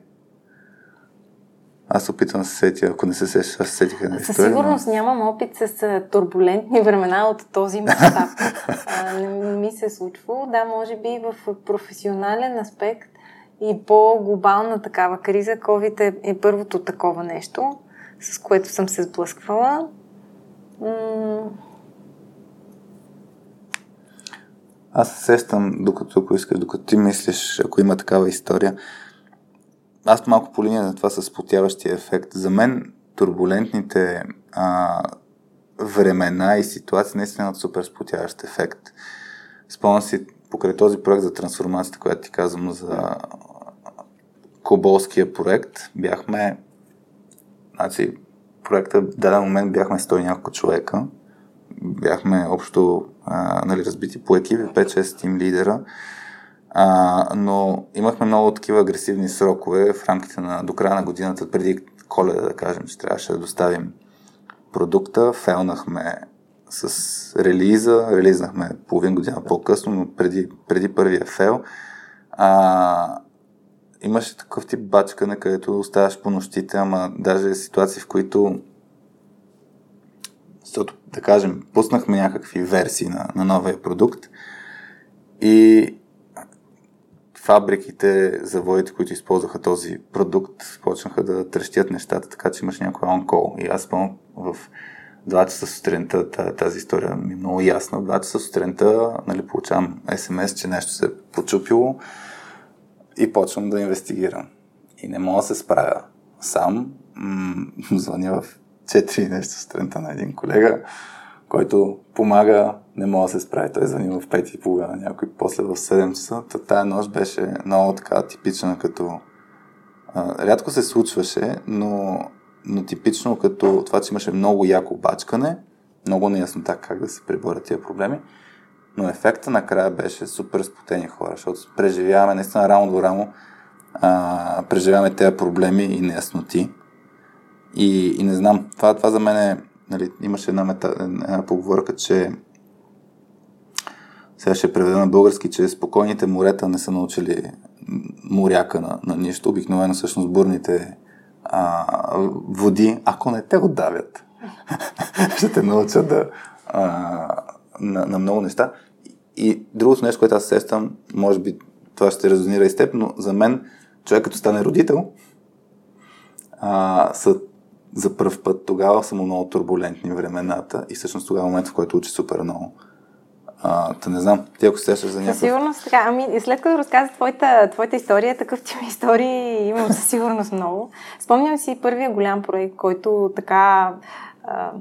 Аз опитвам да се сетя, ако не се сетя, аз сетих една история. Със сигурност но... нямам опит с турбулентни времена от този мащаб. не ми се е случва. Да, може би в професионален аспект и по-глобална такава криза, COVID е, е първото такова нещо, с което съм се сблъсквала. М- Аз се сещам, докато, ако искаш, докато ти мислиш, ако има такава история, аз малко по линия на това с потяващия ефект. За мен турбулентните а, времена и ситуации наистина имат супер спотяващ ефект. Спомням си покрай този проект за трансформацията, която ти казвам за Коболския проект, бяхме значи, проекта в даден момент бяхме 100 няколко човека. Бяхме общо а, нали, разбити по екипи, 5-6 тим лидера. А, но имахме много такива агресивни срокове в рамките на до края на годината, преди коледа, да кажем, че трябваше да доставим продукта. Фелнахме с релиза, релизнахме половин година по-късно, но преди, преди първия фел. А, имаше такъв тип бачкане, където оставаш по нощите, ама даже ситуации, в които защото, да кажем, пуснахме някакви версии на, на новия продукт и фабриките, заводите, които използваха този продукт, почнаха да трещят нещата, така че имаш някой онкол. И аз спомням в 2 часа сутринта, тази история ми е много ясна, в 2 часа сутринта нали, получавам смс, че нещо се е почупило и почвам да инвестигирам. И не мога да се справя сам. М- [laughs] звъня в 4 нещо сутринта на един колега, който помага, не мога да се справи. Той звъни в 5 и половина някой, после в 7 часа. Та тая нощ беше много така типична като... А, рядко се случваше, но, но типично като това, че имаше много яко бачкане, много неяснота как да се преборят тия проблеми. Но ефекта накрая беше супер спотени хора, защото преживяваме наистина рамо до рамо, а, преживяваме тези проблеми и неясноти. И, и не знам, това, това за мен е, нали, имаше една, мета, една поговорка, че сега ще преведа на български, че спокойните морета не са научили моряка на, на нищо. Обикновено всъщност бурните а, води, ако не те отдавят, [laughs] ще те научат да, а, на, на много неща. И другото нещо, което аз сещам, може би това ще резонира и с теб, но за мен човек като стане родител, а, са за първ път, тогава са му много турбулентни времената и всъщност тогава е момент, в който учи супер много. А, та не знам, ти ако сещаш за някакъв... Със сигурност така. Ами, след като разказа твоята, твоята история, такъв тип истории имам със сигурност много. Спомням си първия голям проект, който така а,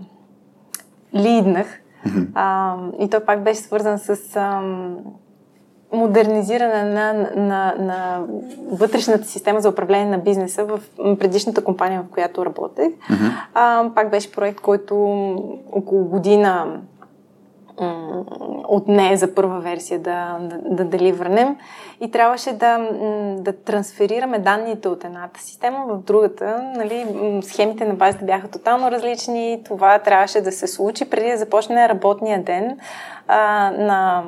лиднах. А, и той пак беше свързан с а, модернизиране на, на, на вътрешната система за управление на бизнеса в предишната компания, в която работех. Mm-hmm. А, пак беше проект, който около година от нея за първа версия да, да, да дали върнем и трябваше да, да трансферираме данните от едната система в другата. Нали, схемите на базата бяха тотално различни. Това трябваше да се случи преди да започне работния ден а, на,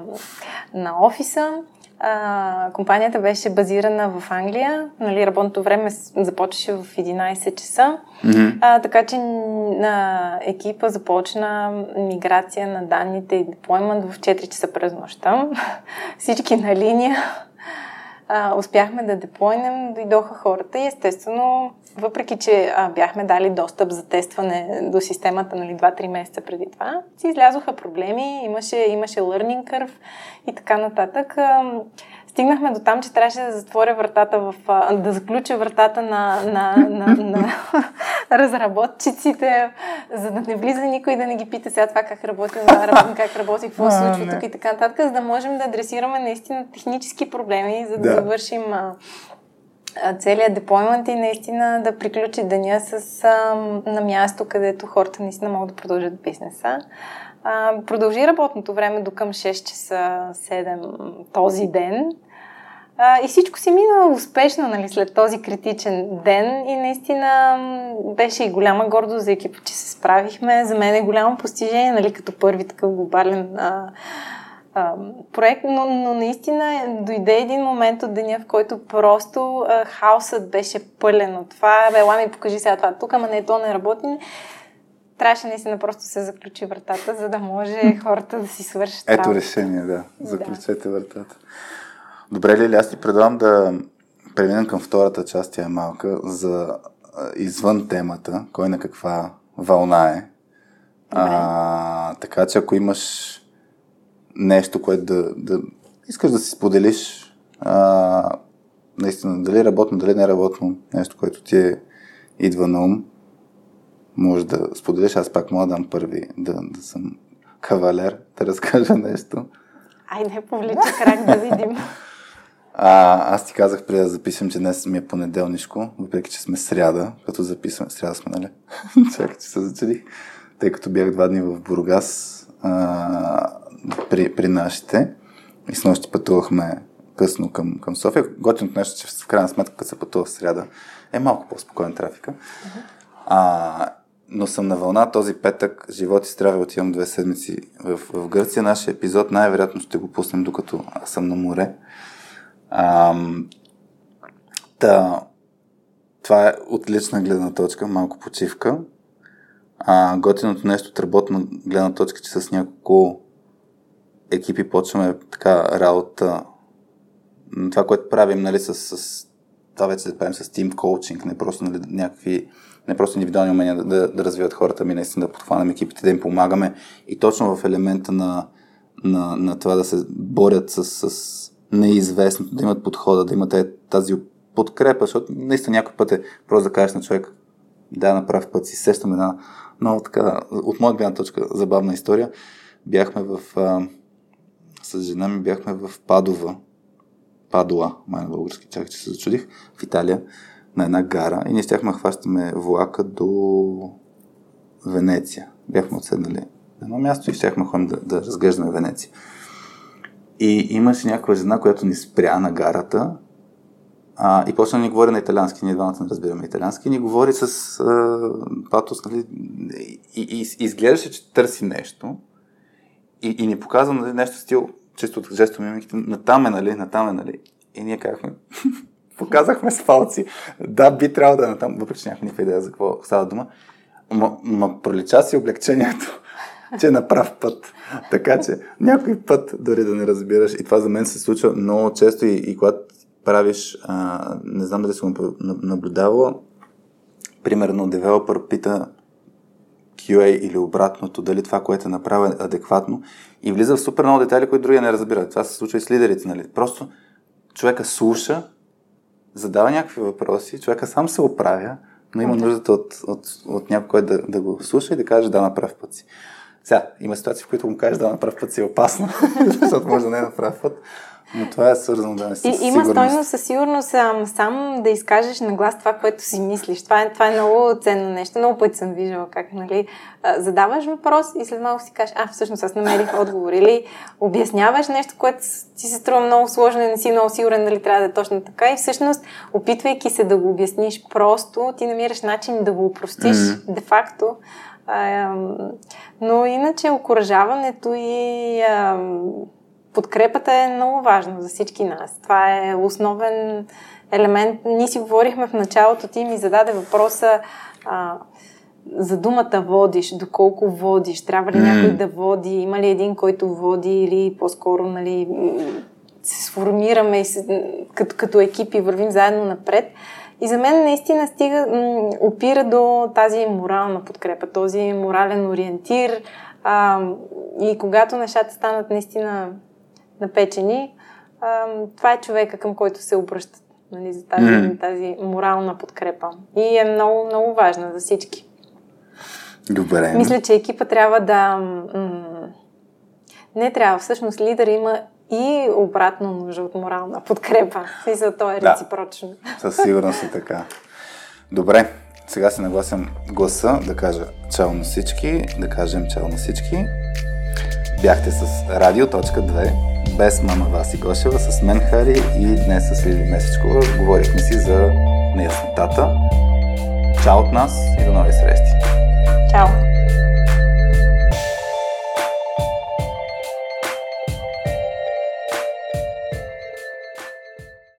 на офиса. А, компанията беше базирана в Англия. Нали, работното време започваше в 11 часа. Mm-hmm. А, така че на екипа започна миграция на данните и деплоймент в 4 часа през нощта. [laughs] Всички на линия. А, успяхме да деплойнем, дойдоха хората и естествено въпреки че а, бяхме дали достъп за тестване до системата нали, 2-3 месеца преди това, си излязоха проблеми, имаше, имаше learning curve и така нататък. А, стигнахме до там, че трябваше да затворя вратата в, да заключа вратата на, на, на, на [laughs] разработчиците, за да не влиза никой да не ги пита сега това как работи, как работи, какво се случва тук и така нататък, за да можем да адресираме наистина технически проблеми, за да, да. завършим целият деплоймент и наистина да приключи деня с, а, на място, където хората наистина могат да продължат бизнеса. А, продължи работното време до към 6 часа 7 този ден. А, и всичко си мина успешно нали, след този критичен ден и наистина беше и голяма гордост за екипа, че се справихме. За мен е голямо постижение, нали, като първи такъв глобален а, а, проект, но, но наистина дойде един момент от деня, в който просто а, хаосът беше пълен от това. Бе, ела ми покажи сега това тук, ама не, то не работи. Трябваше наистина просто се заключи вратата, за да може [laughs] хората да си свършат Ето работа. решение, да. Заключете да. вратата. Добре, ли, аз ти предлагам да преминем към втората част, тя е малка, за извън темата, кой на каква вълна е. А, така че ако имаш нещо, което да, да искаш да си споделиш, а, наистина, дали е работно, дали не е работно, нещо, което ти е идва на ум, може да споделиш. Аз пак мога да дам първи да, да съм кавалер, да разкажа нещо. Айде, повлича крак да видим. А, аз ти казах преди да записвам, че днес ми е понеделнишко, въпреки че сме сряда, като записваме. Сряда сме, нали? [laughs] Чакай, че се зачудих. Тъй като бях два дни в Бургас а, при, при нашите и с нощи пътувахме късно към, към София. Готиното нещо, че в крайна сметка, като се пътува в сряда, е малко по-спокоен трафика. Uh-huh. А, но съм на вълна този петък. Живот и здраве отивам две седмици в, в Гърция. Нашия епизод най-вероятно ще го пуснем докато съм на море. А, та, това е отлична гледна точка, малко почивка. А, готиното нещо от работна гледна точка, че с няколко екипи почваме така работа. Това, което правим, нали, с, с това вече да правим с тим коучинг, не просто нали, някакви не просто индивидуални умения да, да, да развиват хората, ми наистина да подхванем екипите, да им помагаме и точно в елемента на, на, на това да се борят с, с неизвестното, да имат подхода, да имат тази подкрепа, защото наистина някой път е просто да кажеш на човек да, на път си сещам една много така, от моя гледна точка, забавна история. Бяхме в, с жена ми бяхме в Падова, Падуа, май на български, чакай, че се зачудих, в Италия, на една гара и ние щяхме хващаме влака до Венеция. Бяхме отседнали на едно място и щяхме ходим да, да разглеждаме Венеция. И имаше някаква жена, която ни спря на гарата а, и почна да ни говори на италиански. Ние двамата не разбираме италиански. И ни говори с а, патос, нали? И, и, и изглеждаше, че търси нещо. И, и ни казва нали, нещо стил, чисто от жесто мимиките, натам е, нали, натам е, нали. И ние казахме, [laughs] показахме с палци. Да, би трябвало да е натам, въпреки че нямахме никаква идея за какво става дума. Ма, ма пролича си облегчението, [laughs] че е на прав път. Така че някой път дори да не разбираш. И това за мен се случва много често и, и когато правиш, а, не знам дали съм наблюдавала, примерно девелопър пита QA или обратното, дали това, което е направено е адекватно и влиза в супер много детайли, които другия не разбират. Това се случва и с лидерите, нали? Просто човека слуша, задава някакви въпроси, човека сам се оправя, но има нуждата от, от, от някой да, да го слуша и да каже да, направи път си. Сега, има ситуации, в които му кажеш да направи път си е опасно, [laughs] защото може да не е направи път, но това е свързано да не си Има стойност със сигурност сам, сам да изкажеш на глас това, което си мислиш. Това е, това е много ценно нещо. Много пъти съм виждала как нали, задаваш въпрос и след малко си кажеш, а, всъщност аз намерих отговор. Или обясняваш нещо, което ти се струва много сложно и не си много сигурен дали трябва да е точно така. И всъщност, опитвайки се да го обясниш просто, ти намираш начин да го упростиш mm-hmm. де-факто. но иначе окоръжаването и подкрепата е много важна за всички нас. Това е основен елемент. Ние си говорихме в началото, ти ми зададе въпроса а, за думата водиш, доколко водиш, трябва ли някой да води, има ли един, който води или по-скоро нали, се сформираме и се, като, като екипи вървим заедно напред. И за мен наистина стига, м- опира до тази морална подкрепа, този морален ориентир. А, и когато нещата станат наистина напечени, а, това е човека, към който се обръщат нали, за тази, mm. тази морална подкрепа. И е много, много важна за всички. Добре. Мисля, че екипа трябва да. М- не трябва. Всъщност лидер има и обратно нужда от морална подкрепа. Смисъл, то е реципрочно. Да, със сигурност е така. Добре, сега се нагласям гласа да кажа чао на всички, да кажем чао на всички. Бяхте с Радио.2 без мама Васи Гошева, с мен Хари и днес с Лили Месечкова. Говорихме си за неяснотата. Чао от нас и до нови срещи! Чао!